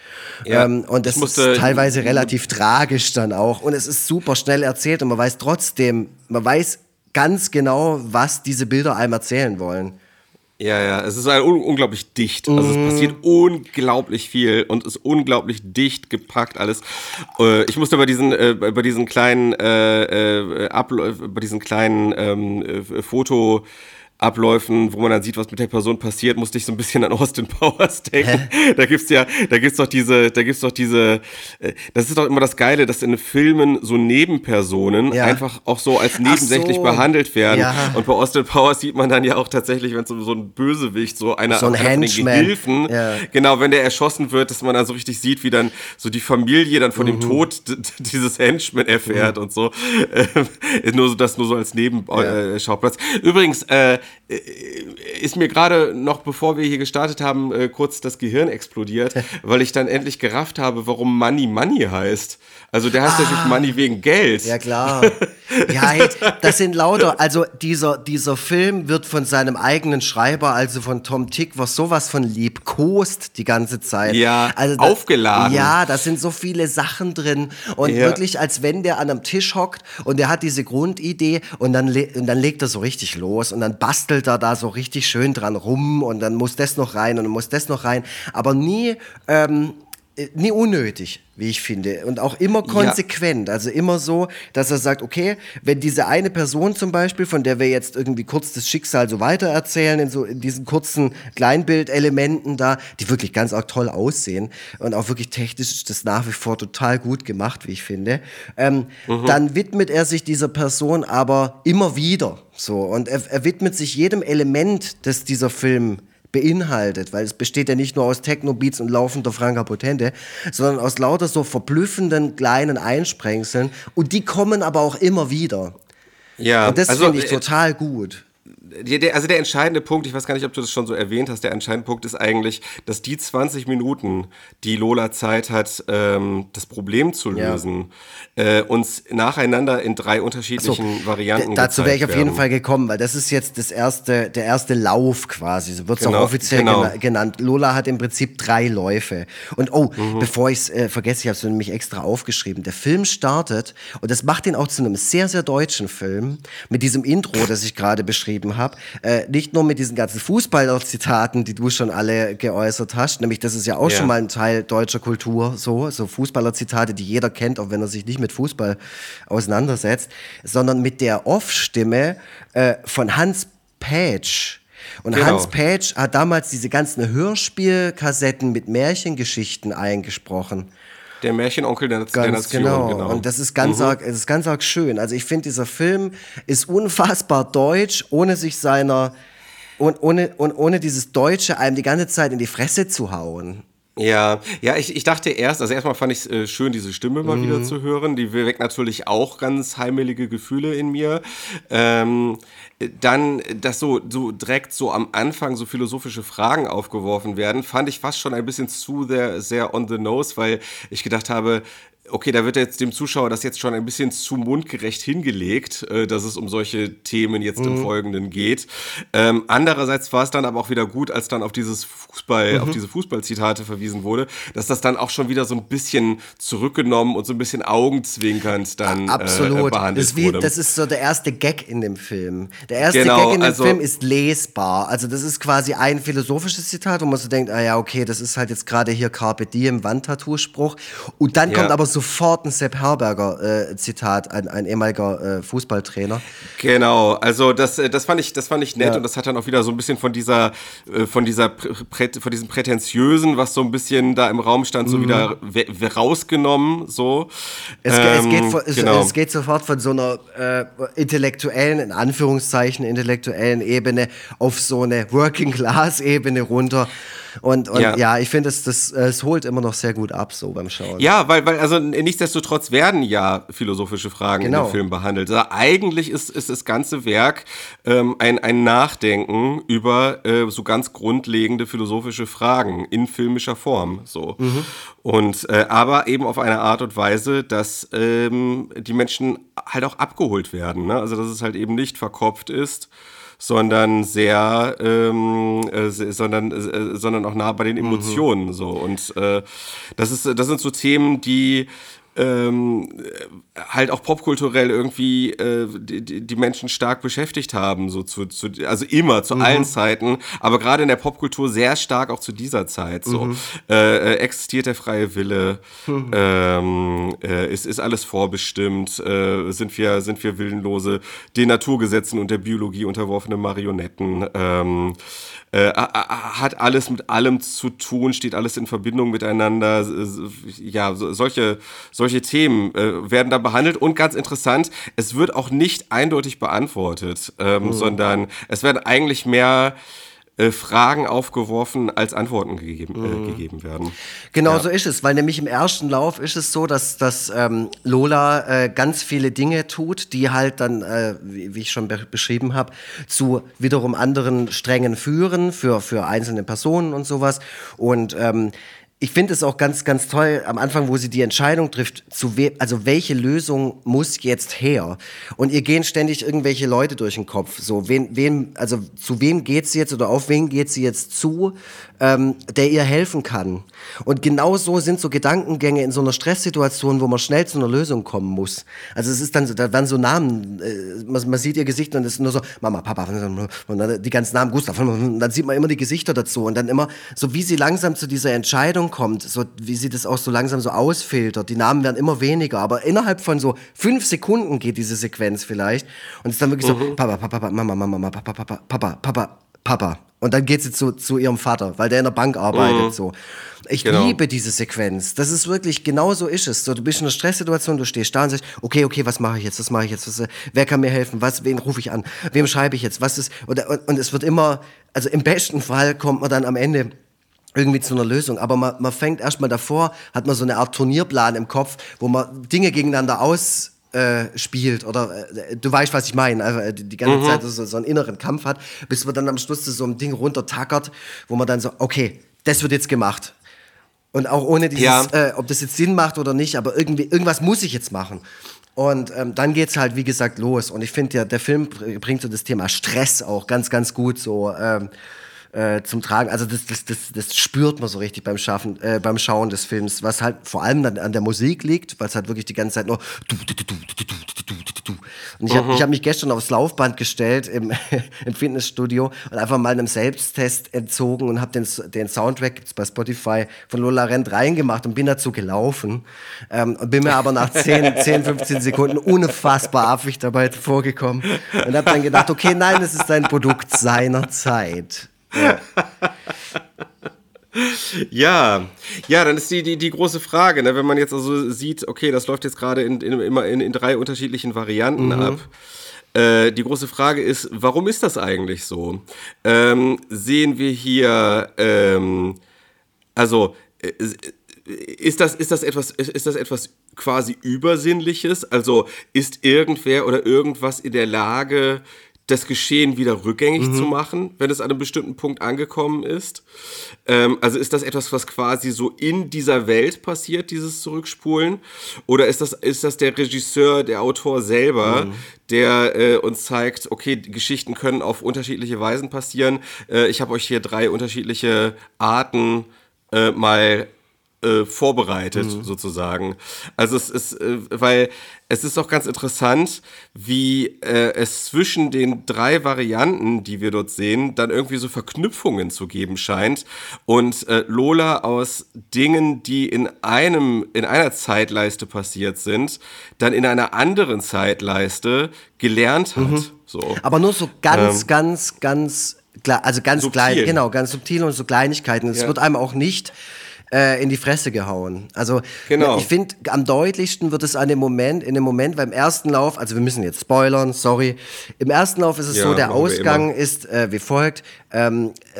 Ja, ähm, und das musste- ist teilweise (laughs) relativ tragisch dann auch. Und es ist super schnell erzählt und man weiß trotzdem, man weiß ganz genau, was diese Bilder einem erzählen wollen. Ja, ja, es ist un unglaublich dicht. Also es passiert unglaublich viel und ist unglaublich dicht gepackt alles. Äh, ich musste bei diesen, äh, bei diesen kleinen, äh, äh, bei diesen kleinen ähm, äh, Foto Abläufen, wo man dann sieht, was mit der Person passiert, musste ich so ein bisschen an Austin (laughs) Powers denken. Hä? Da gibt's ja, da gibt's doch diese, da gibt's doch diese, äh, das ist doch immer das Geile, dass in Filmen so Nebenpersonen ja. einfach auch so als nebensächlich so. behandelt werden. Ja. Und bei Austin Powers sieht man dann ja auch tatsächlich, wenn so, so ein Bösewicht, so einer so ein einer Gehilfen, ja. genau, wenn der erschossen wird, dass man dann so richtig sieht, wie dann so die Familie dann von mhm. dem Tod dieses Henchman erfährt mhm. und so. (laughs) Äh, nur so, das nur so als Nebenschauplatz. Äh, Übrigens, äh, ist mir gerade noch, bevor wir hier gestartet haben, äh, kurz das Gehirn explodiert, (laughs) weil ich dann endlich gerafft habe, warum Money Money heißt. Also der heißt ah, natürlich Money wegen Geld. Ja klar. (laughs) ja, hey, das sind lauter. Also dieser, dieser Film wird von seinem eigenen Schreiber, also von Tom Tick, was sowas von liebkost die ganze Zeit. Ja, also da, aufgeladen. Ja, da sind so viele Sachen drin und ja. wirklich, als wenn der an einem Tisch hockt und der hat diese Grundidee und dann, und dann legt er so richtig los und dann bastelt er da so richtig schön dran rum und dann muss das noch rein und dann muss das noch rein, aber nie ähm, äh, nie unnötig, wie ich finde. Und auch immer konsequent. Ja. Also immer so, dass er sagt, okay, wenn diese eine Person zum Beispiel, von der wir jetzt irgendwie kurz das Schicksal so weitererzählen, in so in diesen kurzen Kleinbildelementen da, die wirklich ganz auch toll aussehen und auch wirklich technisch ist das nach wie vor total gut gemacht, wie ich finde, ähm, mhm. dann widmet er sich dieser Person aber immer wieder. So. Und er, er widmet sich jedem Element, das dieser Film beinhaltet, weil es besteht ja nicht nur aus Techno-Beats und laufender Franka Potente, sondern aus lauter so verblüffenden kleinen Einsprengseln und die kommen aber auch immer wieder. Ja, und das also, finde ich äh, total gut der, also der entscheidende Punkt, ich weiß gar nicht, ob du das schon so erwähnt hast, der entscheidende Punkt ist eigentlich, dass die 20 Minuten, die Lola Zeit hat, ähm, das Problem zu lösen, ja. äh, uns nacheinander in drei unterschiedlichen so, Varianten Dazu wäre ich auf werden. jeden Fall gekommen, weil das ist jetzt das erste, der erste Lauf quasi, so wird es genau, auch offiziell genau. genannt. Lola hat im Prinzip drei Läufe. Und oh, mhm. bevor ich es äh, vergesse, ich habe es nämlich extra aufgeschrieben. Der Film startet, und das macht ihn auch zu einem sehr, sehr deutschen Film, mit diesem Intro, das ich gerade beschrieben habe habe. Äh, nicht nur mit diesen ganzen Fußballer-Zitaten, die du schon alle geäußert hast, nämlich das ist ja auch ja. schon mal ein Teil deutscher Kultur, so, so Fußballer-Zitate, die jeder kennt, auch wenn er sich nicht mit Fußball auseinandersetzt, sondern mit der Off-Stimme äh, von Hans Pätsch. Und genau. Hans Pätsch hat damals diese ganzen Hörspielkassetten mit Märchengeschichten eingesprochen. Der Märchenonkel der, ganz der Nation. Genau. genau. Und das ist ganz, mhm. arg, es ist ganz arg schön. Also ich finde, dieser Film ist unfassbar deutsch, ohne sich seiner und ohne, und ohne dieses Deutsche einem die ganze Zeit in die Fresse zu hauen. Ja, ja, ich, ich dachte erst, also erstmal fand ich es äh, schön, diese Stimme mal mhm. wieder zu hören. Die weckt natürlich auch ganz heimelige Gefühle in mir. Ähm, dann, dass so, so direkt so am Anfang so philosophische Fragen aufgeworfen werden, fand ich fast schon ein bisschen zu sehr, sehr on the nose, weil ich gedacht habe, okay, da wird jetzt dem Zuschauer das jetzt schon ein bisschen zu mundgerecht hingelegt, äh, dass es um solche Themen jetzt mhm. im Folgenden geht. Ähm, andererseits war es dann aber auch wieder gut, als dann auf dieses Fußball, mhm. auf diese Fußballzitate verwiesen wurde, dass das dann auch schon wieder so ein bisschen zurückgenommen und so ein bisschen augenzwinkernd dann Absolut. Äh, behandelt das wie, wurde. Das ist so der erste Gag in dem Film. Der erste genau, Gag in dem also, Film ist lesbar. Also das ist quasi ein philosophisches Zitat, wo man so denkt, ah ja, okay, das ist halt jetzt gerade hier Carpe Diem, Wandtattoo-Spruch. Und dann ja. kommt aber sofort ein Sepp Herberger äh, Zitat, ein, ein ehemaliger äh, Fußballtrainer. Genau, also das, äh, das, fand ich, das fand ich nett ja. und das hat dann auch wieder so ein bisschen von dieser, äh, von dieser Prä von diesem Prätentiösen, was so ein bisschen da im Raum stand, so mhm. wieder rausgenommen. So. Es, ähm, es, geht, es, genau. es, geht sofort von so einer äh, intellektuellen, in Anführungszeichen, intellektuellen Ebene auf so eine Working-Class-Ebene runter. Und, und ja. ja. ich finde, es, das, es holt immer noch sehr gut ab, so beim Schauen. Ja, weil, weil also nichtsdestotrotz werden ja philosophische Fragen genau. in dem Film behandelt. Also eigentlich ist, ist das ganze Werk ähm, ein, ein Nachdenken über äh, so ganz grundlegende philosophische Fragen in filmischer Form. So. Mhm. Und äh, aber eben auf eine Art und Weise, dass ähm, die Menschen halt auch abgeholt werden. Ne? Also dass es halt eben nicht verkopft ist sondern sehr, ähm, äh, sondern, äh, sondern auch nah bei den mhm. Emotionen mhm. so. Und äh, das ist, das sind so Themen, die ähm, halt auch popkulturell irgendwie äh, die, die Menschen stark beschäftigt haben, so zu, zu also immer zu mhm. allen Zeiten, aber gerade in der Popkultur sehr stark auch zu dieser Zeit. So mhm. äh, äh existiert der freie Wille, mhm. ähm, äh, ist, ist alles vorbestimmt, äh, sind wir sind wir willenlose, den Naturgesetzen und der Biologie unterworfene Marionetten. Ähm, äh, hat alles mit allem zu tun, steht alles in Verbindung miteinander. Ja, solche, solche Themen äh, werden da behandelt und ganz interessant, es wird auch nicht eindeutig beantwortet, ähm, mhm. sondern es werden eigentlich mehr äh, Fragen aufgeworfen, als Antworten gegeben, äh, mhm. gegeben werden. Genau ja. so ist es, weil nämlich im ersten Lauf ist es so, dass, dass ähm, Lola äh, ganz viele Dinge tut, die halt dann, äh, wie, wie, ich schon be beschrieben habe, zu wiederum anderen Strängen führen für, für einzelne Personen und sowas. Und ähm, ich finde es auch ganz, ganz toll am Anfang, wo sie die Entscheidung trifft, zu we also welche Lösung muss jetzt her? Und ihr gehen ständig irgendwelche Leute durch den Kopf. So, wen, wen, also zu wem geht sie jetzt oder auf wen geht sie jetzt zu, ähm, der ihr helfen kann? Und genau so sind so Gedankengänge in so einer Stresssituation, wo man schnell zu einer Lösung kommen muss. Also es ist dann so, da werden so Namen, äh, man, man, sieht ihr Gesicht und es ist nur so, Mama, Papa, und dann die ganzen Namen, Gustav, und dann sieht man immer die Gesichter dazu und dann immer so, wie sie langsam zu dieser Entscheidung kommt, so wie sie das auch so langsam so ausfiltert. Die Namen werden immer weniger, aber innerhalb von so fünf Sekunden geht diese Sequenz vielleicht und es ist dann wirklich mhm. so Papa, Papa, Papa, Mama, Mama, Mama, Papa, Papa, Papa, Papa, Papa. Und dann geht sie zu, zu ihrem Vater, weil der in der Bank arbeitet. Mhm. So. Ich genau. liebe diese Sequenz. Das ist wirklich, genau so ist es. So, du bist in einer Stresssituation, du stehst da und sagst, okay, okay, was mache ich jetzt? Was mache ich jetzt? Was, wer kann mir helfen? Was, wen rufe ich an? Wem schreibe ich jetzt? Was ist, und, und, und es wird immer, also im besten Fall kommt man dann am Ende irgendwie zu einer Lösung. Aber man, man fängt erstmal davor, hat man so eine Art Turnierplan im Kopf, wo man Dinge gegeneinander aus äh, spielt oder äh, du weißt, was ich meine, also, äh, die ganze mhm. Zeit so, so einen inneren Kampf hat, bis man dann am Schluss so ein Ding runtertackert, wo man dann so, okay, das wird jetzt gemacht. Und auch ohne dieses, ja. äh, ob das jetzt Sinn macht oder nicht, aber irgendwie, irgendwas muss ich jetzt machen. Und ähm, dann geht's halt, wie gesagt, los. Und ich finde ja, der Film bringt so das Thema Stress auch ganz, ganz gut so. Ähm, äh, zum Tragen. Also das, das, das, das spürt man so richtig beim Schaffen, äh, beim Schauen des Films, was halt vor allem dann an der Musik liegt, weil es halt wirklich die ganze Zeit nur und ich habe mhm. hab mich gestern aufs Laufband gestellt im, im Fitnessstudio und einfach mal einem Selbsttest entzogen und habe den, den Soundtrack gibt's bei Spotify von Lola Rent reingemacht und bin dazu gelaufen ähm, und bin mir aber nach 10, 10 15 Sekunden unfassbar affig dabei vorgekommen und habe dann gedacht, okay, nein, es ist ein Produkt seiner Zeit. (laughs) Ja. ja, dann ist die, die, die große Frage, ne, wenn man jetzt also sieht, okay, das läuft jetzt gerade in, in, immer in, in drei unterschiedlichen Varianten mhm. ab. Äh, die große Frage ist, warum ist das eigentlich so? Ähm, sehen wir hier, ähm, also äh, ist das, ist das etwas, ist das etwas quasi Übersinnliches? Also ist irgendwer oder irgendwas in der Lage, das Geschehen wieder rückgängig mhm. zu machen, wenn es an einem bestimmten Punkt angekommen ist. Ähm, also ist das etwas, was quasi so in dieser Welt passiert, dieses Zurückspulen? Oder ist das, ist das der Regisseur, der Autor selber, mhm. der äh, uns zeigt, okay, Geschichten können auf unterschiedliche Weisen passieren. Äh, ich habe euch hier drei unterschiedliche Arten äh, mal äh, vorbereitet, mhm. sozusagen. Also es ist, äh, weil es ist auch ganz interessant, wie äh, es zwischen den drei Varianten, die wir dort sehen, dann irgendwie so Verknüpfungen zu geben scheint. Und äh, Lola aus Dingen, die in einem, in einer Zeitleiste passiert sind, dann in einer anderen Zeitleiste gelernt hat. Mhm. So. Aber nur so ganz, ähm, ganz, ganz, also ganz subtil. klein, genau, ganz subtil und so Kleinigkeiten. Es ja. wird einem auch nicht äh, in die Fresse gehauen. Also genau. ich finde, am deutlichsten wird es an dem Moment, in dem Moment beim ersten Lauf, also wir müssen jetzt spoilern, sorry. Im ersten Lauf ist es ja, so, der Ausgang ist äh, wie folgt. Ähm, äh,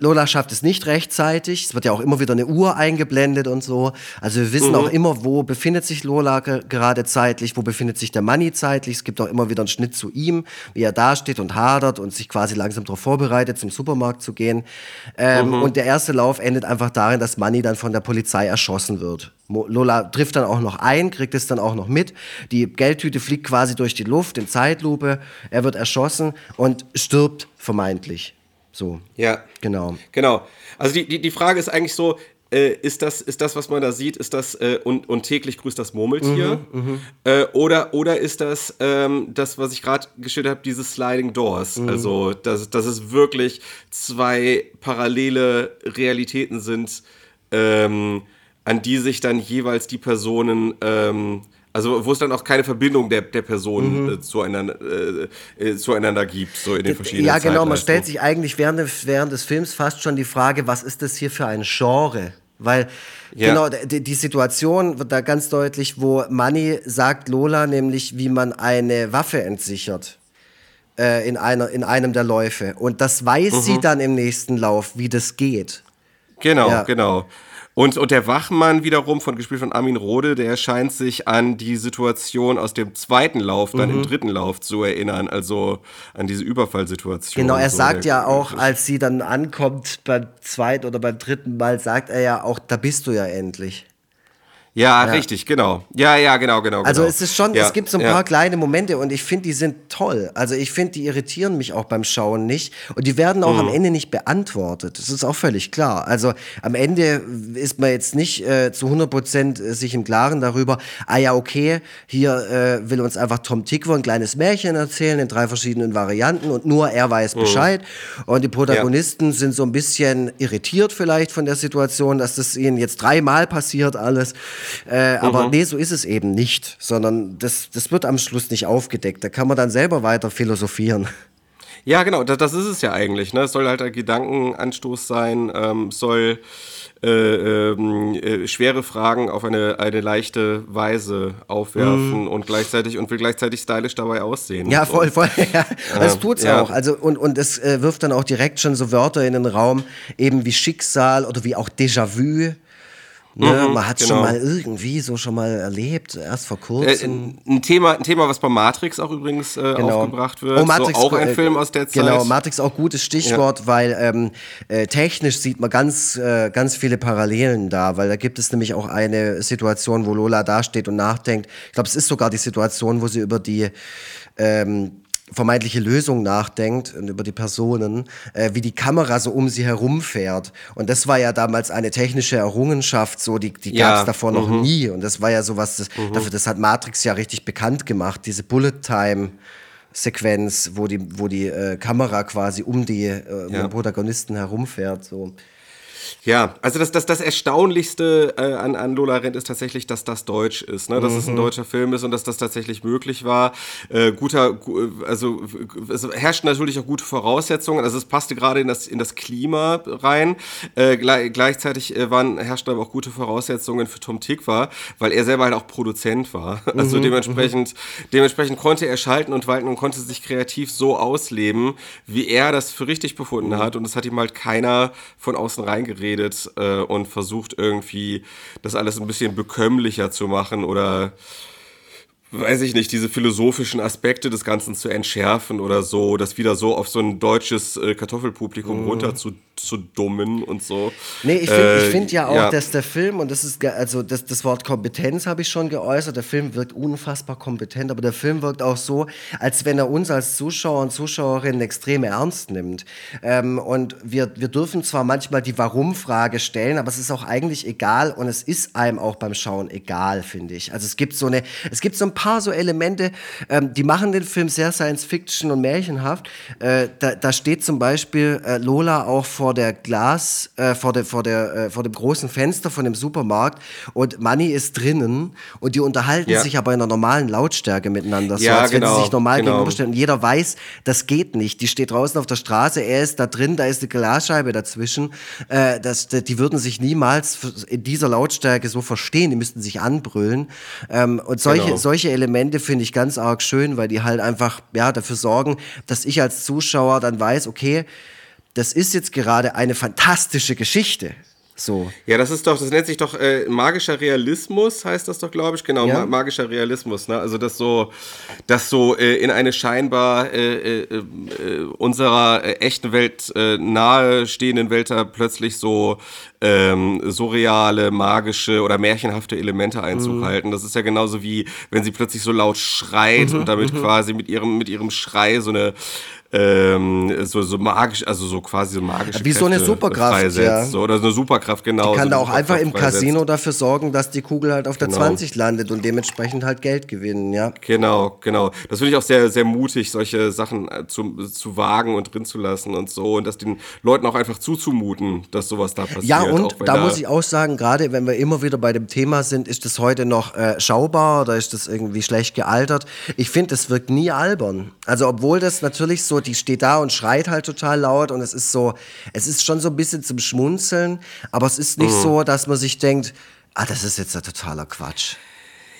Lola schafft es nicht rechtzeitig. Es wird ja auch immer wieder eine Uhr eingeblendet und so. Also wir wissen mhm. auch immer, wo befindet sich Lola gerade zeitlich, wo befindet sich der Manni zeitlich. Es gibt auch immer wieder einen Schnitt zu ihm, wie er da steht und hadert und sich quasi langsam darauf vorbereitet, zum Supermarkt zu gehen. Ähm, mhm. Und der erste Lauf endet einfach darin, dass Manni dann von der Polizei erschossen wird. Lola trifft dann auch noch ein, kriegt es dann auch noch mit. Die Geldtüte fliegt quasi durch die Luft in Zeitlupe. Er wird erschossen und stirbt vermeintlich. So. Ja. Genau. Genau. Also die, die, die Frage ist eigentlich so, äh, ist, das, ist das, was man da sieht, ist das äh, und, und täglich grüßt das Murmeltier? Mhm, äh, oder, oder ist das ähm, das, was ich gerade geschildert habe, diese Sliding Doors? Mhm. Also, dass, dass es wirklich zwei parallele Realitäten sind, ähm, an die sich dann jeweils die Personen ähm, also wo es dann auch keine Verbindung der, der Personen mhm. äh, zueinander, äh, äh, zueinander gibt, so in den verschiedenen Ja, genau, man stellt sich eigentlich während des, während des Films fast schon die Frage, was ist das hier für ein Genre? Weil ja. genau die, die, Situation wird da ganz deutlich, wo Manny sagt Lola nämlich, wie man eine Waffe entsichert äh, in, einer, in einem der Läufe. Und das weiß mhm. sie dann im nächsten Lauf, wie das geht. Genau, ja. genau. Und, und der Wachmann wiederum, von gespielt von Armin Rode, der scheint sich an die Situation aus dem zweiten Lauf, dann mhm. im dritten Lauf zu erinnern, also an diese Überfallsituation. Genau, er so sagt ja auch, als sie dann ankommt beim zweiten oder beim dritten Mal, sagt er ja auch, da bist du ja endlich. Ja, ja, richtig, genau. Ja, ja, genau, genau. Also genau. es ist schon, ja, es gibt so ein ja. paar kleine Momente und ich finde, die sind toll. Also ich finde, die irritieren mich auch beim Schauen nicht und die werden auch mhm. am Ende nicht beantwortet. Das ist auch völlig klar. Also am Ende ist man jetzt nicht äh, zu 100 Prozent sich im Klaren darüber, ah ja, okay, hier äh, will uns einfach Tom Tickwer ein kleines Märchen erzählen in drei verschiedenen Varianten und nur er weiß mhm. Bescheid. Und die Protagonisten sind so ein bisschen irritiert vielleicht von der Situation, dass das ihnen jetzt dreimal passiert alles. Äh, mhm. Aber nee, so ist es eben nicht, sondern das, das wird am Schluss nicht aufgedeckt. Da kann man dann selber weiter philosophieren. Ja, genau, das, das ist es ja eigentlich. Ne? Es soll halt ein Gedankenanstoß sein, ähm, soll äh, ähm, äh, schwere Fragen auf eine, eine leichte Weise aufwerfen mm. und gleichzeitig und will gleichzeitig stylisch dabei aussehen. Ja, voll, voll. (laughs) Ja. Das tut's ja. auch. Also, und, und es äh, wirft dann auch direkt schon so Wörter in den Raum, eben wie Schicksal oder wie auch Déjà-vu. Ne? Mhm, man hat genau. schon mal irgendwie so schon mal erlebt, erst vor kurzem. Äh, ein, Thema, ein Thema, was bei Matrix auch übrigens äh, genau. aufgebracht wird. Oh, Matrix, so, auch ein äh, Film aus der Zeit. Genau, Matrix auch gutes Stichwort, ja. weil ähm, äh, technisch sieht man ganz, äh, ganz viele Parallelen da, weil da gibt es nämlich auch eine Situation, wo Lola dasteht und nachdenkt. Ich glaube, es ist sogar die Situation, wo sie über die ähm, vermeintliche Lösung nachdenkt und über die Personen, äh, wie die Kamera so um sie herumfährt. Und das war ja damals eine technische Errungenschaft, so die, die ja. gab es davor noch mhm. nie. Und das war ja sowas, das, mhm. dafür, das hat Matrix ja richtig bekannt gemacht, diese Bullet Time. Sequenz, wo die, wo die äh, Kamera quasi um die äh, ja. Protagonisten herumfährt. So. Ja, also das, das, das Erstaunlichste äh, an, an Lola Rent ist tatsächlich, dass das deutsch ist, ne? dass mhm. es ein mhm. deutscher Film ist und dass das tatsächlich möglich war. Äh, guter, also es herrschten natürlich auch gute Voraussetzungen, also es passte gerade in das, in das Klima rein. Äh, gleich, gleichzeitig äh, waren, herrschten aber auch gute Voraussetzungen für Tom Tikva, weil er selber halt auch Produzent war. (laughs) Also mhm. dementsprechend, dementsprechend konnte er schalten und walten und konnte sich kreativ so ausleben, wie er das für richtig befunden mhm. hat und das hat ihm halt keiner von außen reingeredet redet äh, und versucht irgendwie das alles ein bisschen bekömmlicher zu machen oder weiß ich nicht, diese philosophischen Aspekte des Ganzen zu entschärfen oder so, das wieder so auf so ein deutsches äh, Kartoffelpublikum mm. runter zu, zu dummen und so. Nee, ich finde äh, find ja auch, ja. dass der Film, und das ist, also das, das Wort Kompetenz habe ich schon geäußert, der Film wirkt unfassbar kompetent, aber der Film wirkt auch so, als wenn er uns als Zuschauer und Zuschauerinnen extrem ernst nimmt. Ähm, und wir, wir dürfen zwar manchmal die Warum-Frage stellen, aber es ist auch eigentlich egal und es ist einem auch beim Schauen egal, finde ich. Also es gibt so eine, es gibt so ein paar paar so Elemente, ähm, die machen den Film sehr Science-Fiction und märchenhaft. Äh, da, da, steht zum Beispiel äh, Lola auch vor der Glas, äh, vor, der, vor, der, äh, vor dem großen Fenster von dem Supermarkt und Manny ist drinnen und die unterhalten ja. sich aber in einer normalen Lautstärke miteinander, so ja, als genau, wenn sie sich normal genau. gegenüberstellen. Und jeder weiß, das geht nicht. Die steht draußen auf der Straße, er ist da drin, da ist eine Glasscheibe dazwischen. Äh, das, die würden sich niemals in dieser Lautstärke so verstehen, die müssten sich anbrüllen. Ähm, und solche, genau. solche Elemente finde ich ganz arg schön, weil die halt einfach ja, dafür sorgen, dass ich als Zuschauer dann weiß, okay, das ist jetzt gerade eine fantastische Geschichte. So. Ja, das ist doch, das nennt sich doch äh, magischer Realismus, heißt das doch, glaube ich. Genau, ja. ma magischer Realismus. Ne? Also, dass so, dass so äh, in eine scheinbar äh, äh, äh unserer äh, echten Welt nahe stehenden Welt da plötzlich so ähm, surreale, magische oder märchenhafte Elemente Einzug mhm. halten. Das ist ja genauso wie, wenn sie plötzlich so laut schreit mhm, und damit mhm. quasi mit ihrem, mit ihrem Schrei so eine ähm, so, so magisch, also so quasi so magische Wie Kräfte so eine Superkraft, ja. So, oder so eine Superkraft, genau. Die kann so da auch einfach im. Casino dafür sorgen, dass die Kugel halt auf der genau. 20 landet und dementsprechend halt Geld gewinnen, ja. Genau, genau. Das finde ich auch sehr, sehr mutig, solche Sachen äh, zu, zu wagen und drin zu lassen und so und das den Leuten auch einfach zuzumuten, dass sowas da passiert. Ja, und da, da muss ich auch sagen, gerade wenn wir immer wieder bei dem Thema sind, ist das heute noch äh, schaubar oder ist das irgendwie schlecht gealtert? Ich finde, es wirkt nie albern. Also obwohl das natürlich so die steht da und schreit halt total laut und es ist so, es ist schon so ein bisschen zum Schmunzeln, aber es ist nicht mhm. so, dass man sich denkt, ah, das ist jetzt ein totaler Quatsch.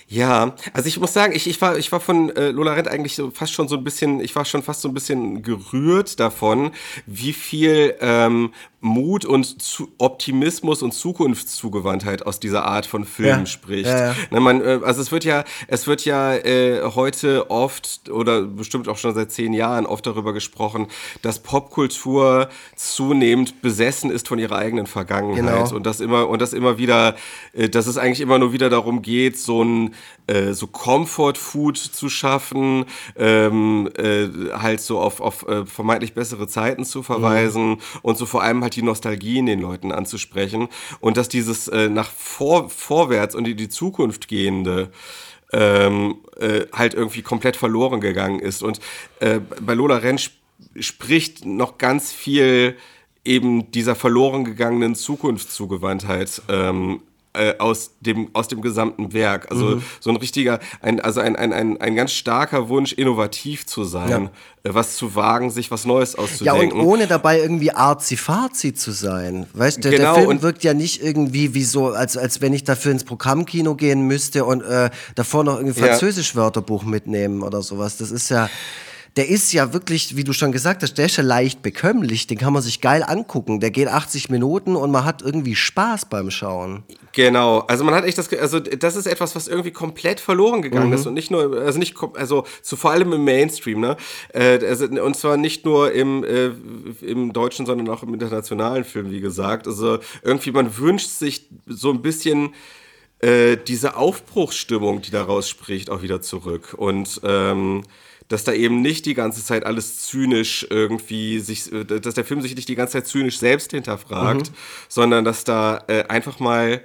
Ja, also ich muss sagen, ich, ich war, ich war von äh, Lola Rent eigentlich so fast schon so ein bisschen, ich war schon fast so ein bisschen gerührt davon, wie viel ähm, Mut und zu Optimismus und Zukunftszugewandtheit aus dieser Art von Film ja. spricht. Ja, ja. Ne, man, äh, also es wird ja, es wird ja äh, heute oft oder bestimmt auch schon seit zehn Jahren oft darüber gesprochen, dass Popkultur zunehmend besessen ist von ihrer eigenen Vergangenheit genau. und das immer und das immer wieder, äh, dass es eigentlich immer nur wieder darum geht, so ein äh, so Comfort Food zu schaffen, ähm, äh, halt so auf, auf äh, vermeintlich bessere Zeiten zu verweisen mhm. und so vor allem halt die Nostalgie in den Leuten anzusprechen und dass dieses äh, nach vor, vorwärts und in die Zukunft gehende ähm, äh, halt irgendwie komplett verloren gegangen ist. Und äh, bei Lola Rentsch spricht noch ganz viel eben dieser verloren gegangenen Zukunftszugewandtheit ähm, äh, aus, dem, aus dem gesamten Werk. Also mhm. so ein richtiger, ein, also ein, ein, ein, ein ganz starker Wunsch, innovativ zu sein, ja. äh, was zu wagen, sich was Neues auszudenken. Ja, und ohne dabei irgendwie arzi-fazi zu sein. Weißt du, genau, der Film wirkt ja nicht irgendwie wie so, als, als wenn ich dafür ins Programmkino gehen müsste und äh, davor noch irgendwie Französisch-Wörterbuch mitnehmen oder sowas. Das ist ja der ist ja wirklich, wie du schon gesagt hast, der ist ja leicht bekömmlich, den kann man sich geil angucken. Der geht 80 Minuten und man hat irgendwie Spaß beim Schauen. Genau, also man hat echt das, also das ist etwas, was irgendwie komplett verloren gegangen mhm. ist und nicht nur, also nicht, also zu, vor allem im Mainstream, ne? Äh, und zwar nicht nur im, äh, im deutschen, sondern auch im internationalen Film, wie gesagt. Also irgendwie, man wünscht sich so ein bisschen äh, diese Aufbruchsstimmung, die daraus spricht, auch wieder zurück. Und ähm, dass da eben nicht die ganze Zeit alles zynisch irgendwie sich, äh, dass der Film sich nicht die ganze Zeit zynisch selbst hinterfragt, mhm. sondern dass da äh, einfach mal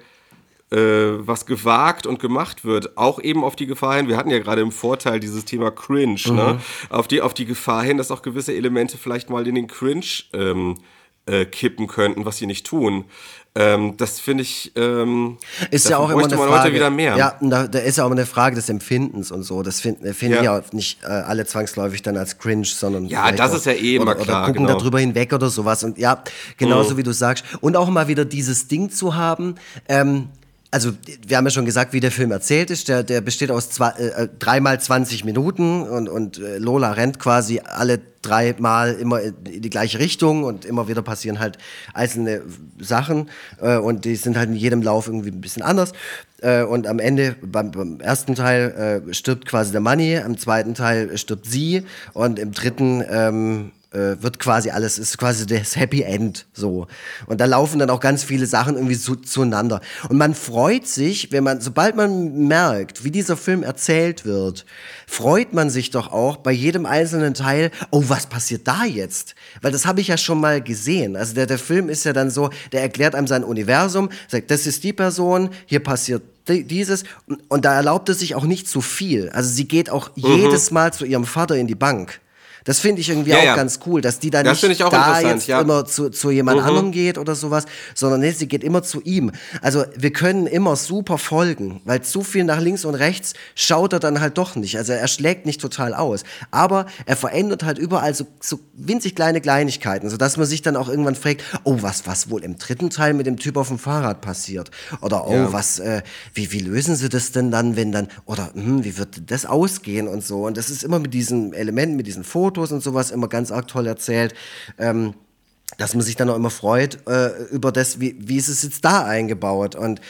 äh, was gewagt und gemacht wird, auch eben auf die Gefahr hin, wir hatten ja gerade im Vorteil dieses Thema Cringe, ne? mhm. ne? auf, die, auf die Gefahr hin, dass auch gewisse Elemente vielleicht mal in den Cringe ähm, äh, kippen könnten, was sie nicht tun. Ähm, das finde ich, ähm, ist ja auch immer eine Frage. wieder mehr. Ja, da, da, ist ja auch eine Frage des Empfindens und so. Das finden find ja. ja nicht äh, alle zwangsläufig dann als cringe, sondern ja, das auch, ist ja eh immer oder, klar. Oder gucken genau. darüber hinweg oder sowas. Und ja, genauso mhm. wie du sagst. Und auch mal wieder dieses Ding zu haben. Ähm, also wir haben ja schon gesagt, wie der Film erzählt ist. Der, der besteht aus zwei, äh, dreimal 20 Minuten und, und äh, Lola rennt quasi alle dreimal immer in die gleiche Richtung und immer wieder passieren halt einzelne Sachen äh, und die sind halt in jedem Lauf irgendwie ein bisschen anders. Äh, und am Ende, beim, beim ersten Teil äh, stirbt quasi der Money, im zweiten Teil stirbt sie und im dritten ähm, äh, wird quasi alles, ist quasi das (laughs) Happy End so. Und da laufen dann auch ganz viele Sachen irgendwie zu, zueinander. Und man freut sich, wenn man, sobald man merkt, wie dieser Film erzählt wird, freut man sich doch auch bei jedem einzelnen Teil, oh, was passiert da jetzt? Weil das habe ich ja schon mal gesehen. Also der, der Film ist ja dann so, der erklärt einem sein Universum, sagt, das ist die Person, hier passiert dieses und da erlaubt es sich auch nicht zu viel. Also sie geht auch mhm. jedes Mal zu ihrem Vater in die Bank. Das finde ich irgendwie ja, auch ja. ganz cool, dass die da das nicht da jetzt ja. immer zu, zu jemand mhm. anderem geht oder sowas, sondern nee, sie geht immer zu ihm. Also wir können immer super folgen, weil zu viel nach links und rechts schaut er dann halt doch nicht. Also er schlägt nicht total aus. Aber er verändert halt überall so, so winzig kleine Kleinigkeiten, sodass man sich dann auch irgendwann fragt, oh, was, was wohl im dritten Teil mit dem Typ auf dem Fahrrad passiert? Oder oh, was, äh, wie, wie lösen sie das denn dann, wenn dann, oder hm, wie wird das ausgehen und so. Und das ist immer mit diesen Elementen, mit diesen Fotos, Fotos und sowas immer ganz arg toll erzählt. Ähm, dass man sich dann auch immer freut äh, über das, wie, wie ist es jetzt da eingebaut. Und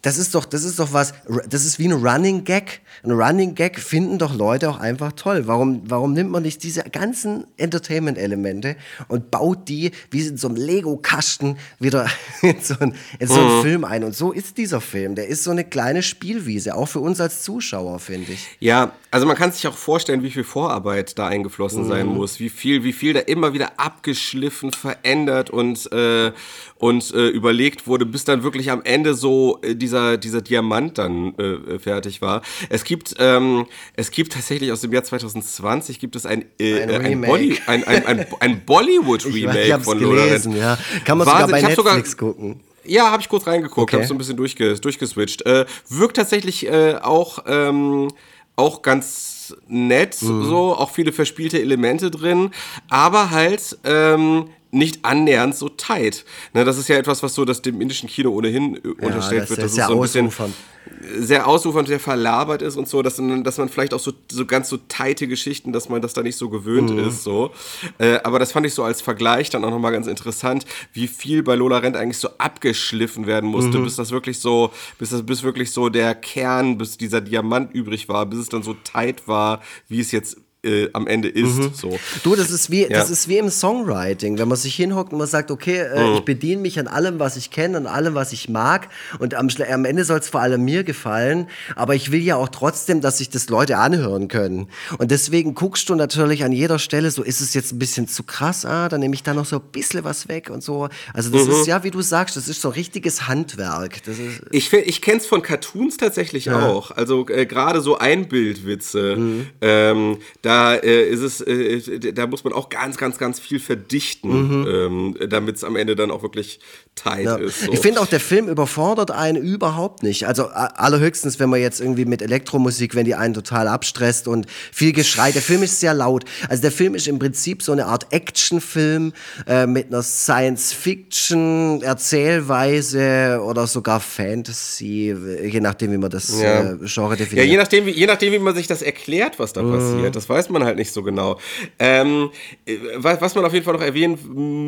das ist doch, das ist doch was, das ist wie ein Running Gag. Ein Running Gag finden doch Leute auch einfach toll. Warum, warum nimmt man nicht diese ganzen Entertainment-Elemente und baut die wie in so einem Lego-Kasten wieder (laughs) in so, einen, in so einen mhm. Film ein? Und so ist dieser Film. Der ist so eine kleine Spielwiese, auch für uns als Zuschauer, finde ich. Ja, also man kann sich auch vorstellen, wie viel Vorarbeit da eingeflossen mhm. sein muss, wie viel, wie viel da immer wieder abgeschliffen, verändert und, äh, und äh, überlegt wurde, bis dann wirklich am Ende so äh, dieser, dieser Diamant dann äh, fertig war. Es gibt, ähm, es gibt tatsächlich aus dem Jahr 2020 gibt es ein, äh, ein, ein, Bolly, ein, ein, ein, Bollywood-Remake (laughs) von gelesen, ja. Kann man Wahnsinn. sogar bei Netflix sogar, gucken. Ja, habe ich kurz reingeguckt, okay. habe so ein bisschen durchges durchgeswitcht. Äh, wirkt tatsächlich äh, auch, ähm, auch ganz nett, mhm. so, auch viele verspielte Elemente drin, aber halt ähm, nicht annähernd so tight. Ne, das ist ja etwas, was so das dem indischen Kino ohnehin äh, ja, unterstellt das wird. Das ist, ist so ein bisschen sehr ausufernd, sehr verlabert ist und so, dass, dass man vielleicht auch so, so ganz so teite Geschichten, dass man das da nicht so gewöhnt mhm. ist. So. Äh, aber das fand ich so als Vergleich dann auch nochmal ganz interessant, wie viel bei Lola Rent eigentlich so abgeschliffen werden musste, mhm. bis das wirklich so, bis das bis wirklich so der Kern, bis dieser Diamant übrig war, bis es dann so tight war, wie es jetzt äh, am Ende ist. Mhm. So. Du, das ist, wie, ja. das ist wie im Songwriting, wenn man sich hinhockt und man sagt, okay, äh, mhm. ich bediene mich an allem, was ich kenne, an allem, was ich mag und am, am Ende soll es vor allem mir gefallen, aber ich will ja auch trotzdem, dass sich das Leute anhören können. Und deswegen guckst du natürlich an jeder Stelle, so ist es jetzt ein bisschen zu krass, ah, dann nehme ich da noch so ein bisschen was weg und so. Also das mhm. ist ja, wie du sagst, das ist so ein richtiges Handwerk. Das ist, ich ich kenne es von Cartoons tatsächlich ja. auch. Also äh, gerade so Einbildwitze. Mhm. Ähm, da äh, ist es, äh, da muss man auch ganz, ganz, ganz viel verdichten, mhm. ähm, damit es am Ende dann auch wirklich tight ja. ist. So. Ich finde auch, der Film überfordert einen überhaupt nicht. Also allerhöchstens, wenn man jetzt irgendwie mit Elektromusik, wenn die einen total abstresst und viel Geschrei. Der Film ist sehr laut. Also der Film ist im Prinzip so eine Art Actionfilm äh, mit einer Science-Fiction-Erzählweise oder sogar Fantasy, je nachdem, wie man das ja. äh, Genre definiert. Ja, je nachdem, wie, je nachdem, wie man sich das erklärt, was da mhm. passiert. Das weiß weiß man halt nicht so genau. Ähm, was man auf jeden Fall noch erwähnen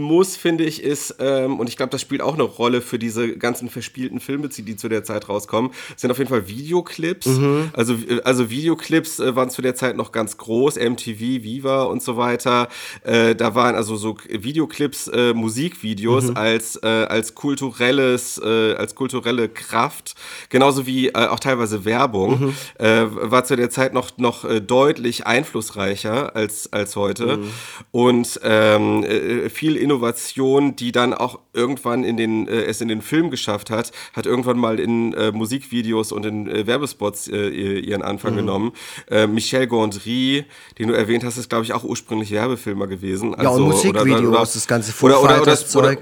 muss, finde ich, ist, ähm, und ich glaube, das spielt auch eine Rolle für diese ganzen verspielten Filme, die zu der Zeit rauskommen, sind auf jeden Fall Videoclips. Mhm. Also, also Videoclips äh, waren zu der Zeit noch ganz groß, MTV, Viva und so weiter. Äh, da waren also so Videoclips, äh, Musikvideos mhm. als, äh, als kulturelles, äh, als kulturelle Kraft, genauso wie äh, auch teilweise Werbung, mhm. war zu der Zeit noch, noch deutlich einflussreicher einflussreicher als, als heute. Mhm. Und ähm, äh, viel Innovation, die dann auch irgendwann in den, äh, es in den Film geschafft hat, hat irgendwann mal in äh, Musikvideos und in äh, Werbespots äh, ihren Anfang mhm. genommen. Äh, Michel Gondry, den du erwähnt hast, ist, glaube ich, auch ursprünglich Werbefilmer gewesen. Also, ja, und also, Musikvideos, oder, oder, das ganze oder, oder, oder, oder,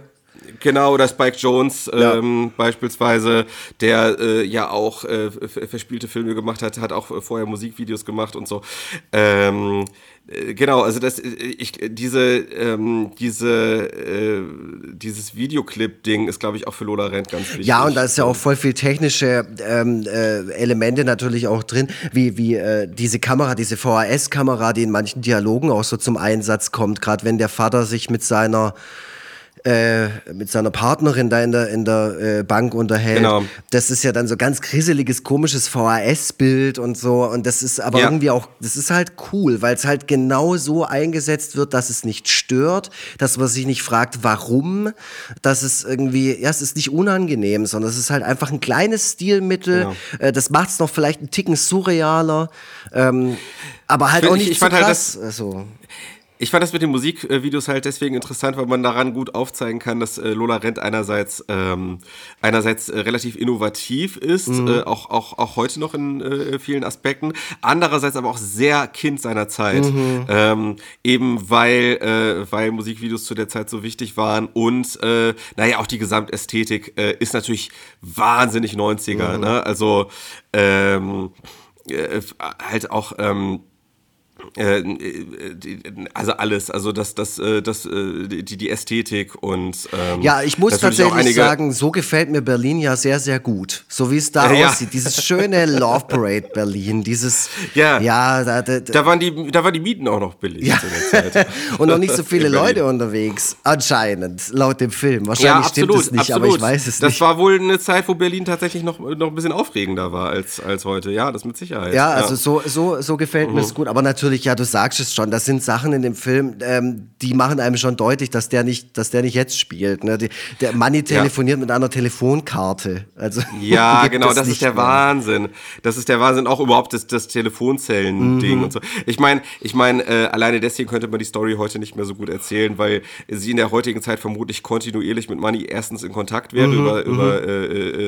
Genau, oder Spike Jones ähm, ja. beispielsweise, der äh, ja auch äh, verspielte Filme gemacht hat, hat auch vorher Musikvideos gemacht und so. Ähm, äh, genau, also das, äh, ich, diese, ähm, diese, äh, dieses Videoclip-Ding ist, glaube ich, auch für Lola Rent ganz wichtig. Ja, und da ist ja auch voll viel technische ähm, äh, Elemente natürlich auch drin, wie, wie äh, diese Kamera, diese VHS-Kamera, die in manchen Dialogen auch so zum Einsatz kommt, gerade wenn der Vater sich mit seiner äh, mit seiner Partnerin da in der, in der äh, Bank unterhält. Genau. Das ist ja dann so ganz grisseliges, komisches VHS-Bild und so. Und das ist aber ja. irgendwie auch, das ist halt cool, weil es halt genau so eingesetzt wird, dass es nicht stört, dass man sich nicht fragt, warum, dass es irgendwie, ja, es ist nicht unangenehm, sondern es ist halt einfach ein kleines Stilmittel. Genau. Äh, das macht es noch vielleicht einen Ticken surrealer, ähm, aber halt ich auch nicht ich, ich zu krass. Halt das, also. Ich fand das mit den Musikvideos halt deswegen interessant, weil man daran gut aufzeigen kann, dass äh, Lola Rent einerseits ähm, einerseits äh, relativ innovativ ist, mhm. äh, auch, auch, auch heute noch in äh, vielen Aspekten, andererseits aber auch sehr Kind seiner Zeit, mhm. ähm, eben weil, äh, weil Musikvideos zu der Zeit so wichtig waren und äh, naja, auch die Gesamtästhetik ist natürlich wahnsinnig 90er, mhm. ne? also ähm, äh, halt auch ähm, äh, also alles, also das, das, äh, das, äh, die, die Ästhetik und ähm, ja, ich muss tatsächlich sagen, so gefällt mir Berlin ja sehr, sehr gut, so wie es da ja. aussieht, dieses schöne (laughs) Love Parade Berlin, dieses ja, ja da, da, da, waren die, da waren die Mieten auch noch billig ja. zu der Zeit (laughs) und noch nicht so viele Leute unterwegs, anscheinend laut dem Film. Wahrscheinlich ja, absolut, stimmt es nicht, absolut. aber ich weiß es das nicht. Das war wohl eine Zeit, wo Berlin tatsächlich noch, noch ein bisschen aufregender war als, als heute. Ja, das mit Sicherheit. Ja, also so, so, so gefällt mhm. mir es gut, aber natürlich ja, du sagst es schon, das sind Sachen in dem Film, ähm, die machen einem schon deutlich, dass der nicht, dass der nicht jetzt spielt. Ne? Die, der Manni telefoniert ja. mit einer Telefonkarte. Also, ja, (laughs) genau, das ist der mehr. Wahnsinn. Das ist der Wahnsinn, auch überhaupt das, das Telefonzellen-Ding mhm. und so. Ich meine, ich meine, äh, alleine deswegen könnte man die Story heute nicht mehr so gut erzählen, weil sie in der heutigen Zeit vermutlich kontinuierlich mit Manni erstens in Kontakt wäre mhm, über, über mhm. äh,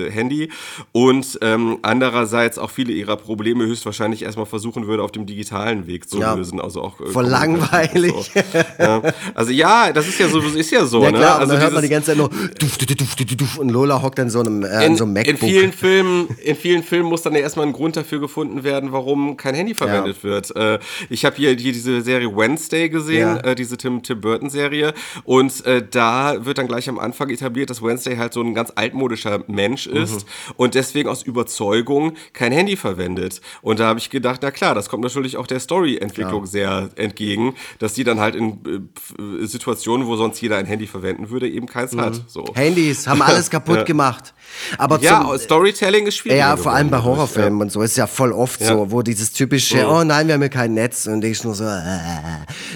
äh, Handy und ähm, andererseits auch viele ihrer Probleme höchstwahrscheinlich erstmal versuchen würde, auf dem digitalen Weg zu ja. lösen. Also auch, äh, Voll langweilig. So. ja. Also ja, das ist ja so, ist ja so. Ja, ne? klar, ne? Also dann hört man die ganze Zeit nur duf, duf, duf, und Lola hockt in so einem, äh, in, so einem MacBook. In vielen, Filmen, in vielen Filmen muss dann ja erstmal ein Grund dafür gefunden werden, warum kein Handy verwendet wird. Äh, ich habe hier, hier diese Serie Wednesday gesehen, äh, diese Tim, Tim Burton Serie und äh, da wird dann gleich am Anfang etabliert, dass Wednesday halt so ein ganz altmodischer Mensch ist mhm. und deswegen aus Überzeugung kein Handy verwendet. Und da habe ich gedacht, na klar, das kommt natürlich auch der Story-Entwicklung sehr entgegen, dass die dann halt in äh, Situationen, wo sonst jeder ein Handy verwenden würde, eben keins mhm. hat. So. Handys haben alles (laughs) kaputt ja. gemacht. Aber ja, zum, Storytelling ist schwierig. Ja, vor allem bei Horrorfilmen ja. und so ist ja voll oft ja. so, wo dieses typische, mhm. oh nein, wir haben ja kein Netz und ich nur so, äh,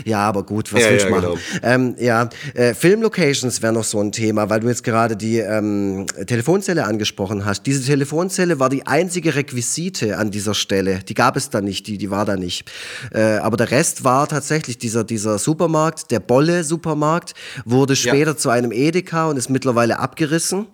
ja, aber gut, was ja, willst du machen? Genau. Ähm, ja, äh, Filmlocations wäre noch so ein Thema, weil du jetzt gerade die ähm, Telefonzelle angesprochen hast. Diese Telefonzelle war die einzige Requisite an dieser Stelle. Die gab es da nicht, die, die war da nicht. Äh, aber der Rest war tatsächlich dieser, dieser Supermarkt, der Bolle-Supermarkt, wurde später zu einem Edeka und ist mittlerweile abgerissen.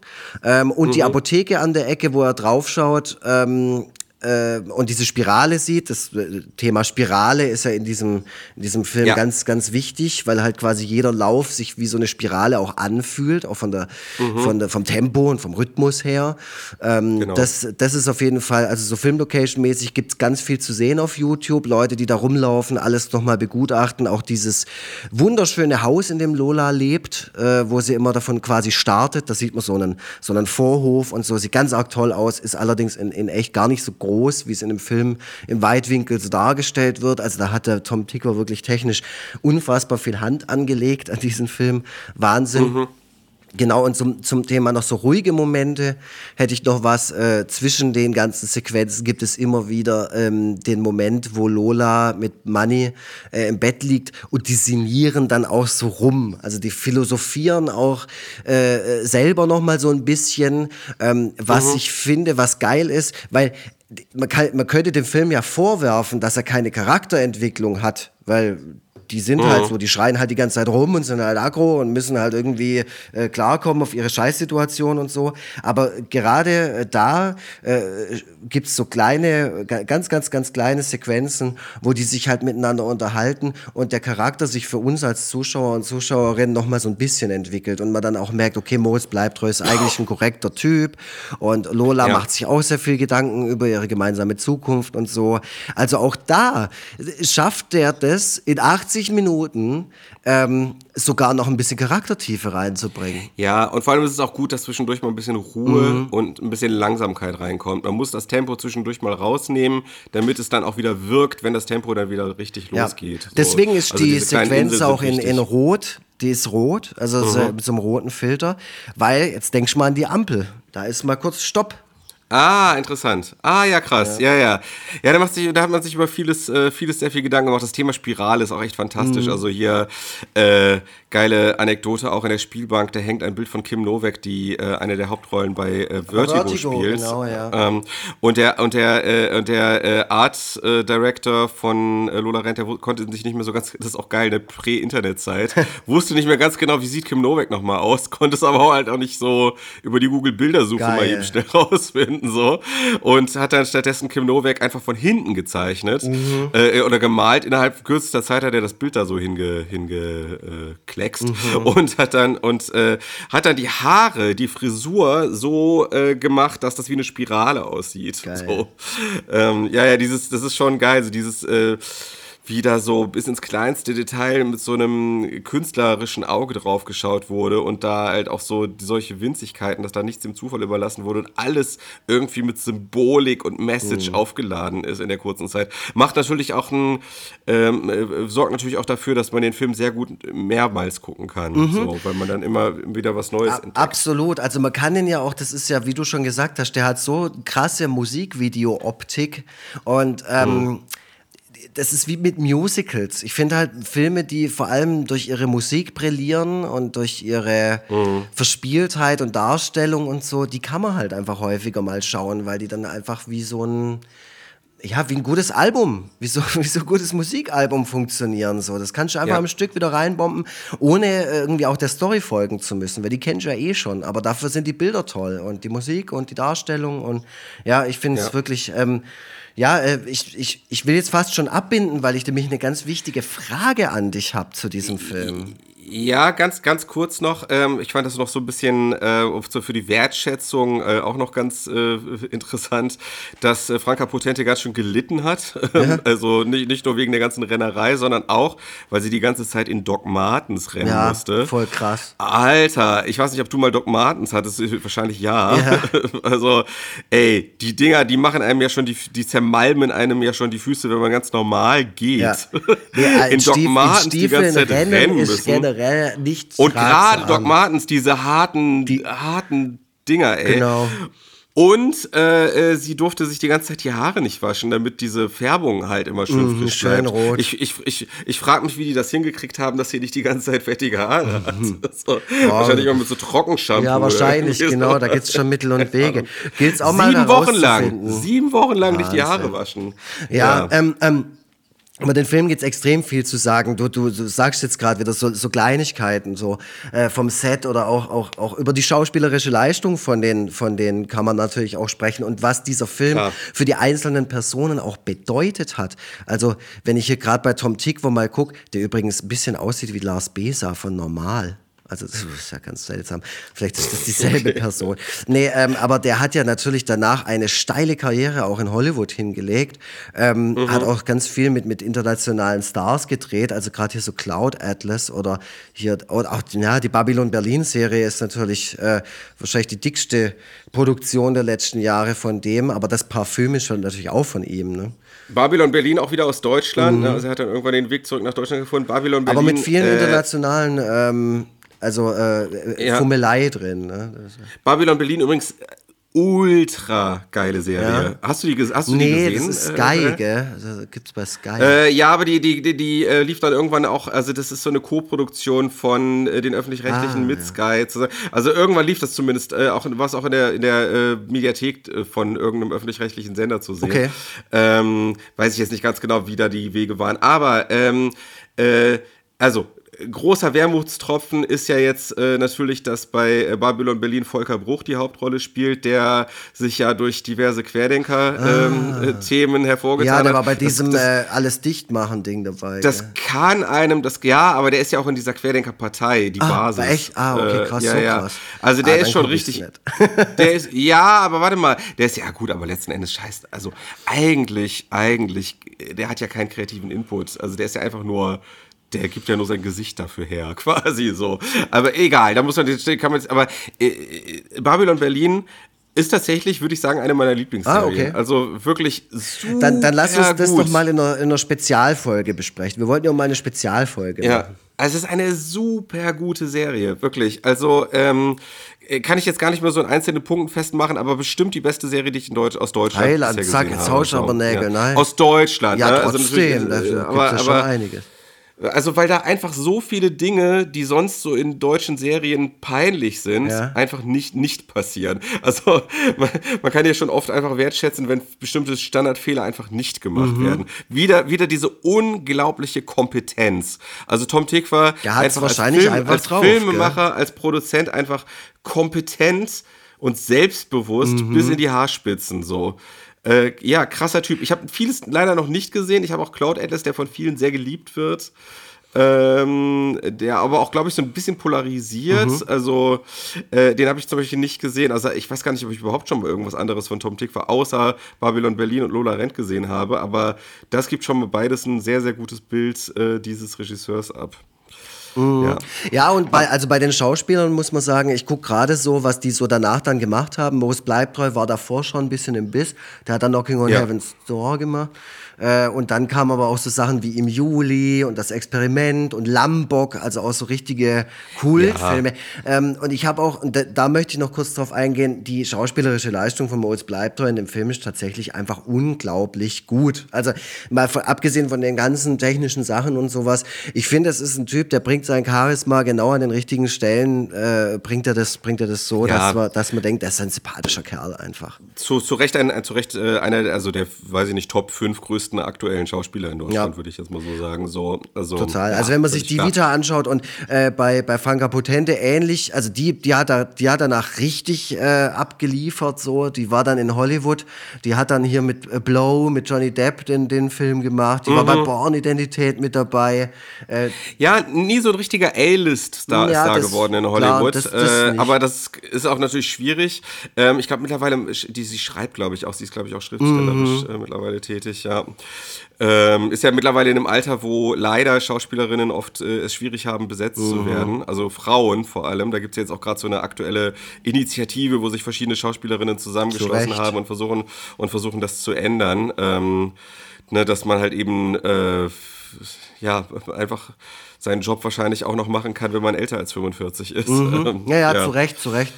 Ähm, und und die mhm. Apotheke an der Ecke, wo er draufschaut, ähm, äh, und diese Spirale sieht. Das äh, Thema Spirale ist ja in diesem, in diesem Film ja. ganz, ganz wichtig, weil halt quasi jeder Lauf sich wie so eine Spirale auch anfühlt, auch von der, mhm. von der, vom Tempo und vom Rhythmus her. Ähm, genau. das, das ist auf jeden Fall, also so Filmlocation-mäßig gibt es ganz viel zu sehen auf YouTube. Leute, die da rumlaufen, alles nochmal begutachten. Auch dieses wunderschöne Haus, in dem Lola lebt, äh, wo sie immer davon quasi startet. Da sieht man so einen, so einen Vorhof und so. Sieht ganz arg toll aus, ist allerdings in, in echt gar nicht so groß groß, wie es in dem Film im Weitwinkel so dargestellt wird. Also da hat der Tom Ticker wirklich technisch unfassbar viel Hand angelegt an diesen Film. Wahnsinn. Mhm. Genau, und zum, zum Thema noch so ruhige Momente hätte ich noch was. Äh, zwischen den ganzen Sequenzen gibt es immer wieder ähm, den Moment, wo Lola mit Manny äh, im Bett liegt und die sinnieren dann auch so rum. Also die philosophieren auch äh, selber noch mal so ein bisschen, ähm, was mhm. ich finde, was geil ist, weil man, kann, man könnte dem Film ja vorwerfen, dass er keine Charakterentwicklung hat, weil die sind halt mhm. halt so, die schreien halt die ganze Zeit rum und sind halt aggro und müssen halt irgendwie äh, klarkommen auf ihre Scheißsituation und so. Aber gerade äh, da äh, gibt es so kleine, ganz, ganz, ganz kleine Sequenzen, wo die sich halt miteinander unterhalten und der Charakter sich für uns als Zuschauer und Zuschauerinnen nochmal so ein bisschen entwickelt und man dann auch merkt, okay, Moritz Bleibtreu ist eigentlich ein korrekter Typ und Lola ja. macht sich auch sehr viel Gedanken über ihre gemeinsame Zukunft und so. Also auch da schafft der das in 80 90 Minuten ähm, sogar noch ein bisschen Charaktertiefe reinzubringen. Ja, und vor allem ist es auch gut, dass zwischendurch mal ein bisschen Ruhe mhm. und ein bisschen Langsamkeit reinkommt. Man muss das Tempo zwischendurch mal rausnehmen, damit es dann auch wieder wirkt, wenn das Tempo dann wieder richtig ja. losgeht. So. Deswegen ist also die Sequenz auch in, in Rot. Die ist rot, also mhm. mit so einem roten Filter, weil jetzt denkst du mal an die Ampel. Da ist mal kurz Stopp. Ah, interessant. Ah, ja, krass. Ja, ja. Ja, ja da, macht sich, da hat man sich über vieles, äh, vieles sehr viel Gedanken gemacht. Das Thema Spirale ist auch echt fantastisch. Mhm. Also hier äh, geile Anekdote auch in der Spielbank. Da hängt ein Bild von Kim Novak, die äh, eine der Hauptrollen bei äh, Vertigo, Vertigo spielt. Genau, ja. Ähm, und der, und der, äh, und der äh, Art äh, Director von äh, Lola Rent, der konnte sich nicht mehr so ganz, das ist auch geil, eine Prä-Internet-Zeit, (laughs) wusste nicht mehr ganz genau, wie sieht Kim Novak nochmal aus, konnte es aber auch halt auch nicht so über die Google-Bildersuche mal eben schnell (laughs) rausfinden hinten so und hat dann stattdessen Kim Novak einfach von hinten gezeichnet mhm. äh, oder gemalt. Innerhalb kürzester Zeit hat er das Bild da so hingekleckst hinge, äh, mhm. und hat dann und äh, hat dann die Haare, die Frisur so äh, gemacht, dass das wie eine Spirale aussieht. So. Ähm, ja, ja, dieses, das ist schon geil. So dieses wie da so bis ins kleinste Detail mit so einem künstlerischen Auge drauf geschaut wurde und da halt auch so solche Winzigkeiten, dass da nichts dem Zufall überlassen wurde und alles irgendwie mit Symbolik und Message mhm. aufgeladen ist in der kurzen Zeit. Macht natürlich auch ein, ähm, äh, sorgt natürlich auch dafür, dass man den Film sehr gut mehrmals gucken kann, mhm. so, weil man dann immer wieder was Neues entdeckt. Absolut, also man kann den ja auch, das ist ja, wie du schon gesagt hast, der hat so krasse Musikvideo-Optik und ähm, mhm das ist wie mit Musicals. Ich finde halt Filme, die vor allem durch ihre Musik brillieren und durch ihre mhm. Verspieltheit und Darstellung und so, die kann man halt einfach häufiger mal schauen, weil die dann einfach wie so ein ja, wie ein gutes Album, wie so, (laughs) wie so ein gutes Musikalbum funktionieren. So. Das kannst du einfach ja. am Stück wieder reinbomben, ohne irgendwie auch der Story folgen zu müssen, weil die kennst du ja eh schon. Aber dafür sind die Bilder toll und die Musik und die Darstellung und ja, ich finde es ja. wirklich. Ähm, ja, äh, ich, ich, ich will jetzt fast schon abbinden, weil ich nämlich eine ganz wichtige Frage an dich habe zu diesem Film. Ja, ganz, ganz kurz noch. Ähm, ich fand das noch so ein bisschen äh, so für die Wertschätzung äh, auch noch ganz äh, interessant, dass äh, Franka Potente ganz schön gelitten hat. (laughs) Ja. also nicht, nicht nur wegen der ganzen Rennerei, sondern auch, weil sie die ganze Zeit in Doc Martens rennen ja, musste. Voll krass. Alter, ich weiß nicht, ob du mal Doc Martens hattest, wahrscheinlich ja. ja. (laughs) also, ey, die Dinger, die machen einem ja schon, die, die zermalmen einem ja schon die Füße, wenn man ganz normal geht. Ja. (laughs) in Doc Martens die ganze Zeit rennen, rennen müssen generell nicht Und gerade Doc Martens, diese harten, die, harten Dinger, ey. Genau. Und äh, äh, sie durfte sich die ganze Zeit die Haare nicht waschen, damit diese Färbung halt immer schön mm, frisch schön bleibt. rot. Ich, ich, ich, ich frage mich, wie die das hingekriegt haben, dass sie nicht die ganze Zeit fettige Haare hat. Mhm. (laughs) So, oh. Wahrscheinlich auch mit so Trockenshampoo. Ja, wahrscheinlich, genau. Da gibt es schon Mittel und Wege. Gilt's auch sieben mal Wochen lang. Sieben Wochen lang Wahnsinn. nicht die Haare waschen. Ja, ja. ähm, ähm, über den Film gibt es extrem viel zu sagen. Du, du, du sagst jetzt gerade wieder so, so Kleinigkeiten, so äh, vom Set oder auch, auch, auch über die schauspielerische Leistung von den, von denen kann man natürlich auch sprechen und was dieser Film Klar. für die einzelnen Personen auch bedeutet hat. Also wenn ich hier gerade bei Tom Tick wo mal gucke, der übrigens ein bisschen aussieht wie Lars Besa von Normal. Also das ist ja ganz seltsam. Vielleicht ist das dieselbe (laughs) Person. Nee, ähm, aber der hat ja natürlich danach eine steile Karriere auch in Hollywood hingelegt. Ähm, mhm. Hat auch ganz viel mit, mit internationalen Stars gedreht. Also gerade hier so Cloud Atlas oder hier, oder auch ja, die Babylon Berlin Serie ist natürlich äh, wahrscheinlich die dickste Produktion der letzten Jahre von dem. Aber das Parfüm ist schon natürlich auch von ihm. Ne? Babylon Berlin auch wieder aus Deutschland. Mhm. Ne? Also er hat dann irgendwann den Weg zurück nach Deutschland gefunden. Babylon Berlin. Aber mit vielen äh, internationalen ähm, also äh, ja. Fummelei drin. Ne? Babylon Berlin übrigens ultra geile Serie. Ja. Hast du die, hast du nee, die gesehen? Nee, das ist Sky, äh, gell? Also, gibt's bei Sky. Äh, ja, aber die, die, die, die äh, lief dann irgendwann auch, also das ist so eine Co-Produktion von äh, den Öffentlich-Rechtlichen ah, mit ja. Sky. Also irgendwann lief das zumindest, äh, auch, was auch in der, in der äh, Mediathek von irgendeinem öffentlich-rechtlichen Sender zu sehen. Okay. Ähm, weiß ich jetzt nicht ganz genau, wie da die Wege waren. Aber, ähm, also, großer Wermutstropfen ist ja jetzt äh, natürlich, dass bei äh, Babylon Berlin Volker Bruch die Hauptrolle spielt, der sich ja durch diverse Querdenker-Themen ah. ähm, hervorgetan hat. Ja, der war bei diesem das, äh, alles dicht machen Ding dabei. Das gell? kann einem, das ja, aber der ist ja auch in dieser Querdenker-Partei, die ah, Basis. Echt? Ah, okay, krass, äh, ja, so ja. krass. Also der ah, ist schon richtig. (laughs) der ist, (laughs) ja, aber warte mal, der ist ja gut, aber letzten Endes scheiße. Also eigentlich, eigentlich, der hat ja keinen kreativen Input. Also der ist ja einfach nur der gibt ja nur sein Gesicht dafür her, (laughs) quasi so. Aber egal, da muss man, kann man, aber äh, äh, Babylon Berlin ist tatsächlich, würde ich sagen, eine meiner Lieblingsserien. Ah, okay. Also wirklich super Dann, dann lass uns das doch mal in einer, in einer Spezialfolge besprechen. Wir wollten ja mal eine Spezialfolge ja. machen. Also es ist eine super gute Serie, wirklich. Also ähm, kann ich jetzt gar nicht mehr so in einzelnen Punkten festmachen, aber bestimmt die beste Serie, die ich in Deutsch, aus Deutschland Heiland, zack, jetzt hausch aber Nägel, ja. nein. Aus Deutschland. Ja, ne? trotzdem, also da aber, ja schon aber, einiges. Also, weil da einfach so viele Dinge, die sonst so in deutschen Serien peinlich sind, ja. einfach nicht, nicht passieren. Also, (laughs) man, man, kann ja schon oft einfach wertschätzen, wenn bestimmte Standardfehler einfach nicht gemacht mhm. werden. Wieder, wieder diese unglaubliche Kompetenz. Also, Tom Tick war einfach wahrscheinlich als, Film, einfach als drauf, Filmemacher, gell? als Produzent einfach kompetent und selbstbewusst mhm. bis in die Haarspitzen so. Äh, ja, krasser Typ. Ich habe vieles leider noch nicht gesehen. Ich habe auch Cloud Atlas, der von vielen sehr geliebt wird. ähm, der aber auch, glaube ich, so ein bisschen polarisiert. Mhm. Also, äh, den habe ich zum Beispiel nicht gesehen. Also, ich weiß gar nicht, ob ich überhaupt schon mal irgendwas anderes von Tom Tickwer außer Babylon Berlin und Lola Rent gesehen habe. Aber das gibt schon mal beides ein sehr, sehr gutes Bild äh, dieses Regisseurs ab. Mhm. Ja. ja, und bei, also bei den Schauspielern muss man sagen, ich gucke gerade so, was die so danach dann gemacht haben. Moos Bleibtreu war davor schon ein bisschen im Biss. Der hat dann Knocking on ja. Heaven's Door gemacht. Äh, und dann kamen aber auch so Sachen wie Im Juli und Das Experiment und Lambok, also auch so richtige Kultfilme. Ja. Ähm, und ich habe auch, und da, da, möchte ich noch kurz drauf eingehen, die schauspielerische Leistung von Moritz Bleibtreu in dem Film ist tatsächlich einfach unglaublich gut. Also mal von, abgesehen von den ganzen technischen Sachen und sowas, ich finde, es ist ein Typ, der bringt sein Charisma genau an den richtigen Stellen, äh, bringt, er das, bringt er das so, ja. dass, man, dass man denkt, er ist ein sympathischer Kerl einfach. Zu, zu Recht, ein, zu Recht äh, einer, also der, weiß ich nicht, Top 5 größten größten aktuellen Schauspieler in Deutschland, ja. würde ich jetzt mal so sagen. So, also, Total. Also wenn man sich die Vita anschaut und äh, bei, bei Franka Potente ähnlich, also die, die, hat, da, die hat danach richtig äh, abgeliefert, so. Die war dann in Hollywood, die hat dann hier mit äh, Blow, mit Johnny Depp den, den Film gemacht, die mhm. war bei Born-Identität mit dabei. Äh, ja, nie so ein richtiger A-List-Star ja, Star geworden in Hollywood. Klar, das, das äh, aber das ist auch natürlich schwierig. Ähm, ich glaube mittlerweile, die, sie schreibt, glaube ich, auch, sie ist, glaube ich, auch schriftstellerisch mhm. Äh, mittlerweile tätig, ja. Ähm, ist ja mittlerweile in einem Alter, wo leider Schauspielerinnen oft äh, es schwierig haben, besetzt mhm. zu werden. Also Frauen vor allem. Da gibt es jetzt auch gerade so eine aktuelle Initiative, wo sich verschiedene Schauspielerinnen zusammengeschlossen haben und versuchen, und versuchen das zu ändern. Ähm, ne, dass man halt eben äh, ja einfach seinen Job wahrscheinlich auch noch machen kann, wenn man älter als 45 ist. Mhm. (laughs) Ja, ja, ja, zu Recht, zu Recht.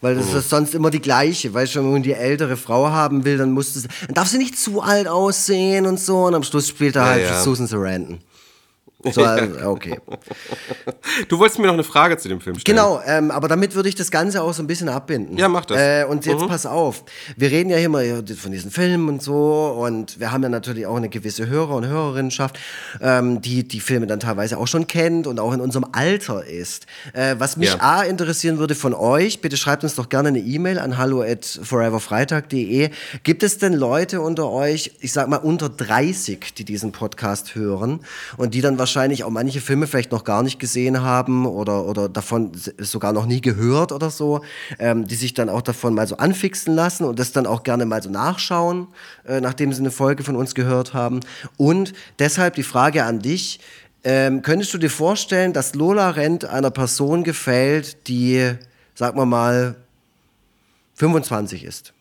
Weil das mhm. ist sonst immer die gleiche. Weißt du, wenn man die ältere Frau haben will, dann muss das, dann darf sie nicht zu alt aussehen und so. Und am Schluss spielt er ja, halt ja. Susan Sarandon. So, also, okay. (laughs) Du wolltest mir noch eine Frage zu dem Film stellen. Genau, ähm, aber damit würde ich das Ganze auch so ein bisschen abbinden. Ja, mach das. Äh, und jetzt mhm. pass auf. Wir reden ja immer von diesen Filmen und so und wir haben ja natürlich auch eine gewisse Hörer- und Hörerinnenschaft, ähm, die die Filme dann teilweise auch schon kennt und auch in unserem Alter ist. Äh, was mich ja. A interessieren würde von euch, bitte schreibt uns doch gerne eine E-Mail an hallo at foreverfreitag.de. Gibt es denn Leute unter euch, ich sag mal unter 30, die diesen Podcast hören und die dann wahrscheinlich wahrscheinlich auch manche Filme vielleicht noch gar nicht gesehen haben oder, oder davon sogar noch nie gehört oder so, ähm, die sich dann auch davon mal so anfixen lassen und das dann auch gerne mal so nachschauen, äh, nachdem sie eine Folge von uns gehört haben. Und deshalb die Frage an dich, ähm, könntest du dir vorstellen, dass Lola Rent einer Person gefällt, die, sagen wir mal, 25 ist?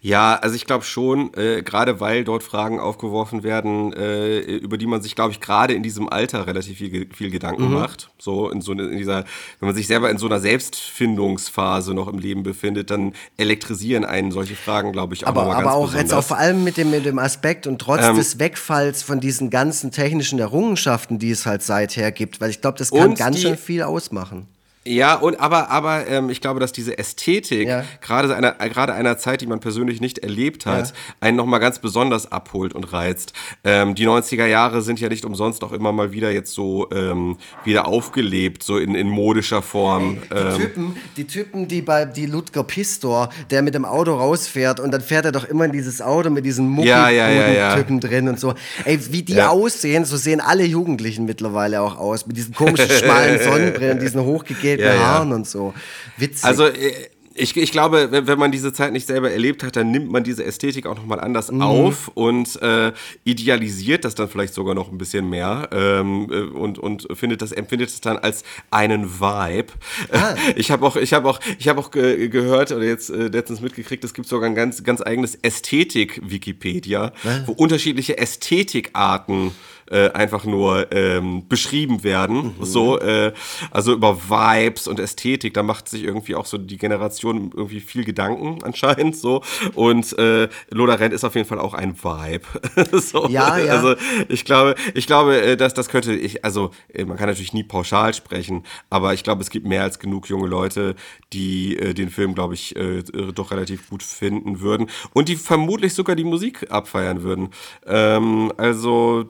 Ja, also ich glaube schon, äh, gerade weil dort Fragen aufgeworfen werden, äh, über die man sich, glaube ich, gerade in diesem Alter relativ viel, viel Gedanken mhm. macht. So in so in dieser, wenn man sich selber in so einer Selbstfindungsphase noch im Leben befindet, dann elektrisieren einen solche Fragen, glaube ich, auch aber, aber auch besonders. jetzt auch vor allem mit dem, mit dem Aspekt und trotz ähm, des Wegfalls von diesen ganzen technischen Errungenschaften, die es halt seither gibt, weil ich glaube, das kann ganz die, schön viel ausmachen. Ja, und aber, aber ähm, ich glaube, dass diese Ästhetik, ja. gerade einer, gerade einer Zeit, die man persönlich nicht erlebt hat, ja. einen nochmal ganz besonders abholt und reizt. Ähm, die 90er Jahre sind ja nicht umsonst auch immer mal wieder jetzt so ähm, wieder aufgelebt, so in, in modischer Form. Ey, die, ähm. Typen, die Typen, die bei die Ludger Pistor, der mit dem Auto rausfährt und dann fährt er doch immer in dieses Auto mit diesen Mucki ja, ja, Typen drin und so. Ey, wie die aussehen, so sehen alle Jugendlichen mittlerweile auch aus. Mit diesen komischen schmalen (laughs) Sonnenbrillen, diesen hochgegeben gelben ja, Haaren und so. Witzig. Also äh, ich, ich glaube, wenn, wenn man diese Zeit nicht selber erlebt hat, dann nimmt man diese Ästhetik auch nochmal anders mhm. auf und äh, idealisiert das dann vielleicht sogar noch ein bisschen mehr ähm, äh, und, und findet das, empfindet es dann als einen Vibe. Ah. (laughs) Ich habe auch, ich habe auch, ich habe auch ge gehört oder jetzt äh, letztens mitgekriegt, es gibt sogar ein ganz, ganz eigenes Ästhetik-Wikipedia, wo unterschiedliche Ästhetikarten äh, einfach nur ähm, beschrieben werden. Mhm. So, äh, also über Vibes und Ästhetik, da macht sich irgendwie auch so die Generation irgendwie viel Gedanken (laughs) anscheinend so. Und äh, Lola Rent ist auf jeden Fall auch ein Vibe. (laughs) so, ja, ja. Also ich glaube, ich glaube, äh, dass das könnte ich, also äh, man kann natürlich nie pauschal sprechen, aber ich glaube, es gibt mehr als genug junge Leute, die äh, den Film, glaube ich, äh, doch relativ gut finden würden und die vermutlich sogar die Musik abfeiern würden. Ähm, also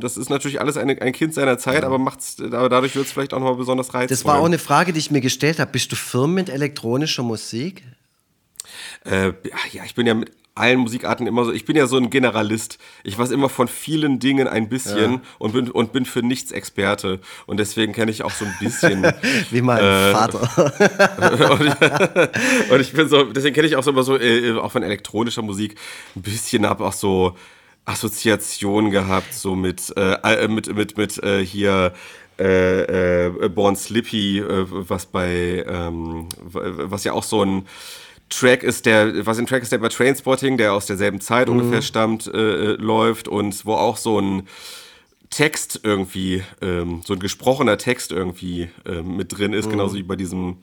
das ist natürlich alles eine, ein Kind seiner Zeit, ja. aber, macht's, aber dadurch wird es vielleicht auch nochmal besonders reizvoll. Das war auch eine Frage, die ich mir gestellt habe. Bist du firm mit elektronischer Musik? Äh, ja, ich bin ja mit allen Musikarten immer so, ich bin ja so ein Generalist. Ich weiß immer von vielen Dingen ein bisschen Ja. und, bin, und bin für nichts Experte. Und deswegen kenne ich auch so ein bisschen. (laughs) Wie mein Äh, Vater. (laughs) und ich bin so, deswegen kenne ich auch so immer so, äh, auch von elektronischer Musik, ein bisschen habe auch so Assoziationen gehabt, so mit, äh, äh, mit, mit, mit äh, hier äh, äh, Born Slippy, äh, was bei, ähm, was ja auch so ein Track ist, der, was ein Track ist, der bei Trainspotting, der aus derselben Zeit ungefähr stammt, äh, äh, läuft und wo auch so ein Text irgendwie, ähm, so ein gesprochener Text irgendwie ähm, mit drin ist, genauso wie bei diesem,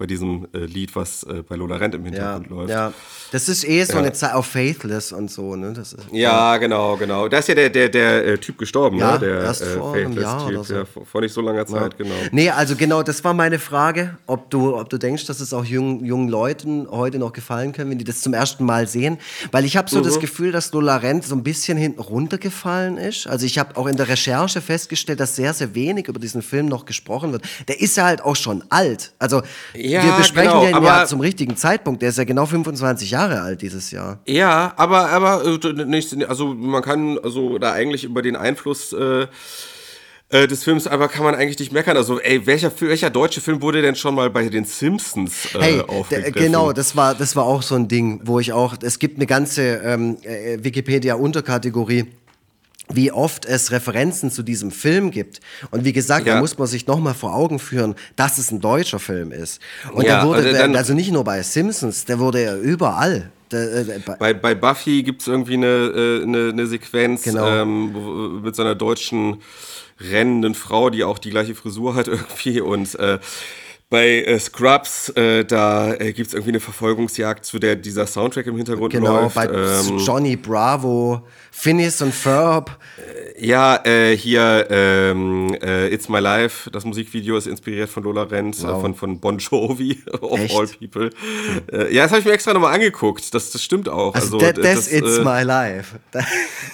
bei diesem äh, Lied, was äh, bei Lola Rent im Ja, Hintergrund läuft. ja. Das ist eh so Ja. eine Zeit auf Faithless und so, ne? Das ist, Ja, genau, genau. Da ist ja der, der, der äh, Typ gestorben, Ja, ne? Der erst vor einem Jahr oder so. ja, vor, vor nicht so langer Zeit, genau. Nee, also genau, das war meine Frage, ob du, ob du denkst, dass es auch jungen, jungen Leuten heute noch gefallen kann, wenn die das zum ersten Mal sehen. Weil ich habe so Mhm. das Gefühl, dass Lola Rent so ein bisschen hinten runtergefallen ist. Also ich habe auch in der Recherche festgestellt, dass sehr, sehr wenig über diesen Film noch gesprochen wird. Der ist ja halt auch schon alt. Also Ja, wir besprechen genau, den ja zum richtigen Zeitpunkt. Der ist ja genau 25 Jahre alt dieses Jahr. Ja, aber, aber äh, nicht, also man kann also da eigentlich über den Einfluss äh, äh, des Films, aber kann man eigentlich nicht meckern. Also, ey, welcher, welcher deutsche Film wurde denn schon mal bei den Simpsons äh, Hey, aufgegriffen? genau, das war, das war auch so ein Ding, wo ich auch, es gibt eine ganze ähm, äh, Wikipedia-Unterkategorie, wie oft es Referenzen zu diesem Film gibt. Und wie gesagt, Ja. da muss man sich nochmal vor Augen führen, dass es ein deutscher Film ist. Und Ja, der wurde, also dann- also nicht nur bei Simpsons, der wurde ja überall. Äh, bei, Bei, Buffy gibt es irgendwie eine, äh, eine, eine Sequenz Genau. ähm, wo, mit so einer deutschen rennenden Frau, die auch die gleiche Frisur hat (laughs) irgendwie. Und äh, bei äh, Scrubs, äh, da äh, gibt es irgendwie eine Verfolgungsjagd, zu der dieser Soundtrack im Hintergrund genau, läuft. bei ähm, Johnny Bravo, Phineas und Ferb. Ja, äh, hier ähm, äh, It's My Life, das Musikvideo ist inspiriert von Lola Rent, äh, von, von Bon Jovi, (laughs) of Echt? all people. Äh, ja, das habe ich mir extra nochmal angeguckt, das, das stimmt auch. Also, Also, that, that's das, It's äh, My Life.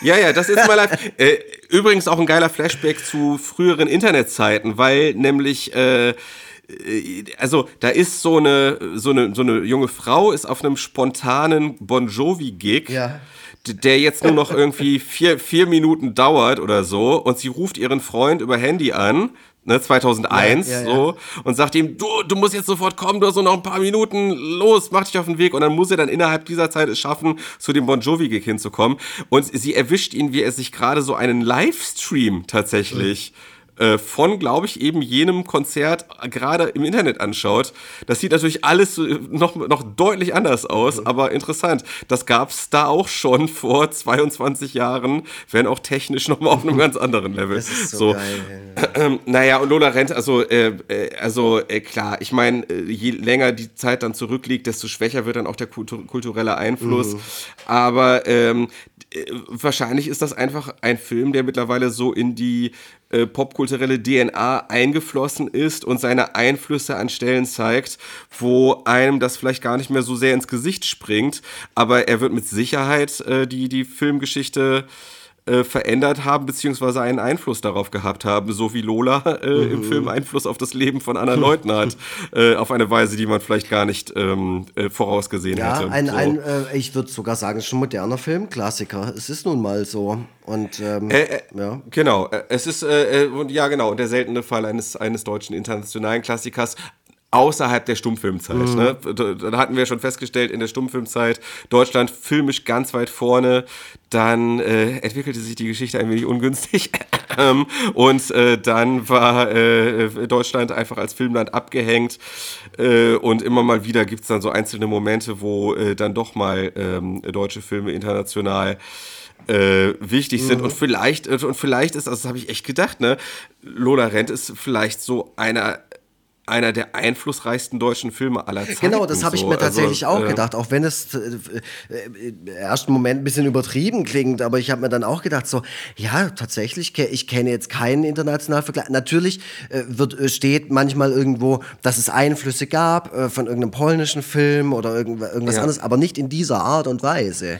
Ja, ja, das ist My Life. (laughs) äh, übrigens auch ein geiler Flashback zu früheren Internetzeiten, weil nämlich... Äh, also da ist so eine, so, eine, so eine junge Frau, ist auf einem spontanen Bon Jovi-Gig Ja. der jetzt nur noch irgendwie vier, vier Minuten dauert oder so und sie ruft ihren Freund über Handy an, ne, 2001 Ja, ja, ja. so und sagt ihm, du, du musst jetzt sofort kommen, du hast nur noch ein paar Minuten, los, mach dich auf den Weg und dann muss er dann innerhalb dieser Zeit es schaffen, zu dem Bon Jovi-Gig hinzukommen und sie erwischt ihn, wie er sich gerade so einen Livestream tatsächlich äh, von, glaube ich, eben jenem Konzert gerade im Internet anschaut. Das sieht natürlich alles so, äh, noch, noch deutlich anders aus, aber interessant. Das gab es da auch schon (laughs) vor 22 Jahren, wenn auch technisch (laughs) nochmal auf einem ganz anderen Level. Das ist so, geil. Ähm, naja, und Lola Rent, also, äh, äh, also äh, klar, ich meine, je länger die Zeit dann zurückliegt, desto schwächer wird dann auch der kultu kulturelle Einfluss. Mhm. Aber ähm, äh, wahrscheinlich ist das einfach ein Film, der mittlerweile so in die äh, popkulturelle DNA eingeflossen ist und seine Einflüsse an Stellen zeigt, wo einem das vielleicht gar nicht mehr so sehr ins Gesicht springt. Aber er wird mit Sicherheit äh, die, die Filmgeschichte äh, verändert haben, beziehungsweise einen Einfluss darauf gehabt haben, so wie Lola äh, im Film Einfluss auf das Leben von anderen Leuten hat, (laughs) äh, auf eine Weise, die man vielleicht gar nicht ähm, äh, vorausgesehen Ja, hätte. ein, so. ein äh, ich würde sogar sagen, es ist ein moderner Filmklassiker. Es ist nun mal so. Und ähm, Äh, äh, ja. Genau, äh, es ist, äh, äh, und ja genau, der seltene Fall eines, eines deutschen internationalen Klassikers außerhalb der Stummfilmzeit. Mhm. Ne? Da, hatten wir schon festgestellt, in der Stummfilmzeit Deutschland filmisch ganz weit vorne. Dann äh, entwickelte sich die Geschichte ein wenig ungünstig. (laughs) Ähm, und äh, dann war äh, Deutschland einfach als Filmland abgehängt. Äh, und immer mal wieder gibt es dann so einzelne Momente, wo äh, dann doch mal ähm, deutsche Filme international äh, wichtig sind und vielleicht und vielleicht ist, also das habe ich echt gedacht, ne, Lola Rent ist vielleicht so einer einer der einflussreichsten deutschen Filme aller Zeiten. Genau, das habe ich so. mir tatsächlich Also, auch äh, gedacht, auch wenn es äh, äh, im ersten Moment ein bisschen übertrieben klingt, aber ich habe mir dann auch gedacht, so, ja, tatsächlich, ich kenne jetzt keinen internationalen Vergleich. Natürlich äh, wird, steht manchmal irgendwo, dass es Einflüsse gab äh, von irgendeinem polnischen Film oder irgend, irgendwas Ja. anderes, aber nicht in dieser Art und Weise.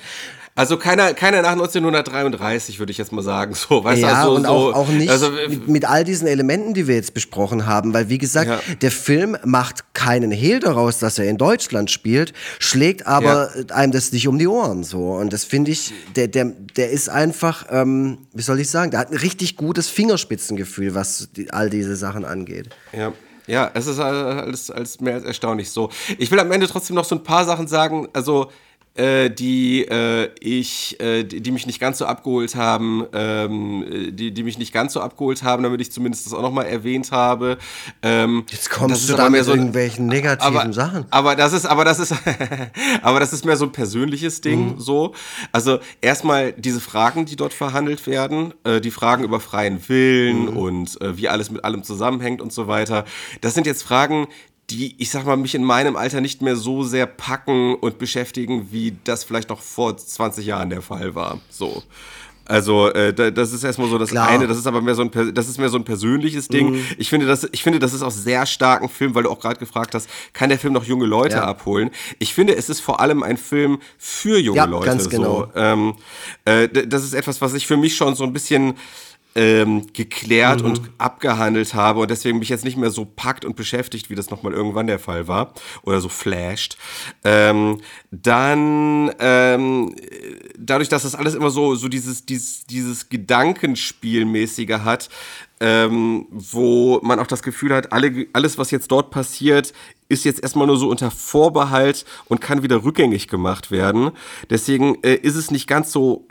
Also keiner, keiner nach 1933, würde ich jetzt mal sagen. So, weißt ja, du, also, und so, auch, auch nicht also, mit, mit all diesen Elementen, die wir jetzt besprochen haben, weil wie gesagt, Ja. der Film macht keinen Hehl daraus, dass er in Deutschland spielt, schlägt aber einem das nicht um die Ohren so. Und das finde ich, der, der, der ist einfach, ähm, wie soll ich sagen, der hat ein richtig gutes Fingerspitzengefühl, was die, all diese Sachen angeht. Ja. Ja, es ist alles, alles mehr als erstaunlich so. Ich will am Ende trotzdem noch so ein paar Sachen sagen, also äh, die äh, ich, äh, die, mich nicht ganz so abgeholt haben, ähm, äh, die, die mich nicht ganz so abgeholt haben, damit ich zumindest das auch nochmal erwähnt habe. Ähm, Jetzt kommst du da mehr mit so irgendwelchen negativen aber, Sachen. Aber das ist, aber das ist, (laughs) aber das ist mehr so ein persönliches Ding, so. Also erstmal diese Fragen, die dort verhandelt werden, äh, die Fragen über freien Willen und äh, wie alles mit allem zusammenhängt und so weiter. Das sind jetzt Fragen, die, ich sag mal, mich in meinem Alter nicht mehr so sehr packen und beschäftigen, wie das vielleicht noch vor 20 Jahren der Fall war. So. Also äh, da- das ist erstmal so das Klar. eine, das ist aber mehr so ein das ist mehr so ein persönliches Ding. Ich finde das ich finde das ist auch sehr stark ein Film, weil du auch gerade gefragt hast, kann der Film noch junge Leute Ja. abholen? Ich finde, es ist vor allem ein Film für junge Ja, Leute ganz genau. so. Ähm, äh, das ist etwas, was ich für mich schon so ein bisschen ähm, geklärt Mhm. und abgehandelt habe und deswegen mich jetzt nicht mehr so packt und beschäftigt, wie das nochmal irgendwann der Fall war oder so flasht. Ähm, dann ähm, dadurch, dass das alles immer so so dieses dieses dieses Gedankenspielmäßige hat, ähm, wo man auch das Gefühl hat, alle, alles, was jetzt dort passiert, ist jetzt erstmal nur so unter Vorbehalt und kann wieder rückgängig gemacht werden. Deswegen äh, ist es nicht ganz so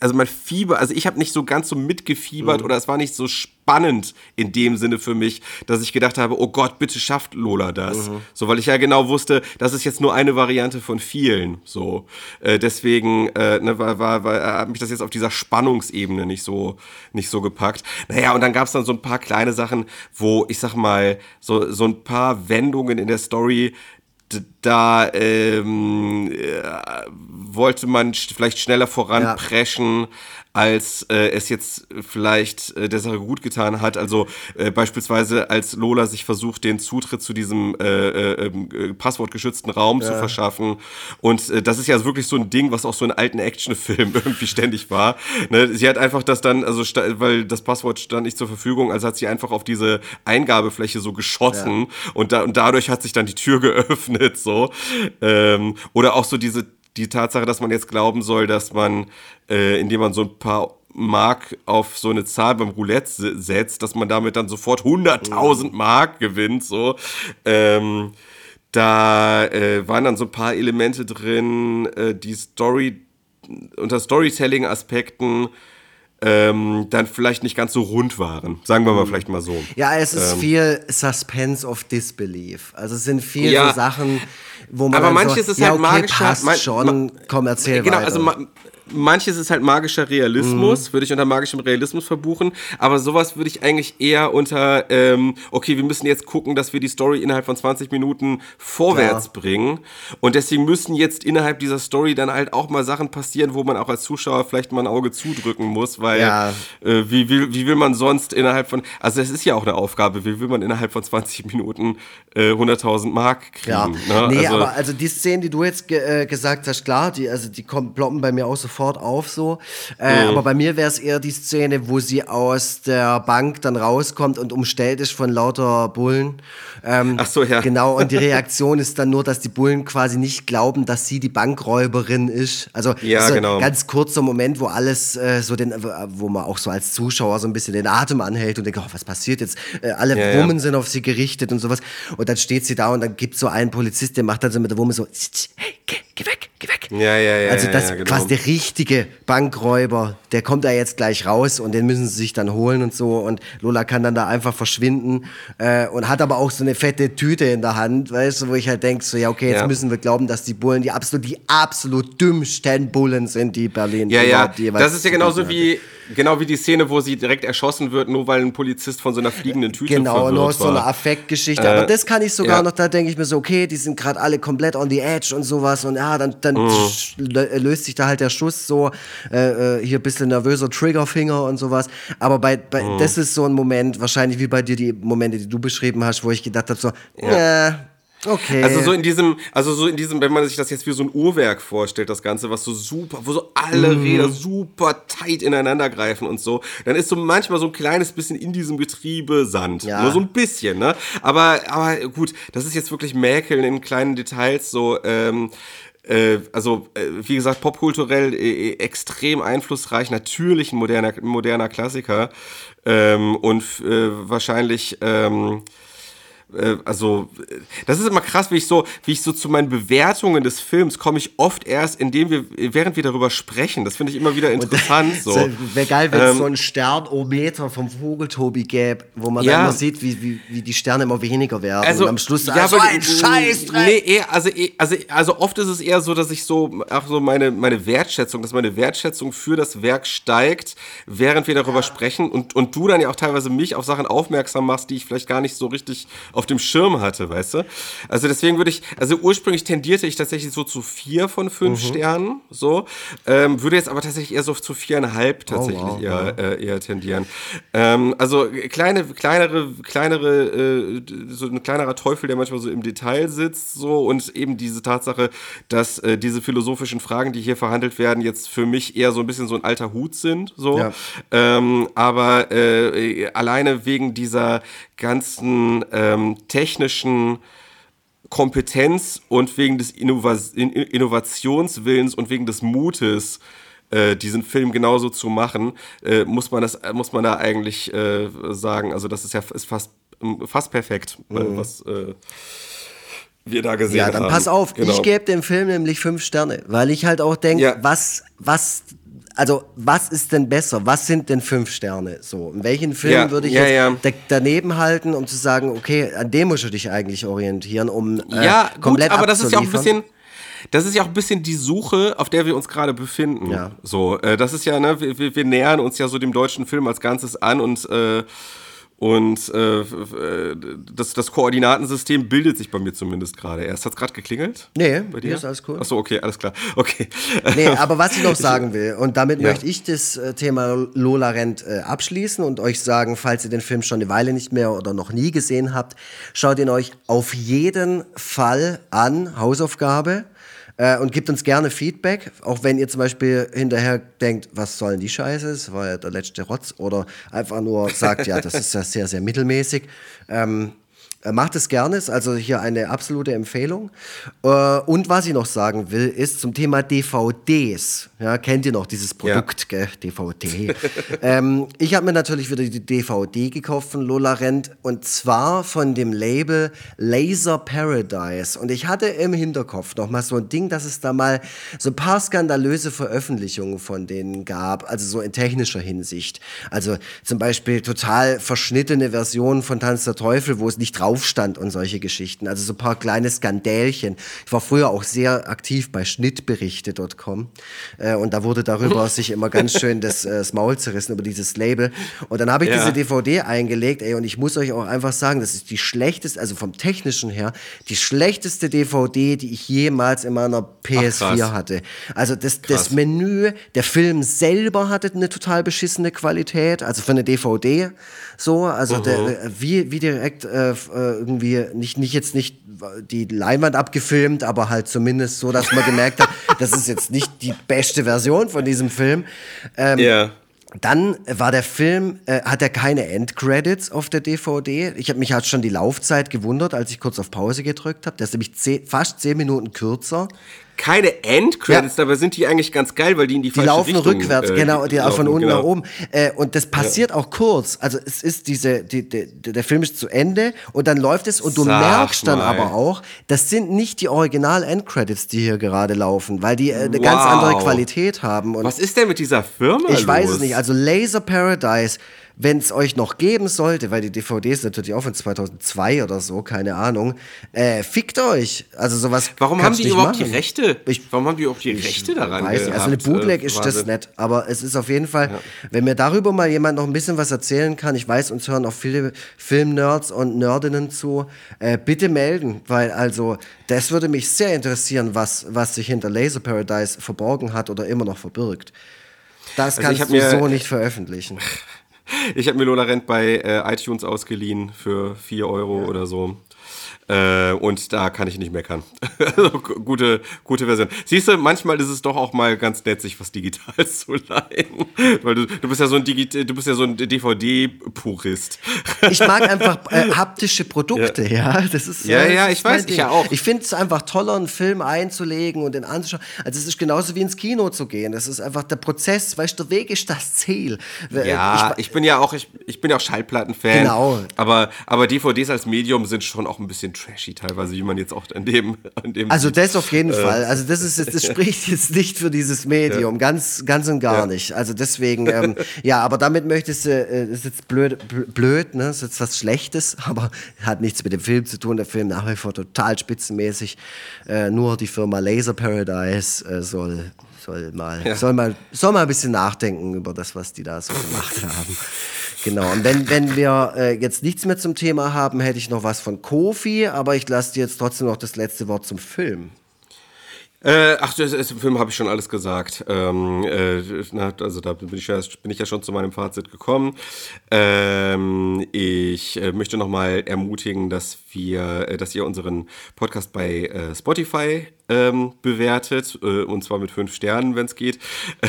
also mein Fieber, also ich habe nicht so ganz so mitgefiebert oder es war nicht so spannend in dem Sinne für mich, dass ich gedacht habe, oh Gott, bitte schafft Lola das. So, weil ich ja genau wusste, das ist jetzt nur eine Variante von vielen. So, äh, deswegen äh, ne, war, war, war, hat mich das jetzt auf dieser Spannungsebene nicht so nicht so gepackt. Naja, und dann gab es dann so ein paar kleine Sachen, wo ich sag mal so so ein paar Wendungen in der Story da ähm, äh, wollte man vielleicht schneller voranpreschen, als äh, es jetzt vielleicht äh, der Sache gut getan hat. Also äh, beispielsweise als Lola sich versucht, den Zutritt zu diesem äh, äh, ähm, äh, passwortgeschützten Raum zu verschaffen. Und äh, das ist ja wirklich so ein Ding, was auch so in alten Actionfilmen (laughs) irgendwie ständig war. Ne? Sie hat einfach das dann, also weil das Passwort stand nicht zur Verfügung, also hat sie einfach auf diese Eingabefläche so geschossen und, da, und dadurch hat sich dann die Tür (laughs) geöffnet. So. Ähm, oder auch so diese die Tatsache, dass man jetzt glauben soll, dass man, äh, indem man so ein paar Mark auf so eine Zahl beim Roulette se- setzt, dass man damit dann sofort 100.000 Mark gewinnt, so. Ähm, da äh, waren dann so ein paar Elemente drin, äh, die Story, unter Storytelling-Aspekten ähm, dann vielleicht nicht ganz so rund waren. Sagen wir mal vielleicht mal so. Ja, es Ähm. ist viel Suspense of Disbelief. Also es sind viele Ja. so Sachen, wo man Aber manches so, ist ja, halt okay, magischer. passt man- schon, ma- komm, erzähl Genau, weiter. also ma manches ist halt magischer Realismus, Mhm. würde ich unter magischem Realismus verbuchen. Aber sowas würde ich eigentlich eher unter, ähm, okay, wir müssen jetzt gucken, dass wir die Story innerhalb von 20 Minuten vorwärts Ja. bringen. Und deswegen müssen jetzt innerhalb dieser Story dann halt auch mal Sachen passieren, wo man auch als Zuschauer vielleicht mal ein Auge zudrücken muss, weil Ja. äh, wie, will, wie will man sonst innerhalb von, also es ist ja auch eine Aufgabe, wie will man innerhalb von 20 Minuten äh, 100.000 Mark kriegen? Ja, ne? nee, also, aber also die Szenen, die du jetzt ge äh, gesagt hast, klar, die, also die kommen, ploppen bei mir auch sofort auf so. Äh, Mhm. Aber bei mir wäre es eher die Szene, wo sie aus der Bank dann rauskommt und umstellt ist von lauter Bullen. Ähm, Ach so, ja. Genau, und die (laughs) Reaktion ist dann nur, dass die Bullen quasi nicht glauben, dass sie die Bankräuberin ist. Also Ja, so genau. ein ganz kurzer Moment, wo alles äh, so den, wo man auch so als Zuschauer so ein bisschen den Atem anhält und denkt, oh, was passiert jetzt? Äh, alle Ja, ja. Wummen sind auf sie gerichtet und sowas. Und dann steht sie da und dann gibt so einen Polizist, der macht dann so mit der Wumme so, hey, geh, geh weg, geh weg. Ja, ja, ja, Also das ja, genau. quasi der richtige Bankräuber, der kommt da jetzt gleich raus und den müssen sie sich dann holen und so. Und Lola kann dann da einfach verschwinden äh, und hat aber auch so eine fette Tüte in der Hand, weißt du, wo ich halt denke, so, ja, okay, jetzt Ja. müssen wir glauben, dass die Bullen die absolut, die absolut dümmsten Bullen sind, die Berlin Ja, ja, das ist ja genauso wie, genau wie die Szene, wo sie direkt erschossen wird, nur weil ein Polizist von so einer fliegenden Tüte Genau, verwirrt nur so eine. Affektgeschichte. Aber Äh, das kann ich sogar ja. noch, da denke ich mir so, okay, die sind gerade alle komplett on the edge und sowas. Und ja, dann, dann sch- lö- löst sich da halt der Schuss so, äh, äh, hier ein bisschen nervöser Triggerfinger und sowas. Aber bei, bei Mhm. das ist so ein Moment, wahrscheinlich wie bei dir die Momente, die du beschrieben hast, wo ich gedacht habe, so, ja. Okay. Also so in diesem, also so in diesem, wenn man sich das jetzt wie so ein Uhrwerk vorstellt, das Ganze, was so super, wo so alle Mhm. Räder super tight ineinander greifen und so, dann ist so manchmal so ein kleines bisschen in diesem Getriebe Sand. Ja. Nur so ein bisschen, ne? Aber, aber gut, das ist jetzt wirklich Mäkeln in kleinen Details, so, ähm, äh, also, äh, wie gesagt, popkulturell äh, extrem einflussreich, natürlich ein moderner, moderner Klassiker ähm, und äh, wahrscheinlich, ähm, äh, also äh, das ist immer krass, wie ich so, wie ich so zu meinen Bewertungen des Films komme ich oft erst, indem wir, während wir darüber sprechen. Das finde ich immer wieder interessant. (laughs) So. Wäre geil, wenn es Ähm, so einen Sternometer vom Vogeltobi gäbe, wo man Ja. dann immer sieht, wie, wie, wie die Sterne immer weniger werden. Also, und am Schluss ja, so aber- ein Scheißdreck. Nee, eher, also, eh- also, also oft ist es eher so, dass ich so, auch so meine, meine Wertschätzung, dass meine Wertschätzung für das Werk steigt, während wir darüber sprechen und, und du dann ja auch teilweise mich auf Sachen aufmerksam machst, die ich vielleicht gar nicht so richtig auf dem Schirm hatte, weißt du? Also deswegen würde ich, also ursprünglich tendierte ich tatsächlich so zu vier von fünf Mhm. Sternen, so, ähm, würde jetzt aber tatsächlich eher so zu viereinhalb tatsächlich Oh, wow, eher, äh, eher tendieren. Ähm, also kleine, kleinere, kleinere, äh, so ein kleinerer Teufel, der manchmal so im Detail sitzt, so und eben diese Tatsache, dass äh, diese philosophischen Fragen, die hier verhandelt werden, jetzt für mich eher so ein bisschen so ein alter Hut sind, so. Ja. Ähm, aber äh, alleine wegen dieser ganzen ähm, technischen Kompetenz und wegen des Innova In- Innovationswillens und wegen des Mutes, äh, diesen Film genauso zu machen, äh, muss man das, muss man da eigentlich äh, sagen. Also das ist ja ist fast, fast perfekt, äh, was äh, wir da gesehen Ja, haben. dann pass auf, Genau. ich gebe dem Film nämlich fünf Sterne, weil ich halt auch denke, Ja. was, was, also was ist denn besser? Was sind denn fünf Sterne? So, in welchen Film Ja, würde ich ja, jetzt ja. da, daneben halten, um zu sagen, okay, an dem musst du dich eigentlich orientieren, um äh, ja, gut, komplett aber das ist ja auch ein bisschen. Das ist ja auch ein bisschen die Suche, auf der wir uns gerade befinden. Ja. So, äh, das ist ja, ne, wir, wir- wir nähern uns ja so dem deutschen Film als Ganzes an und äh, und äh, äh, das, das Koordinatensystem bildet sich bei mir zumindest gerade erst. Hat's gerade geklingelt? Nee, bei hier ist alles cool. Achso, okay, alles klar. (laughs) Okay. Nee, aber was ich noch (laughs) sagen will, und damit Ja. möchte ich das äh, Thema Lola Rent äh, abschließen und euch sagen, falls ihr den Film schon eine Weile nicht mehr oder noch nie gesehen habt, schaut ihn euch auf jeden Fall an, Hausaufgabe. Äh, und gebt uns gerne Feedback, auch wenn ihr zum Beispiel hinterher denkt, was soll denn die Scheiße, das war ja der letzte Rotz, oder einfach nur sagt, ja, das ist ja sehr, sehr mittelmäßig. Ähm, äh, Macht es gerne, ist also hier eine absolute Empfehlung. Äh, Und was ich noch sagen will, ist zum Thema DVDs. Ja, kennt ihr noch dieses Produkt, gell? DVD. (laughs) ähm, ich habe mir natürlich wieder die DVD gekauft von Lola Rent und zwar von dem Label Laser Paradise. Und ich hatte im Hinterkopf noch mal so ein Ding, dass es da mal so ein paar skandalöse Veröffentlichungen von denen gab, also so in technischer Hinsicht. Also zum Beispiel total verschnittene Versionen von Tanz der Teufel, wo es nicht drauf stand und solche Geschichten. Also so ein paar kleine Skandälchen. Ich war früher auch sehr aktiv bei schnittberichte.com äh, und da wurde darüber (laughs) sich immer ganz schön das, äh, das Maul zerrissen über dieses Label. Und dann habe ich Ja. diese DVD eingelegt, ey, und ich muss euch auch einfach sagen, das ist die schlechteste, also vom technischen her, die schlechteste DVD, die ich jemals in meiner PS4 krass. hatte. Also das, Krass. das Menü, der Film selber hatte eine total beschissene Qualität, also für eine DVD so, also Mhm. der, wie, wie direkt äh, äh, irgendwie nicht, nicht jetzt nicht die Leinwand abgefilmt, aber halt zumindest so, dass man gemerkt hat, (laughs) das ist jetzt nicht die beste Version von diesem Film. Ähm, ja. dann war der Film, äh, hat er keine Endcredits auf der DVD. Ich habe mich halt schon die Laufzeit gewundert, als ich kurz auf Pause gedrückt habe. Der ist nämlich zehn, fast zehn Minuten kürzer. Keine Endcredits, dabei sind die eigentlich ganz geil, weil die in die Die falsche laufen Richtung, rückwärts, äh, genau, die auch von laufen, unten genau. nach oben. Äh, und das passiert auch kurz. Also es ist diese, die, die, der Film ist zu Ende und dann läuft es und du Sag merkst dann mal. aber auch, das sind nicht die Original-Endcredits, die hier gerade laufen, weil die äh, eine ganz Wow. andere Qualität haben. Und Was ist denn mit dieser Firma ich weiß los? es nicht. Also Laser Paradise, wenn es euch noch geben sollte, weil die DVD ist natürlich auch von 2002 oder so, keine Ahnung, äh, fickt euch. Also sowas Warum haben die überhaupt machen. die Rechte? Ich- Warum haben die überhaupt die Rechte daran? Weiß nicht. Also eine gehabt? Bootleg Äh, ist das nicht, aber es ist auf jeden Fall, wenn mir darüber mal jemand noch ein bisschen was erzählen kann, ich weiß, uns hören auch viele Filmnerds und Nerdinnen zu, äh, bitte melden, weil also das würde mich sehr interessieren, was, was sich hinter Laser Paradise verborgen hat oder immer noch verbirgt. Das Also ich kannst du so nicht veröffentlichen. (laughs) Ich habe mir Lola Rent bei äh, iTunes ausgeliehen für 4 Euro oder so. Äh, und da kann ich nicht meckern. (laughs) also, gute, gute Version. Siehst du, manchmal ist es doch auch mal ganz nett, sich was digital (laughs) zu leihen. Weil du, du bist ja so ein, Digi du bist ja so ein DVD-Purist. Ich mag einfach äh, (laughs) haptische Produkte, ja. ja. Das ist, ja, äh, ja, ich weiß, ich ja auch. Ich finde es einfach toller, einen Film einzulegen und den anzuschauen. Also es ist genauso wie ins Kino zu gehen. Das ist einfach der Prozess, weißt du, der Weg ist das Ziel. Ja, ich, ich bin ja auch, ich, ich bin ja auch Schallplattenfan. Genau. Aber, aber DVDs als Medium sind schon auch ein bisschen trashy teilweise, wie man jetzt auch an dem, an dem Also das auf jeden äh. Fall. Also das ist jetzt, das spricht (laughs) jetzt nicht für dieses Medium, ja. ganz, ganz und gar ja. nicht. Also deswegen, ähm, (laughs) ja, aber damit möchtest du, äh, das ist jetzt blöd, blöd, ne? Das ist jetzt was Schlechtes, (laughs) aber hat nichts mit dem Film zu tun. Der Film nach wie vor total spitzenmäßig. Äh, nur die Firma Laser Paradise äh, soll soll mal, ja. soll mal, soll mal ein bisschen nachdenken über das, was die da so gemacht haben. Genau. Und wenn, wenn wir äh, jetzt nichts mehr zum Thema haben, hätte ich noch was von Kofi, aber ich lasse dir jetzt trotzdem noch das letzte Wort zum Film. Äh, ach, das, das, Film habe ich schon alles gesagt. Ähm, äh, na, also da bin ich, ja, bin ich ja schon zu meinem Fazit gekommen. Ähm, ich äh, möchte nochmal ermutigen, dass wir, äh, dass ihr unseren Podcast bei äh, Spotify ähm, bewertet äh, und zwar mit fünf Sternen, wenn es geht.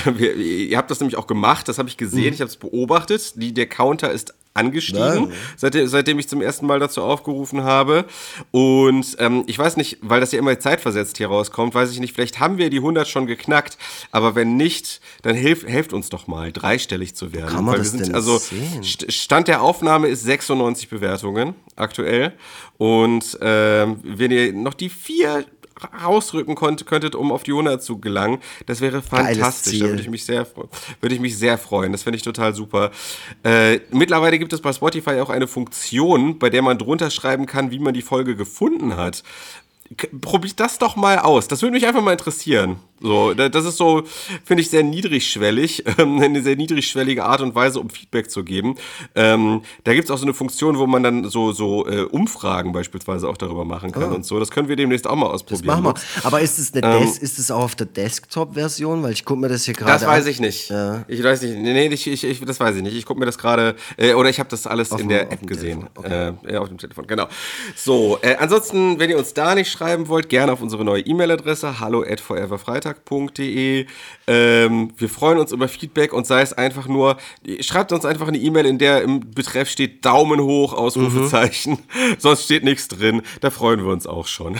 Wir, ihr habt das nämlich auch gemacht, das habe ich gesehen, mhm. ich habe es beobachtet. Die, der Counter ist angestiegen, seitdem, seitdem ich zum ersten Mal dazu aufgerufen habe. Und ähm, ich weiß nicht, weil das ja immer zeitversetzt hier rauskommt, weiß ich nicht, vielleicht haben wir die 100 schon geknackt, aber wenn nicht, dann hilf, helft uns doch mal, dreistellig zu werden. Kann man das sind, denn also sehen? Stand der Aufnahme ist 96 Bewertungen aktuell. Und ähm, wenn ihr noch die vier rausrücken konnt, könntet, um auf die 100 zu gelangen. Das wäre fantastisch. Da würde ich mich sehr, würde ich mich sehr freuen. Das fände ich total super. Äh, mittlerweile gibt es bei Spotify auch eine Funktion, bei der man drunter schreiben kann, wie man die Folge gefunden hat probiert das doch mal aus. Das würde mich einfach mal interessieren. So, das ist so, finde ich, sehr niedrigschwellig, (laughs) ähm, eine sehr niedrigschwellige Art und Weise, um Feedback zu geben. Ähm, da gibt es auch so eine Funktion, wo man dann so, so äh, Umfragen beispielsweise auch darüber machen kann oh. und so. Das können wir demnächst auch mal ausprobieren. Das machen wir. Aber ist es, eine ähm, ist es auch auf der Desktop-Version? Weil ich gucke mir das hier gerade Das weiß ich nicht. Ja. Ich weiß nicht. Nee, ich, ich, ich, das weiß ich nicht. Ich gucke mir das gerade, äh, oder ich habe das alles auf in dem, der App gesehen. Okay. Äh, ja, auf dem Telefon, genau. So, äh, ansonsten, wenn ihr uns da nicht schreiben wollt, gerne auf unsere neue E-Mail-Adresse hallo at foreverfreitag.de. Ähm, wir freuen uns über Feedback und sei es einfach nur, schreibt uns einfach eine E-Mail, in der im Betreff steht Daumen hoch, Ausrufezeichen. Mhm. (laughs) Sonst steht nichts drin. Da freuen wir uns auch schon.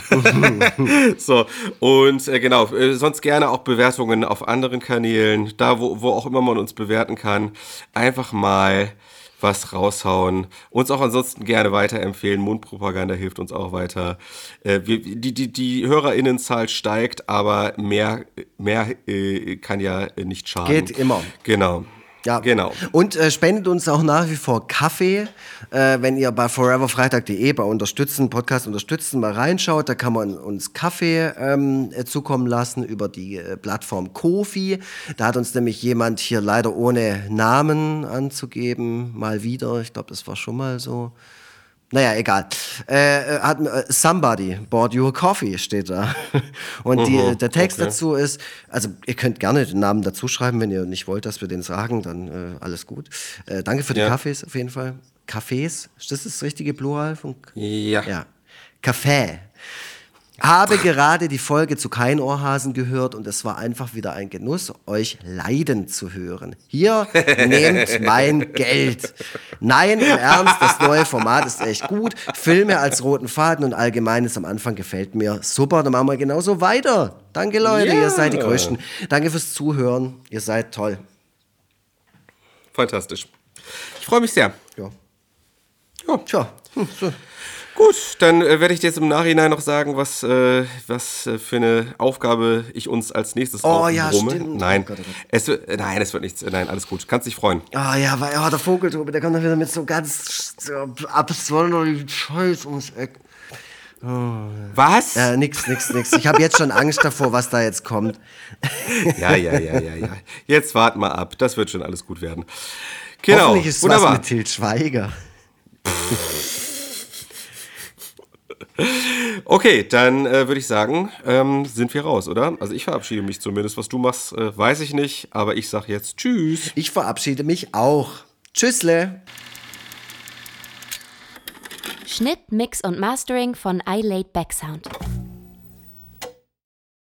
(laughs) so, und äh, genau, äh, sonst gerne auch Bewertungen auf anderen Kanälen, da wo, wo auch immer man uns bewerten kann. Einfach mal was raushauen. Uns auch ansonsten gerne weiterempfehlen. Mundpropaganda hilft uns auch weiter. Äh, wir, die, die, die HörerInnenzahl steigt, aber mehr, mehr äh, kann ja nicht schaden. Geht immer. Genau. Ja, genau. Und äh, spendet uns auch nach wie vor Kaffee, äh, wenn ihr bei foreverfreitag.de bei Unterstützen, Podcast Unterstützen mal reinschaut. Da kann man uns Kaffee ähm, äh, zukommen lassen über die äh, Plattform Kofi. Da hat uns nämlich jemand hier leider ohne Namen anzugeben, mal wieder. Ich glaube, das war schon mal so. Naja, egal. Äh, äh, hat, äh, somebody bought you a coffee, steht da. (laughs) Und die, uh der Text okay. dazu ist, also ihr könnt gerne den Namen dazu schreiben, wenn ihr nicht wollt, dass wir den sagen, dann äh, alles gut. Äh, danke für die ja. Kaffees auf jeden Fall. Kaffees, ist das das richtige Plural? Von ja. Ja. Kaffee. Habe gerade die Folge zu Kein Ohrhasen gehört und es war einfach wieder ein Genuss, euch leiden zu hören. Hier (laughs) nehmt mein Geld. Nein, im Ernst, das neue Format ist echt gut. Filme als roten Faden und Allgemeines am Anfang gefällt mir super. Dann machen wir genauso weiter. Danke, Leute, yeah. ihr seid die Größten. Danke fürs Zuhören. Ihr seid toll. Fantastisch. Ich freue mich sehr. Ja. Ja. Tja. Hm, so. Gut, dann äh, werde ich dir jetzt im Nachhinein noch sagen, was, äh, was äh, für eine Aufgabe ich uns als nächstes Oh ja, stimmt. Nein, oh Gott, oh Gott. Es, wird, nein, es wird nichts. Nein, alles gut. Kannst dich freuen. Ah oh, ja, weil oh, der Vogeltobe, der kommt dann wieder mit so ganz so absurden Scheiß ums Eck. Oh. Was? Äh, nix, nix, nix. Ich habe jetzt schon Angst davor, was da jetzt kommt. ja, ja, ja, ja, ja. Jetzt wart mal ab. Das wird schon alles gut werden. Genau. Hoffentlich ist Wunderbar. was mit Til Schweiger. Okay, dann äh, würde ich sagen, ähm, sind wir raus, oder? Also ich verabschiede mich zumindest. Was du machst, äh, weiß ich nicht, aber ich sage jetzt Tschüss. Ich verabschiede mich auch. Tschüssle. Schnitt, Mix und Mastering von iLaid Backsound.